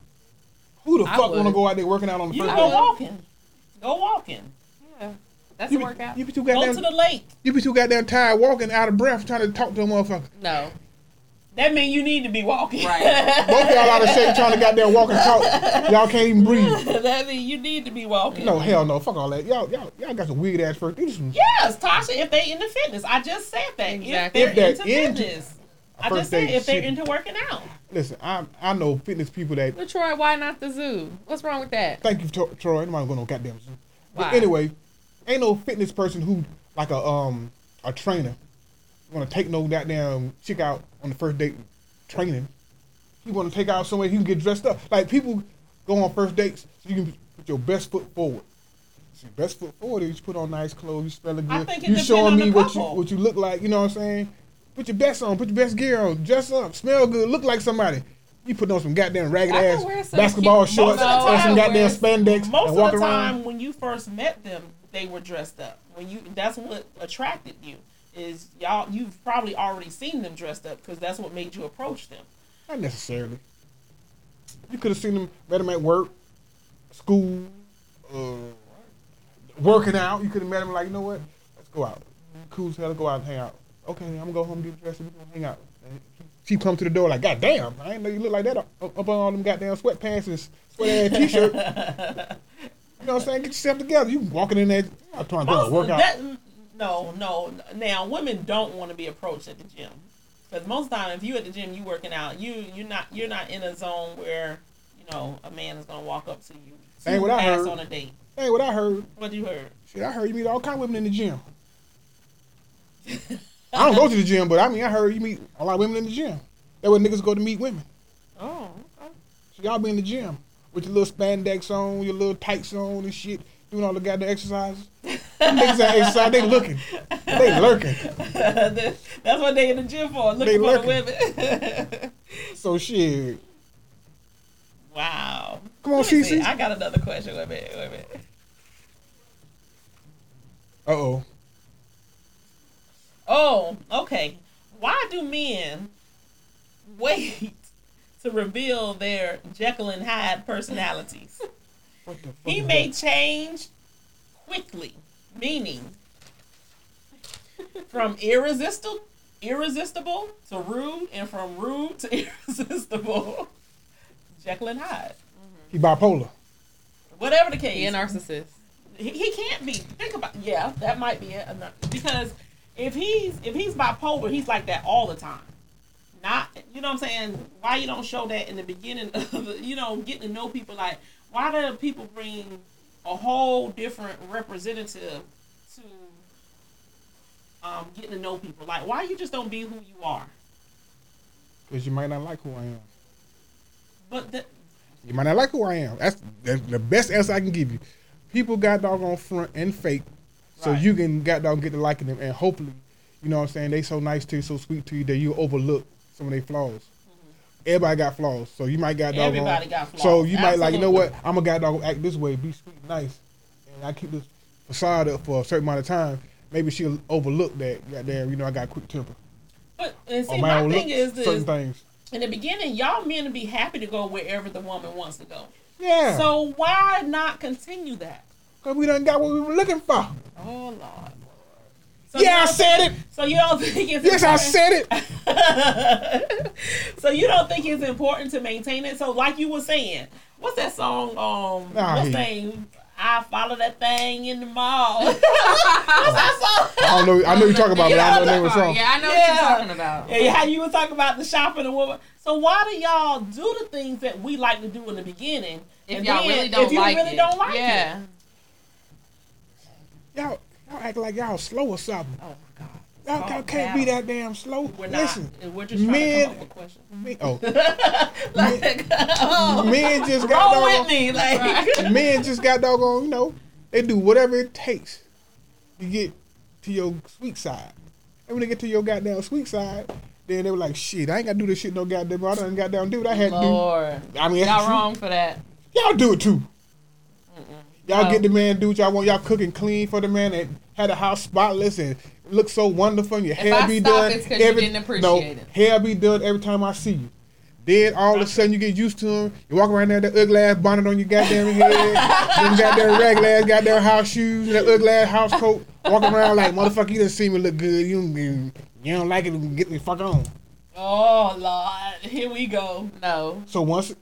F: Who the
H: I
F: fuck want to
H: would.
F: go out there working out on the
G: You
F: first
G: go
F: date?
G: walking. Go walking.
H: Yeah, that's
F: You
H: a
F: be,
H: workout.
F: you be too
G: Go
F: goddamn.
G: to the lake.
F: you be too goddamn tired walking out of breath trying to talk to a motherfucker.
H: No,
G: That means you need to be walking.
H: Right.
F: Both y'all out of shape trying to goddamn walk and talk. Y'all can't even breathe.
G: that means you need to be walking.
F: No, hell no. Fuck all that. Y'all, y'all, y'all got some weird ass first. These some
G: Yes, Tasha, if they into fitness. I just said that.
H: Exactly.
G: If they're
F: If they're
G: into
F: into-
G: fitness. I just said if they're
F: shit.
G: into working out.
F: Listen, I I know fitness people that.
H: but Troy, why not the zoo? What's wrong with that?
F: Thank you, Tro- Troy. Nobody going no goddamn zoo. But
H: Why?
F: anyway, ain't no fitness person who like a um a trainer want to take no goddamn chick out on the first date training. He want to take out somewhere he can get dressed up. Like people go on first dates so you can put your best foot forward. So your best foot forward is you put on nice clothes, you smelling good, you showing me what you what you look like. You know what I'm saying? Put your best on, put your best gear on, dress up, smell good, look like somebody. You put on some goddamn ragged ass basketball shorts
G: Most of the
F: and some goddamn spandex
G: Most
F: and walk
G: of the
F: around.
G: time when you first met them, they were dressed up. When you that's what attracted you. Is y'all you've probably already seen them dressed up because that's what made you approach them.
F: Not necessarily. You could have seen them, met them at work, school, uh, working out. You could have met them like, you know what? Let's go out. Cool as hell, let's go out and hang out. Okay, I'm gonna go home, get dressed, and we gonna hang out. And she come to the door like, God damn, I didn't know you look like that up, up on all them goddamn sweatpants and sweat ass t-shirt. you know what I'm saying? Get yourself together. You walking in there, I'm trying to do a
G: Most-
F: workout.
G: that- no, no. Now women don't want to be approached at the gym because most time if you at the gym, you working out. You you're not you're not in a zone where you know a man is gonna walk up to you. To
F: Ain't what I heard.
G: on a date.
F: Hey, what I heard,
G: What you heard?
F: shit, I heard you meet all kind of women in the gym. I don't go to the gym, but I mean, I heard you meet a lot of women in the gym. That where niggas go to meet women.
G: Oh, okay.
F: So y'all be in the gym with your little spandex on, your little tights on and shit, doing all the goddamn exercises. Niggas that exercise, they looking, they lurking.
G: That's what they in the gym for, looking
F: They
G: for the women.
F: So shit.
G: wow.
F: Come on,
G: Let me see.
F: Cece.
G: I got another question. Wait a minute. Wait a minute.
F: Uh oh.
G: Oh, okay. Why do men wait to reveal their Jekyll and Hyde personalities?
F: What the fuck?
G: He may
F: that?
G: change quickly, meaning from irresistible, irresistible to rude, and from rude to irresistible. Jekyll and Hyde,
F: He bipolar.
G: whatever the case.
H: He a narcissist.
G: he, he can't be. Think about yeah, that might be it. Because if he's if he's bipolar, he's like that all the time. Not you know what I'm saying? Why you don't show that in the beginning of you know getting to know people? Like why do people bring a whole different representative to um, getting to know people? Like why you just don't be who you are?
F: Because you might not like who I am.
G: But the,
F: You might not like who I am. That's, the best answer I can give you. People got dog on front and fake, so you can got dog get to liking them, and hopefully, you know what I'm saying. They so nice to you, so sweet to you that you overlook some of their flaws. Everybody got flaws, so you might got dog.
G: Everybody
F: on.
G: got flaws.
F: So you might like, you know what? I'm a guy dog act this way, be sweet, and nice, and I keep this facade up for a certain amount of time. Maybe she'll overlook that. Goddamn, you know I got quick temper.
G: but and see my thing is this.
F: certain things.
G: in the beginning, y'all men to be happy to go wherever the woman wants to go.
F: Yeah.
G: So why not continue that?
F: Cause we done got what we were looking for.
G: Oh Lord. So
F: Yeah, I said it.
G: So you don't think it's
F: Yes, I
G: important-
F: said it.
G: so you don't think it's important to maintain it? So like you were saying, what's that song? Um,
F: Nah,
G: what's
F: he-
G: name? I follow that thing in the mall. what's that song?
F: I don't know. I know you're talking about, but I know the name of the song.
H: Yeah, I know what you're talking about.
G: Yeah, how you were talking about the shopping and woman. So why do y'all do the things that we like to do in the beginning?
H: If
G: and
H: y'all
G: then
H: really don't like it?
G: if you
H: like
G: really
H: it.
G: don't like
H: yeah.
G: it?
F: Y'all, y'all act like y'all slow or something.
G: Oh my God.
F: Y'all,
G: Calm
F: y'all can't be that damn slow.
G: We're not.
F: Listen,
G: We're just trying
F: men-
G: to come up with questions.
F: me, oh,
G: like, oh,
F: men just got
G: roll with
F: doggone,
G: me, like.
F: men just got doggone. You know, they do whatever it takes to get to your sweet side. And when they get to your goddamn sweet side, then they were like, "Shit, I ain't gotta do this shit no goddamn. I done goddamn do what I had to do." I mean, that's
H: Y'all wrong for that.
F: Y'all do it too. Y'all
H: No.
F: get the man do what y'all want. Y'all cooking clean for the man and had a house spotless and look so wonderful. And your
H: If
F: hair
H: I
F: be done.
H: it's 'cause you didn't appreciate
F: no,
H: it.
F: hair be done every time I see you. Then all of a sudden you get used to him. You walk around there with that ugly ass bonnet on your goddamn head, them goddamn regular ass goddamn house shoes, that ugly ass house coat. Walking around like motherfucker, you didn't see me look good. You you, you don't like it, get me fuck on.
G: Oh Lord, here we go.
H: No.
F: So once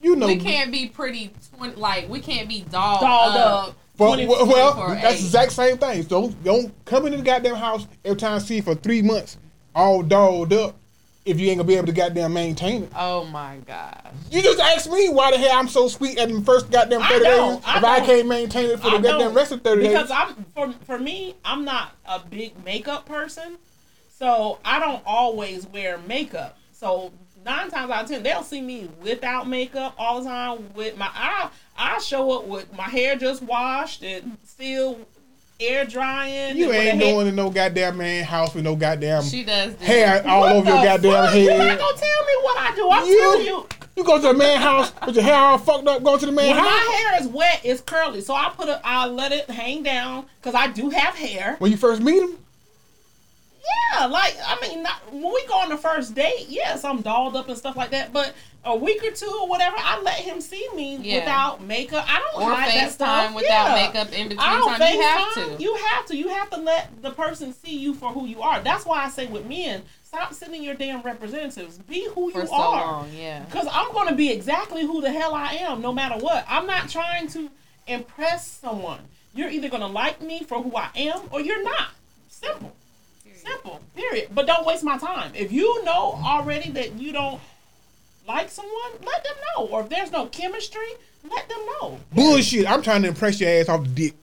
F: you know,
H: we can't be pretty, twin, like, we can't be dolled,
G: Dolled
H: up.
G: up.
F: Well,
H: 20,
F: well, well,
H: 24
F: that's the exact same thing. So don't don't come into the goddamn house every time I see you for three months, all dolled up. If you ain't gonna be able to goddamn maintain it,
H: Oh my gosh.
F: you just ask me why the hell I'm so sweet at the first goddamn
G: I
F: thirty
G: don't.
F: days
G: I
F: if I
G: don't.
F: can't maintain it for the
G: I
F: goddamn
G: don't.
F: rest of thirty
G: because
F: days.
G: Because I'm for for me, I'm not a big makeup person, so I don't always wear makeup. So nine times out of ten, they'll see me without makeup all the time. With my I I show up with my hair just washed and still air drying.
F: You ain't going to no goddamn man house with no goddamn
H: She does this.
F: hair all
G: What
F: over your goddamn
G: fuck? You're not
F: head.
G: gonna tell me what I do. I'm
F: You-
G: telling you.
F: You go to the man house with your hair all fucked up, going to the man
G: When
F: house.
G: my hair is wet, it's curly, so I put it. I let it hang down because I do have hair.
F: When you first meet him,
G: Yeah, like I mean, not, when we go on the first date, yes, I'm dolled up and stuff like that. But a week or two or whatever, I let him see me
H: Yeah.
G: without makeup. I don't
H: Or
G: hide that
H: FaceTime
G: stuff.
H: without
G: Yeah.
H: makeup in between
G: I don't
H: time. You have to.
G: You have to. You have to let the person see you for who you are. That's why I say with men, stop sending your damn representatives. Be who
H: For
G: you
H: so
G: are.
H: long, yeah.
G: Because I'm going to be exactly who the hell I am, no matter what. I'm not trying to impress someone. You're either going to like me for who I am or you're not. Simple. Simple. Period. But don't waste my time. If you know already that you don't like someone, let them know. Or if there's no chemistry, let them know.
F: bullshit. I'm trying to impress your ass off the dick.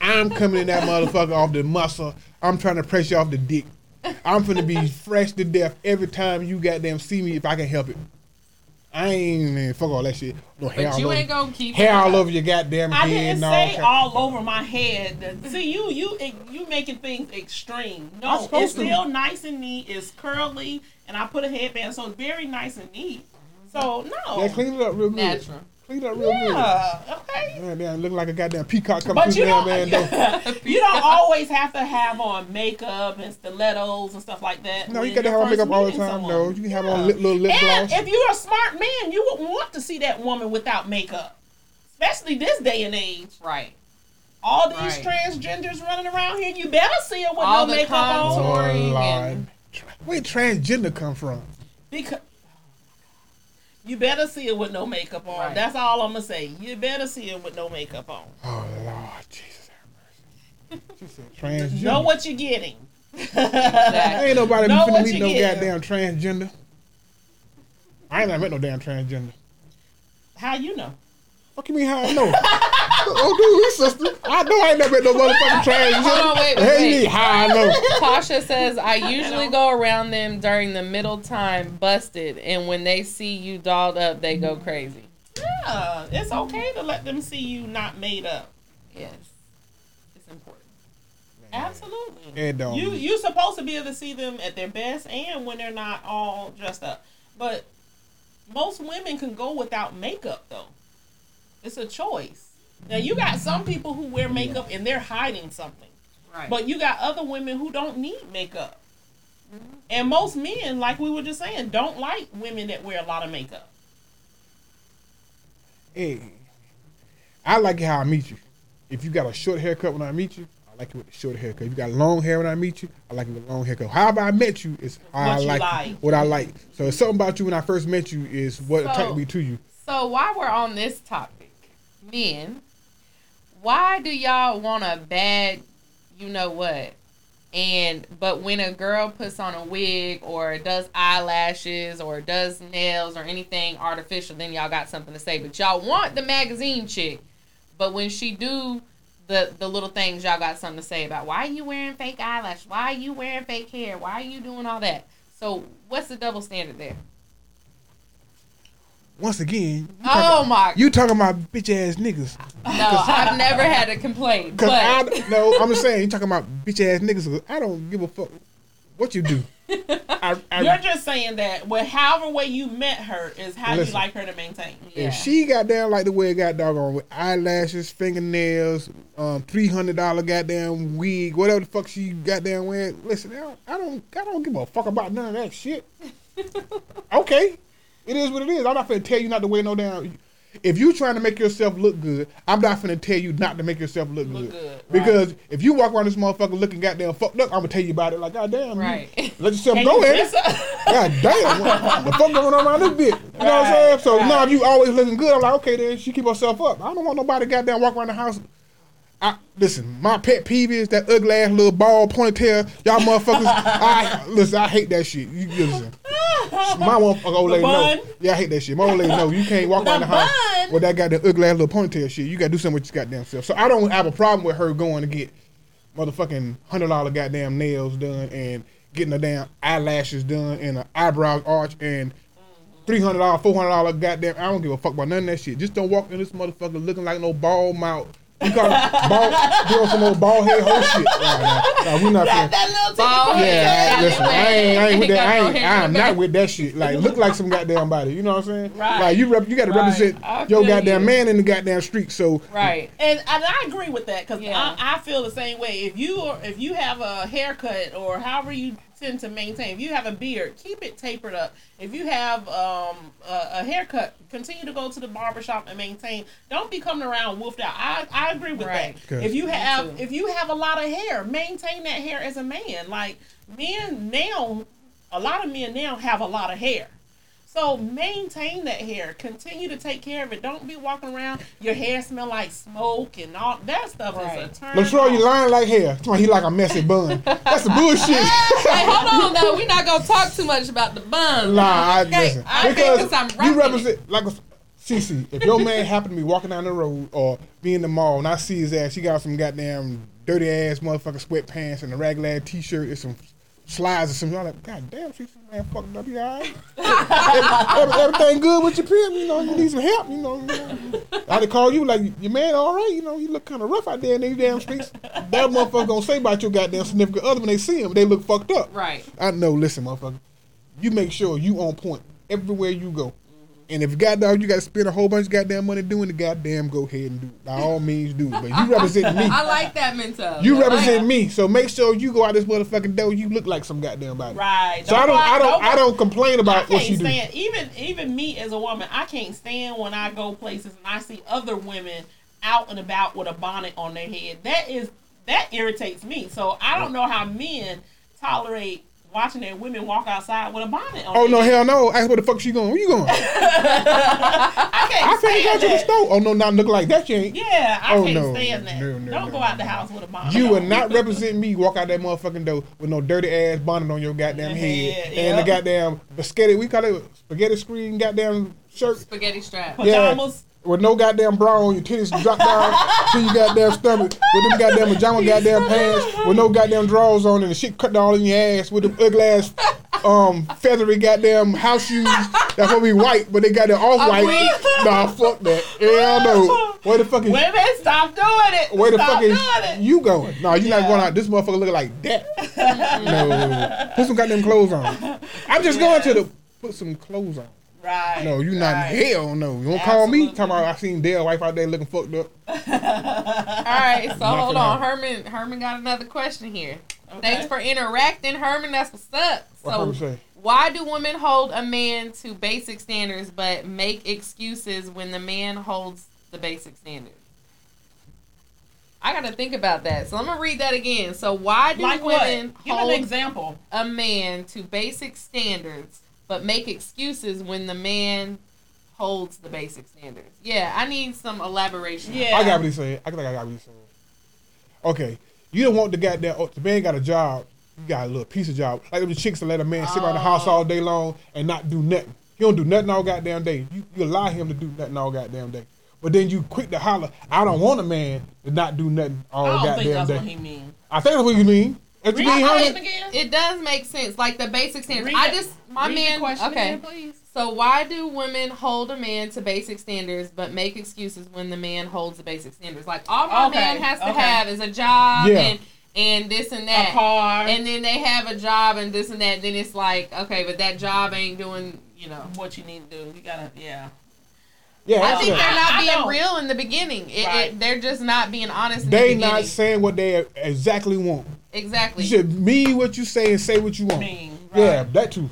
F: I'm coming in that motherfucker off the muscle. I'm trying to press you off the dick. I'm finna be fresh to death every time you goddamn see me if I can help it. I ain't even fuck all that shit. No hair
H: But
F: all
H: you
F: over,
H: ain't gonna keep
F: hair
H: it
F: all over your goddamn
G: I
F: head
G: didn't
F: and all.
G: say
F: kind-
G: all over my head. See, you you you making things extreme. No,
F: supposed
G: it's
F: to.
G: still nice and neat. It's curly, and I put a headband, so it's very nice and neat. So no,
F: Yeah, clean it up real good.
H: Natural.
F: Clean it up real
G: yeah, okay.
F: good. Man, damn, looking like a goddamn peacock coming
G: But
F: through
G: you
F: the
G: don't,
F: man. door.
G: you don't always have to have on makeup and stilettos and stuff like that.
F: No, you gotta have on makeup all the time.
G: someone.
F: No, you can have
G: Yeah.
F: on lip, little lip
G: And
F: gloss.
G: if you're a smart man, you would want to see that woman without makeup, especially this day and age.
H: Right.
G: All these
H: Right.
G: transgenders running around here, you better see her with
H: All
G: no
H: the
G: makeup on.
F: Oh, Lord.
H: and
F: Where transgender come from?
G: Because you better see it with no makeup on.
H: Right.
G: That's all I'm gonna say. You better see it with no makeup on.
F: Oh Lord, Jesus have mercy. She said transgender.
G: Know what you're getting.
F: Ain't nobody
G: Know
F: finna meet no
G: get.
F: goddamn transgender. I ain't never met no damn transgender.
G: How you know?
F: Fuck you mean how I know? oh, dude, his sister. I know I ain't never met no motherfucking transgender.
H: Hold on, wait, wait,
F: Hey,
H: wait.
F: how I know?
H: Tasha says, I usually go around them during the middle time busted, and when they see you dolled up, they go crazy.
G: Yeah, it's okay to let them see you not made up.
H: Yes. It's important.
G: Absolutely.
F: It don't.
G: You you're supposed to be able to see them at their best and when they're not all dressed up. But most women can go without makeup though. It's a choice. Now you got some people who wear makeup and they're hiding something.
H: Right.
G: But you got other women who don't need makeup. Mm-hmm. And most men, like we were just saying, don't like women that wear a lot of makeup.
F: Hey, I like it how I meet you. If you got a short haircut when I meet you, I like it with the short haircut. If you got long hair when I meet you, I like it with long haircut. However I met you is how
G: What
F: I like,
G: like.
F: what I like. So it's something about you when I first met you is what
H: So-
F: attracted me to you.
H: So while we're on this topic, men, why do y'all want a bad, you know what? And but when a girl puts on a wig or does eyelashes or does nails or anything artificial, then y'all got something to say. But y'all want the magazine chick. But when she do the the little things, y'all got something to say about why are you wearing fake eyelashes? Why are you wearing fake hair? Why are you doing all that? So what's the double standard there?
F: Once again, you
H: Oh
F: talking,
H: my!
F: you talking about bitch ass niggas.
H: No, I've never had a complaint.
F: Cause
H: But
F: I no, I'm just saying you talking about bitch ass niggas. 'cause I don't give a fuck what you do. I, I,
G: You're just saying that, well, however way you met her is how
F: Listen.
G: you like her to maintain.
F: If she got down like the way it got doggone with eyelashes, fingernails, um, three hundred dollar goddamn wig, whatever the fuck she got down with, listen, I don't, I don't, I don't give a fuck about none of that shit. okay, it is what it is. I'm not gonna tell you not to wear no damn. If you trying to make yourself look good, I'm not gonna tell you not to make yourself look, good.
G: good,
F: Because if you walk around this motherfucker looking goddamn fucked up, I'm gonna tell you about it. Like, goddamn, you-
H: Right.
F: let yourself go in. God damn, what the fuck going on around this bitch? You know what I'm saying? So
G: right.
F: now if you always looking good, I'm like, okay, then she keep herself up. I don't want nobody goddamn walk around the house. I, listen, my pet peeve is that ugly ass little bald ponytail. Y'all motherfuckers, I listen. I hate that shit. You listen. My motherfucker old lady know. Yeah, I hate that shit. My old lady know you can't walk
G: The
F: around the house with that got goddamn ugly ass little ponytail shit. You gotta do something with your goddamn self. So I don't have a problem with her going to get motherfucking hundred dollar goddamn nails done and getting the damn eyelashes done and an eyebrows arch and three hundred dollar, four hundred dollar goddamn. I don't give a fuck about none of that shit. Just don't walk in this motherfucker looking like no ball mouth. You call it bald, doing some old bald head whole shit. Nah, nah, nah, we not
G: That, that little
H: Bald
G: ticket
H: head.
F: yeah, I,
H: Yeah,
F: listen, I ain't, I ain't with that. I ain't, I'm not with that shit. Like, look like some goddamn body. You know what I'm saying?
G: Right.
F: Like, you rep, you got to
G: Right.
F: represent
G: I
F: your goddamn
G: you.
F: man in the goddamn street. So,
H: Right.
G: And, and I agree with that because
H: Yeah.
G: I, I feel the same way. If you are, if you have a haircut or however you tend to maintain, if you have a beard, keep it tapered up. If you have um, a, a haircut, continue to go to the barber shop and maintain. Don't be coming around woofed out. I, I agree with
H: Right.
G: that.
F: Good.
G: If you have if you have a lot of hair, maintain that hair as a man. Like men now, a lot of men now have a lot of hair. So maintain that hair. Continue to take care of it. Don't be walking around your hair smell like smoke and all that stuff
H: Right.
G: is a turn.
F: Latroy, you
G: off.
F: lying like hell. That's why he like a messy bun. That's the bullshit.
H: Hey, hold on though. We're not gonna talk too much about the bun.
F: Nah, I
H: Okay,
F: listen.
H: I think
F: because
H: 'cause I'm
F: you
H: rocking
F: represent like a CC. If your man happen to be walking down the road or be in the mall and I see his ass, he got some goddamn dirty ass motherfucking sweatpants and a ragged ass t-shirt and some slides or something. I'm like, God damn, CC man fucked up. You alright? Every- everything good with your pimp? You know, you need some help. You know, you know. I had to call you like your man all right. You know, you look kind of rough out there in these damn streets. That motherfucker gonna say about your goddamn significant other when they see him. They look fucked up.
H: Right.
F: I know. Listen, motherfucker. You make sure you on point everywhere you go. And if goddamn you got to spend a whole bunch of goddamn money doing the goddamn, go ahead and do it. By all means, do it. But you represent me.
H: I like that mentality.
F: You
H: I
F: represent
H: it.
F: me. So make sure you go out this motherfucking door. You look like some goddamn body.
G: Right.
F: So I don't. I don't. I don't complain about what you do.
G: even even me as a woman. I can't stand when I go places and I see other women out and about with a bonnet on their head. That is that irritates me. So I don't know how men tolerate watching their women walk outside with a bonnet on.
F: Oh no,
G: head.
F: hell no! Ask where the fuck she going? Where you going?
G: I can't.
F: I
G: can't
F: go to the
G: that.
F: store. Oh no, not look like that. You ain't.
G: Yeah, I
F: Oh,
G: can't
F: no.
G: stand that.
F: No, no,
G: don't
F: no,
G: go out the house with a bonnet.
F: You will not represent me. Walk out that motherfucking door with no dirty ass bonnet on your goddamn head
G: Yeah,
F: and the goddamn spaghetti. We call it spaghetti screen goddamn shirt.
H: Spaghetti strap.
G: pajamas.
F: With no goddamn bra on your titties drop down to your goddamn stomach. With them goddamn pajama goddamn pants. With no goddamn drawers on and the shit cut all in your ass. With them ugly ass um feathery goddamn house shoes. That's to be white, but they got it off white. Nah, fuck that. Hell no. Where the fuck is
G: Women, stop doing it.
F: where the
G: stop
F: fuck is you going? No, you're not going out. This motherfucker looking like that. no, put some goddamn clothes on. I'm just going to the put some clothes on.
G: Right.
F: No, you not.
G: right.
F: Hell no. You don't call me.
G: Absolutely.
F: Talking about I seen Dale wife out there looking fucked up.
H: All right, so hold on.
F: her.
H: Herman Herman got another question here. Thanks for interacting, Herman. That's what's up.
F: What
H: so,
F: Herman say?
H: why do women hold a man to basic standards but make excuses when the man holds the basic standards? I gotta think about that. So I'm gonna read that again. So why do
G: Like what?
H: women
G: Give
H: hold
G: an example.
H: a man to basic standards but make excuses when the man holds the basic standards? Yeah, I need some elaboration.
G: Yeah.
F: I got what he's saying. I think I got what he's saying. Okay, You don't want the goddamn oh, the man got a job. You got a little piece of job. Like the chicks that let a man sit around the house oh. all day long and not do nothing. He don't do nothing all goddamn day. You you allow him to do nothing all goddamn day. But then you quick to holler, I don't want a man to not do nothing all
G: I don't think
F: goddamn
G: that's
F: day.
G: what he means.
F: I think that's what you mean. That's what you mean,
H: I-
F: honey?
H: it, it does make sense. Like the basic standards.
G: Read
H: I just my
G: read the
H: man.
G: question
H: okay,
G: again, please.
H: So why do women hold a man to basic standards but make excuses when the man holds the basic standards? Like all my
G: Okay,
H: man has to
G: okay.
H: have is a job
F: Yeah.
H: and and this and that.
G: A car.
H: And then they have a job and this and that. Then it's like okay, but that job ain't doing. You know.
G: what you need to do. You gotta, yeah.
F: Yeah,
H: I think
F: it.
H: they're not
G: I- I
H: being
G: know.
H: real in the beginning. It,
G: Right.
H: it, they're just not being honest. In
F: they
H: the
F: not saying what they exactly want.
H: exactly.
F: You should mean what you say and say what you want.
G: Mean,
F: Yeah, that too.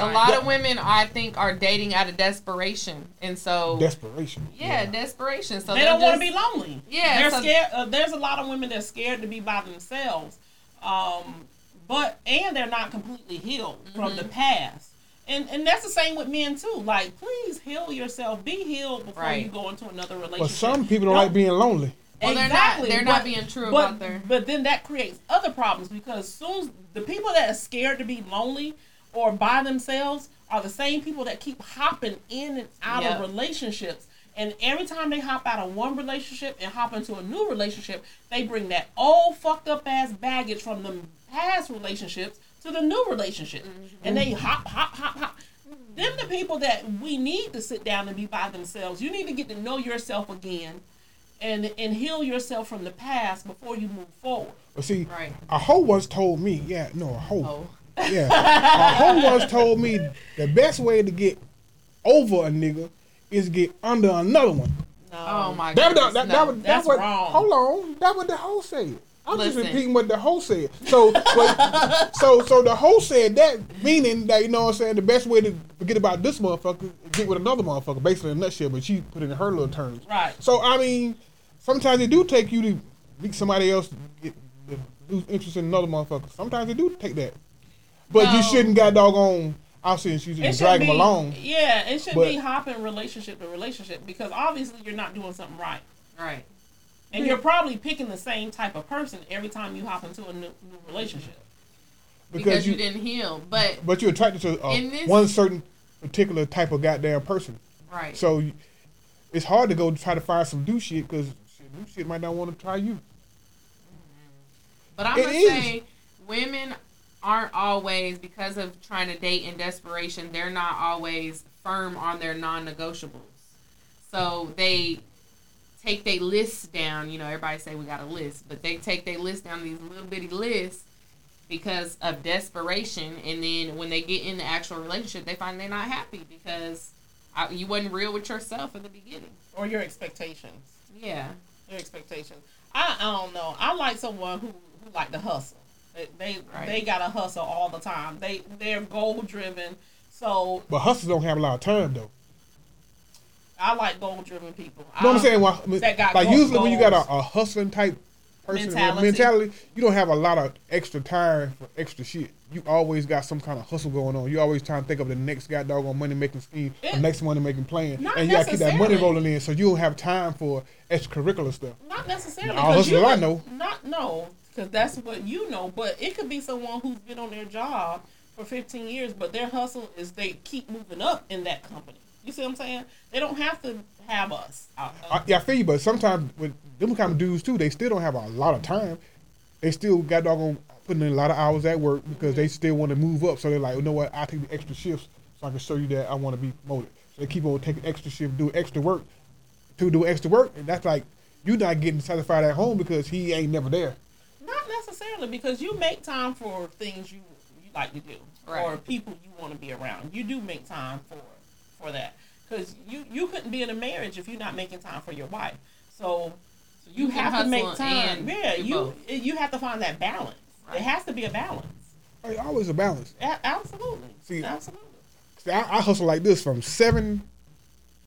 H: A lot of women, I think, are dating out of desperation, and so
F: Desperation.
H: yeah, desperation. So
G: they don't want to be lonely.
H: Yeah,
G: they're
H: so-
G: scared. Uh, there's a lot of women that's scared to be by themselves, um, but and they're not completely healed from
H: Mm-hmm.
G: the past. And and that's the same with men too. Like, please heal yourself. Be healed before
H: Right.
G: you go into another relationship.
F: But some people don't like being lonely.
H: Well, they're not- they're not being true
G: but,
H: about their-
G: But then that creates other problems because soon the people that are scared to be lonely or by themselves are the same people that keep hopping in and out
H: Yep.
G: of relationships. And every time they hop out of one relationship and hop into a new relationship, they bring that old fucked up ass baggage from the past relationships to the new relationship. Mm-hmm. And they hop, hop, hop, hop. Them the people that we need to sit down and be by themselves. You need to get to know yourself again and and heal yourself from the past before you move forward.
F: But see,
H: Right.
F: a hoe once told me, yeah, no, a hoe.
H: Oh.
F: Yeah. a hoe once told me the best way to get over a nigga is get under another one.
H: Oh my
F: That,
H: god,
F: that, that, that, was- that
G: that's
F: what,
G: wrong.
F: Hold on. That what the hoe said. I'm just repeating what the hoe said. So, but, so, so the hoe said that, meaning that you know what I'm saying. The best way to forget about this motherfucker is get with another motherfucker, basically in a nutshell. But she put it in her little terms.
G: Right.
F: So I mean, sometimes it do take you to meet somebody else to get to lose interest in another motherfucker. Sometimes it do take that. But you shouldn't got doggone. I'm saying you
G: It
F: just
G: should
F: drag
G: be,
F: them along.
G: Yeah, it should
F: But-
G: be hopping relationship to relationship because obviously you're not doing something right.
H: right.
G: And you're probably picking the same type of person every time you hop into a new, new relationship.
H: Because, you, didn't heal, but
F: But you're attracted to uh,
H: this-
F: one certain particular type of goddamn person.
H: right.
F: So it's hard to go try to find some new shit because new shit might not want to try you.
H: But I'm
F: It
H: gonna
F: is.
H: say women aren't always because of trying to date in desperation. They're not always firm on their non-negotiables. So they take their lists down. You know, everybody say we got a list, but they take their list down these little bitty lists because of desperation. And then when they get in the actual relationship, they find they're not happy because I, you wasn't real with yourself in the beginning.
G: Or your expectations.
H: Yeah.
G: Your expectations. I, I don't know. I like someone who, who like to hustle. They they,
H: Right.
G: they gotta hustle all the time. They they're goal driven. So
F: But hustlers don't have a lot of time though.
G: I like goal driven people.
F: You know what I'm saying? Well, I mean,
G: that got
F: like
G: goals-
F: usually when you got a, a hustling type person
G: Mentality.
F: mentality. mentality, you don't have a lot of extra time for extra shit. You always got some kind of hustle going on. You always trying to think of the next guy doggone money making scheme, the next money making plan,
G: Not
F: and you gotta keep that money rolling in. So you don't have time for extracurricular stuff.
G: Not necessarily.
F: All
G: 'cause
F: hustlers
G: you
F: I know.
G: Not no, because that's what you know. But it could be someone who's been on their job for 15 years, but their hustle is they keep moving up in that company. You see what I'm saying? They don't have to have us. Uh,
F: I, yeah, I feel you, but sometimes with them kind of dudes too, they still don't have a lot of time. They still got doggone putting in a lot of hours at work because they still want to move up. So they're like, you know what? I take the extra shifts so I can show you that I want to be promoted. So they keep on taking extra shift, do extra work to do extra work, and that's like you're not getting satisfied at home because he ain't never there.
G: Not necessarily because you make time for things you you like to do or people you want to be around. You do make time for for that because you you couldn't be in a marriage if you're not making time for your wife. So, so you,
H: You
G: have to make time.
H: and
G: Yeah, you
H: both.
G: you have to find that balance. It has to be a balance.
F: Like, always a balance.
G: A- absolutely.
F: See,
G: absolutely.
F: See, I, I hustle like this from seven,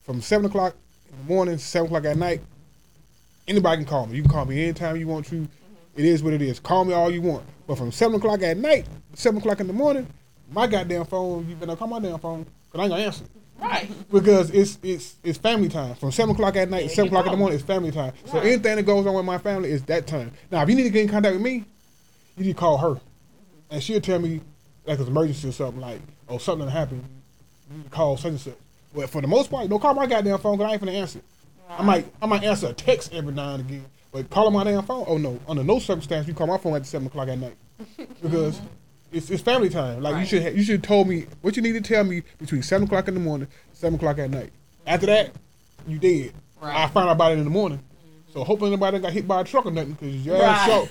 F: from seven o'clock in the morning, seven o'clock at night. Anybody can call me. You can call me anytime you want to. It is what it is. Call me all you want. But from seven o'clock at night, seven o'clock in the morning, my goddamn phone, you better call my damn phone, cause I ain't gonna answer.
G: Right.
F: because it's it's it's family time from seven o'clock at night to seven o'clock in the morning. It's family time.
G: Right.
F: So anything that goes on with my family is that time. Now, if you need to get in contact with me, you need to call her, and she'll tell me like it's an emergency or something like oh something happened. You need to call such and such. But for the most part, don't call my goddamn phone because I ain't finna answer. it. I might I might answer a text every now and again, but calling my damn phone, oh no, under no circumstance you call my phone at seven o'clock at night because mm-hmm. it's, it's family time. Like you should ha- you should have told me what you need to tell me between seven o'clock in the morning, seven o'clock at night. After that, you did.
H: Right.
F: I find out about it in the morning. So hopefully nobody got hit by a truck or nothing because your ass short.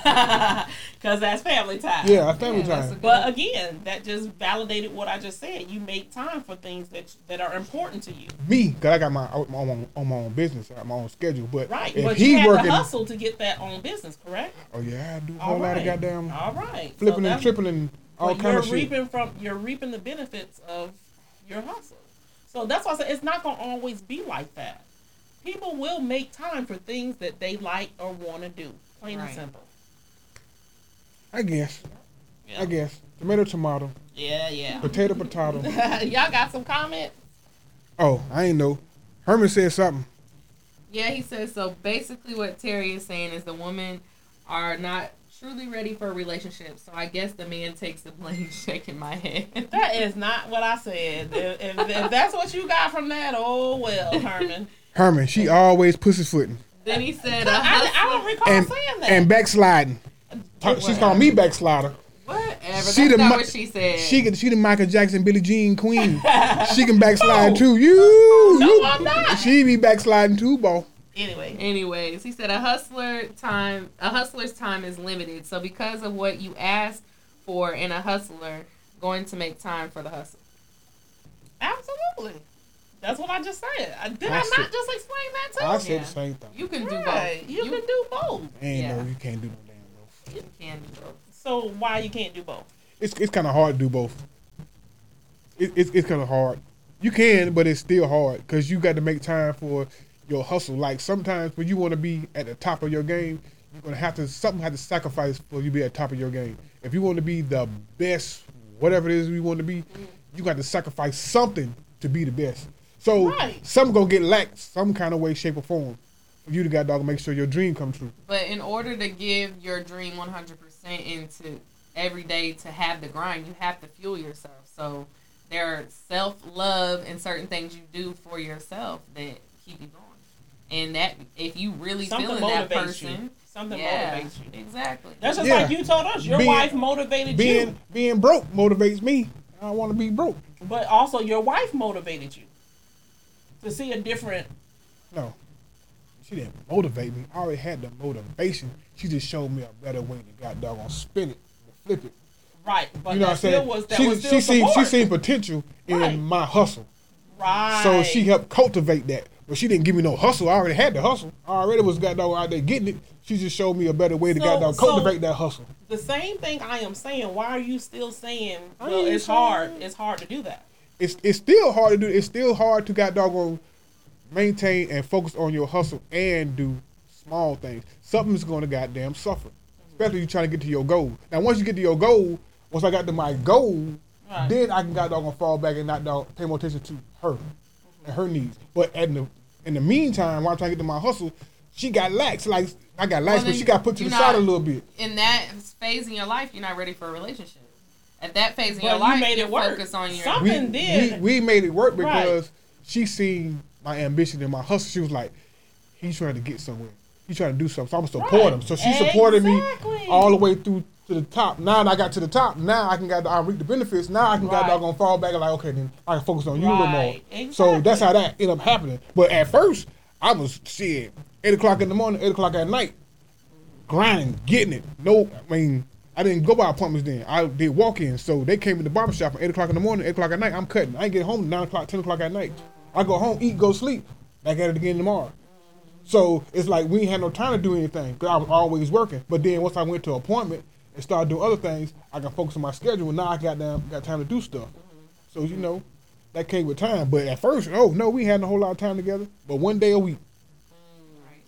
G: Because that's family time.
F: Yeah, that's family
H: Yeah, that's
F: time.
H: a-
G: But again, that just validated what I just said. You make time for things that that are important to you.
F: Me, cause I got my my own, on my own business, I got my own schedule. But
G: Right.
F: if
G: but
F: he
G: you have
F: working,
G: to hustle to get that own business, correct?
F: oh yeah, I do a
G: All
F: whole lot of
G: right.
F: goddamn
G: All right. So
F: flipping and
G: that's-
F: tripping and all kind
G: you're
F: of shit.
G: reaping from you're reaping the benefits of your hustle. So that's why I said it's not gonna always be like that. People will make time for things that they like or want to do. Plain and simple.
F: I guess.
G: Yeah.
F: I guess tomato, tomato,
G: Yeah, yeah.
F: potato, potato.
G: Y'all got some comments?
F: Oh, I ain't know. Herman said something.
H: Yeah, he says so. Basically, what Terri is saying is the women are not truly ready for a relationship. So I guess the man takes the blame. Shaking my head.
G: That is not what I said. If, if, if that's what you got from that, oh well, Herman.
F: Herman, she always pussyfooting
H: then he said, uh,
G: I, I don't recall
F: and
G: saying that.
F: and backsliding. Talk- She's calling me backslider.
H: "Whatever."
F: She
H: That's
F: the
H: not
F: Mi-
H: what she said.
F: She can she the Michael Jackson, Billie Jean queen. she can backslide too. You,
G: No,
F: you.
G: I'm not.
F: She be backsliding too, boy.
G: anyway,
H: Anyways, he said a hustler time a hustler's time is limited. So because of what you ask for in a hustler, going to make time for the hustle.
G: absolutely. That's what I just said. Did I,
F: I
G: not just explain that to you?
F: I said
H: Yeah.
F: the same thing.
H: You can do
G: Right.
H: both.
G: You, can do both.
F: Ain't
H: Yeah.
F: no, you can't do no damn both.
H: You can do both.
G: So why you can't do both?
F: It's it's kind of hard to do both. It, it's it's kind of hard. You can, but it's still hard because you got to make time for your hustle. Like sometimes when you want to be at the top of your game, you're gonna have to something have to sacrifice for you to be at the top of your game. If you want to be the best, whatever it is you want to be, mm. you got to sacrifice something to be the best. So
G: Right.
F: some gonna get lacked some kind of way, shape, or form. For you the got dog make sure your dream come true.
H: But in order to give your dream 100% into every day to have the grind, you have to fuel yourself. So there are self love and certain things you do for yourself that keep you going. And that if you really
G: Something
H: feeling that person,
G: you. Something
H: yeah,
G: motivates you.
H: Exactly.
G: That's just
F: Yeah.
G: like you told us. Your
F: Being-
G: wife motivated
F: Being
G: you,
F: being broke motivates me. I don't want to be broke.
G: but also your wife motivated you to see a different.
F: No. She didn't motivate me. I already had the motivation. She just showed me a better way to got doggone spin it, flip it.
G: Right, but
F: You know what I'm saying?
G: was that
F: she,
G: was
F: she seen she seen potential in
G: Right.
F: my hustle.
G: right.
F: So she helped cultivate that. But she didn't give me no hustle. I already had the hustle. I already was got dog out there getting it. She just showed me a better way to
G: So-
F: got dog
G: so-
F: cultivate that hustle.
G: the same thing I am saying. Why are you still saying? Well, it's
F: saying-
G: hard. It's hard to do that.
F: It's it's still hard to do. It's still hard to got doggone maintain and focus on your hustle and do small things. Something's going to goddamn suffer, especially you trying to get to your goal. Now, once you get to your goal, once I got to my goal,
G: Right.
F: then I can got doggone fall back and not dog pay more attention to her and her needs. But in the in the meantime, while I'm trying to get to my hustle, she got lax. Like I got lax,
H: Well,
F: but she got put to the side a little bit.
H: In that phase in your life, you're not ready for a relationship. At that phase in
G: But
H: your
G: you
H: life,
G: made it
H: you're
G: work.
H: focused on your.
G: Some-
F: we,
G: Something did.
F: We, we made it work
G: Right.
F: because she seen my ambition and my hustle. She was like, he's trying to get somewhere. He's trying to do something. So I'm gonna support
G: Right.
F: him. So she supported me all the way through to the top. Now that I got to the top. Now I can got I reap the benefits. Now I can got
G: Right.
F: doggone fall back and like okay then I can focus on you a little more.
G: Right.
F: So that's how that ended up happening. But at first I was shit eight o'clock in the morning, eight o'clock at night, grinding, getting it. No, I mean. I didn't go by appointments then. I did walk in. So they came to the barber shop at 8 o'clock in the morning, 8 o'clock at night. I'm cutting. I ain't get home 9 o'clock, 10 o'clock at night. I go home, eat, go sleep. Back at it again tomorrow. So it's like we ain't had no time to do anything because I was always working. But then once I went to appointment and started doing other things, I can focus on my schedule. Now I got down, got time to do stuff. So you know, that came with time. But at first, oh no, we had a whole lot of time together. But one day a week.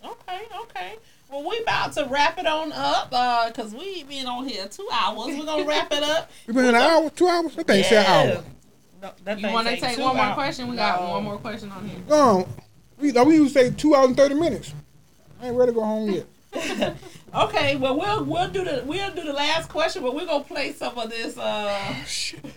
G: Okay, okay. Well, we about to wrap it on up uh, because we been on here two hours. We're gonna wrap it up.
F: We been an hour, two hours. I think it's an hour.
G: No, that
H: You
G: thing
H: want to take one more
G: hours.
H: question? We got
G: No.
H: one more question on here.
F: Go on. We, we used to say two hours and thirty minutes. I ain't ready to go home yet.
G: Okay, well we'll we'll do the we'll do the last question, but we're gonna play some of this. Uh,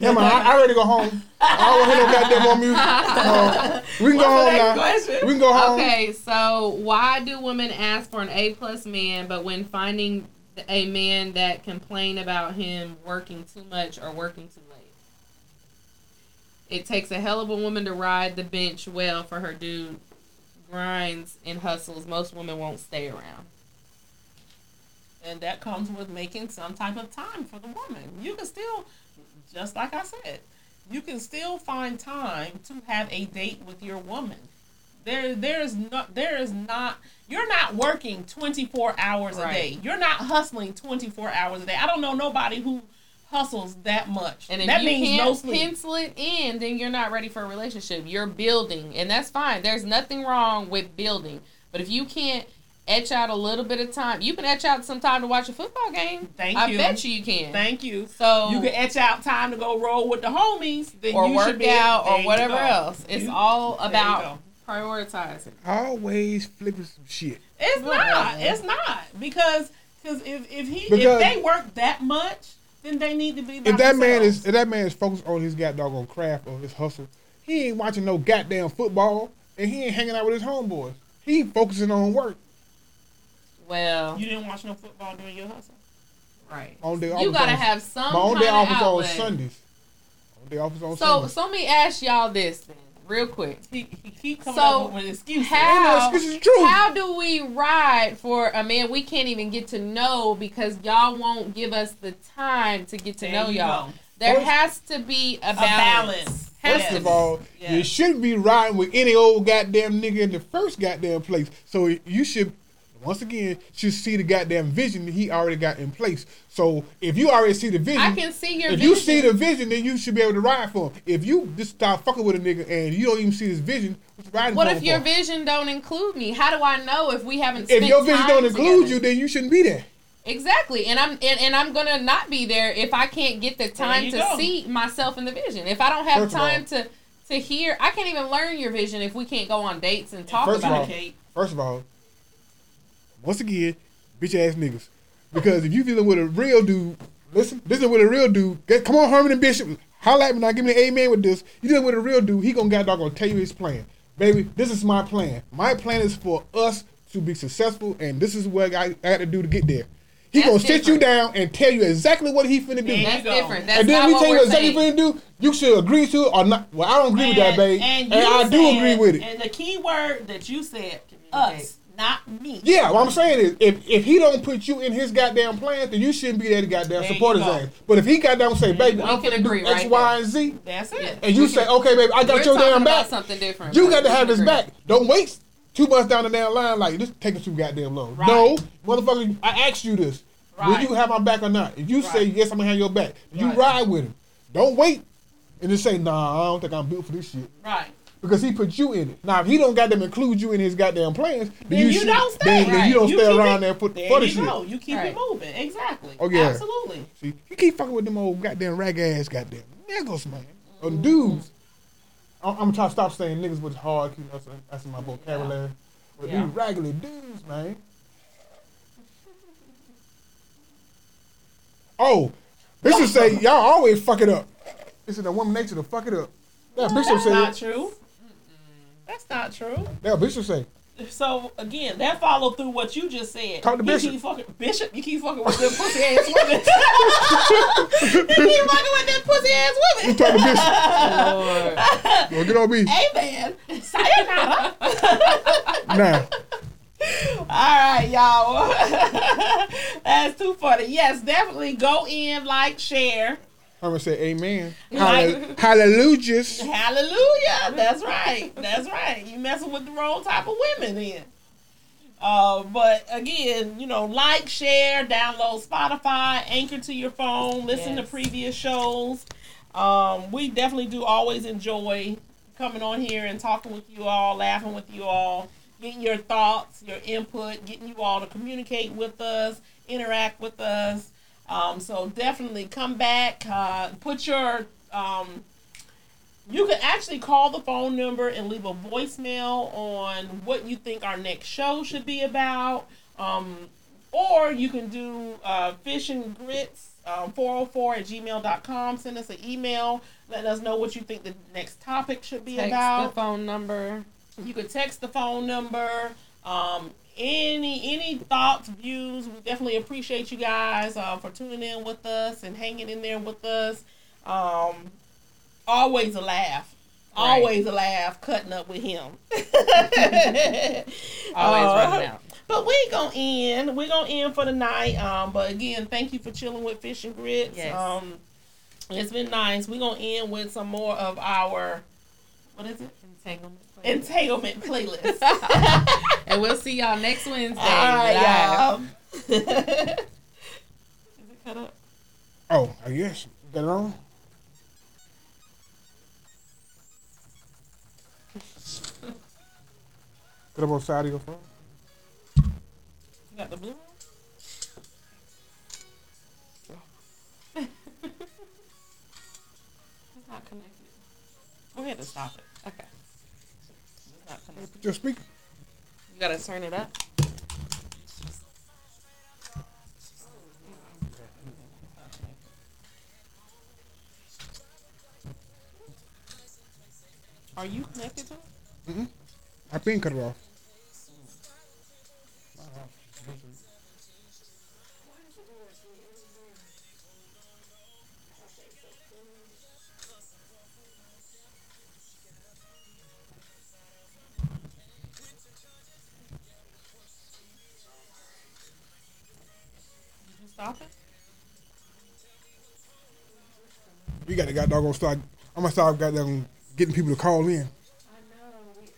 F: Yeah, man, I, I ready to go home. I don't want to hear no goddamn more music. Uh, we can go
G: What's the
F: home now.
G: question?
F: We can go home.
H: Okay, so why do women ask for an A plus man, but when finding a man that complain about him working too much or working too late? It takes a hell of a woman to ride the bench well for her dude grinds and hustles. Most women won't stay around.
G: And that comes with making some type of time for the woman. You can still, just like I said, you can still find time to have a date with your woman. There, there is not, there is not. You're not working 24 hours a day. You're not hustling 24 hours a day. I don't know nobody who hustles that much.
H: And if
G: that
H: you
G: means
H: can't
G: no sleep.
H: pencil it in, then you're not ready for a relationship. You're building, and that's fine. There's nothing wrong with building. But if you can't etch out a little bit of time, you can etch out some time to watch a football game.
G: Thank
H: I
G: you.
H: I bet you you can.
G: Thank you.
H: So
G: you can etch out time to go roll with the homies, then
H: or
G: you
H: work
G: should be,
H: out or whatever else. It's
G: You-
H: all about prioritizing.
F: Always flipping some shit.
G: It's not.
H: Whatever.
G: It's not because because if if he
F: Because-
G: if they work that much, then they need to be. By
F: If that man is if that man is focused on his god doggone craft or his hustle, he ain't watching no goddamn football and he ain't hanging out with his homeboys. He focusing on work.
H: Well,
G: you didn't watch no football during your hustle.
H: right.
F: My own day
H: You gotta
F: on-
H: have some
F: My own day
H: kinda
F: office on
H: outlet.
F: Sundays. Own day office on
H: So
F: Sundays.
H: so let me ask y'all this then, real quick.
G: He, he keep coming
H: So
G: up with excuses.
H: how
F: excuses,
H: how do we ride for a man we can't even get to know because y'all won't give us the time to get to
G: There
H: know
G: you
H: y'all?
G: go.
H: There
F: First-
H: has to be a
G: a
H: balance.
G: balance.
H: Has
F: First
H: to
F: of
H: be.
F: all,
G: Yeah.
F: you shouldn't be riding with any old goddamn nigga in the first goddamn place. So you should, once again, should see the goddamn vision that he already got in place. So if you already see the vision,
H: I can see your
F: if
H: vision.
F: you see the vision, then you should be able to ride for him. If you just start fucking with a nigga and you don't even see his vision, what you riding
H: what
F: for
H: if your
F: for?
H: vision don't include me? How do I know if we haven't
F: If your vision
H: time
F: don't include
H: together?
F: you, then you shouldn't be there.
H: Exactly, and I'm and, and I'm gonna not be there if I can't get the time to
G: go.
H: see myself in the vision. If I don't have
F: First of all-
H: time to to hear, I can't even learn your vision if we can't go on dates and talk about
F: all,
H: it.
F: First of all, once again, bitch ass niggas. Because if you dealing with a real dude, listen, dealing with a real dude, get, come on, Herman and Bishop, holla at me now, give me an amen with this. You dealing with a real dude, he gonna got dog gonna tell you his plan. Baby, this is my plan. My plan is for us to be successful, and this is what I, I got to do to get there. He
H: That's
F: gonna sit you down and tell you exactly what he finna do.
G: There you
H: That's
G: go.
H: different. That's
F: and then
H: not
F: we
H: what
F: tell you exactly
H: saying.
F: what he finna do. You should agree to it or not. Well, I don't agree with that, babe.
G: And,
F: And,
G: you
F: I do agree with it.
G: And the key word that you said, us, not me.
F: Yeah, what I'm saying is, if, if he don't put you in his goddamn plan, then you shouldn't be there to goddamn
G: There
F: support his ass. But if he got down and say, baby,
H: We
F: I'm gonna do X,
H: right
F: Y, and Z,
G: That's it.
F: and you say, okay, baby, I got your damn back.
H: something different.
F: You got to have his
H: agree.
F: back. Don't wait two months down the damn line like this taking too goddamn long. No, motherfucker, I asked you this. Will you have my back or not? If you say yes, I'm gonna have your back. You
G: Right.
F: ride with him. Don't wait and just say, nah, I don't think I'm built for this shit.
G: Right.
F: Because he put you in it. Now, if he don't got them include you in his goddamn plans, then,
G: Then you,
F: should-
G: don't stay.
F: Then, then you don't stay around
G: it-
F: there for,
G: There
F: for the
G: you
F: shit.
G: go. You keep
H: Right.
G: it moving. Exactly.
F: Oh, yeah.
G: Absolutely.
F: See, you keep fucking with them old goddamn rag ass goddamn niggas, man. Or dudes. I'm, I'm trying to stop saying niggas with hard, you know, that's, that's in my vocabulary. But
G: Yeah.
F: these raggedy dudes, man. Oh, this Bishop say y'all always fuck it up. It's in the woman nature to fuck it up. Yeah, Bishop
G: That's
F: say.
G: not true. That's not true.
F: Yeah, Bishop say.
G: So again, that follow through what you just said.
F: Talk to
G: you
F: Bishop.
G: Keep fucking, Bishop, you keep fucking with them pussy ass women. you keep fucking with them pussy ass
F: You talk to Bishop. Well, get on me.
G: Amen. Sayonara.
F: Now,
G: All right, y'all. That's too funny. Yes, definitely go in, like, share.
F: I'm gonna say amen.
G: Like-
F: Hallelujah.
G: Hallelujah. That's right. That's right. You messing with the wrong type of women then. Uh, but again, you know, like, share, download Spotify, anchor to your phone, listen
H: Yes.
G: to previous shows. Um, we definitely do always enjoy coming on here and talking with you all, laughing with you all, getting your thoughts, your input, getting you all to communicate with us, interact with us. Um, so definitely come back, uh, put your um, You can actually call the phone number and leave a voicemail on what you think our next show should be about. Um, or you can do uh, fish and grits um, 404 at gmail.com. Send us an email. Let us know what you think the next topic should be
H: Text
G: about.
H: the phone number.
G: You could text the phone number. Um, any any thoughts, views? We definitely appreciate you guys uh, for tuning in with us and hanging in there with us. Um, always a laugh.
H: Right.
G: Always a laugh cutting up with him.
H: Always
G: Uh,
H: running out.
G: But we gonna end. We gonna end for the night. Um, but again, thank you for chilling with Fish and Grits.
H: Yes.
G: Um, it's been nice. We gonna end with some more of our what is it?
H: Entanglement.
G: Entanglement playlist.
H: and we'll see y'all next Wednesday.
G: All right,
H: live.
G: y'all. is it cut up?
F: Oh, I guess. Got it on? Put up on the side of your phone.
G: You got the blue one? It's not connected. Go ahead and stop it.
H: Okay.
G: It's not connected.
F: Put your speaker.
H: You gotta turn it up.
G: Are you connected to it?
F: Mm-hmm. I been cut it off.
G: Did you stop it?
F: You got to got doggone start. I'm gonna start goddamn getting people to call in.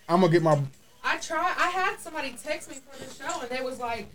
F: I'm gonna get my.
H: I tried. I had somebody text me for the show, and they was like,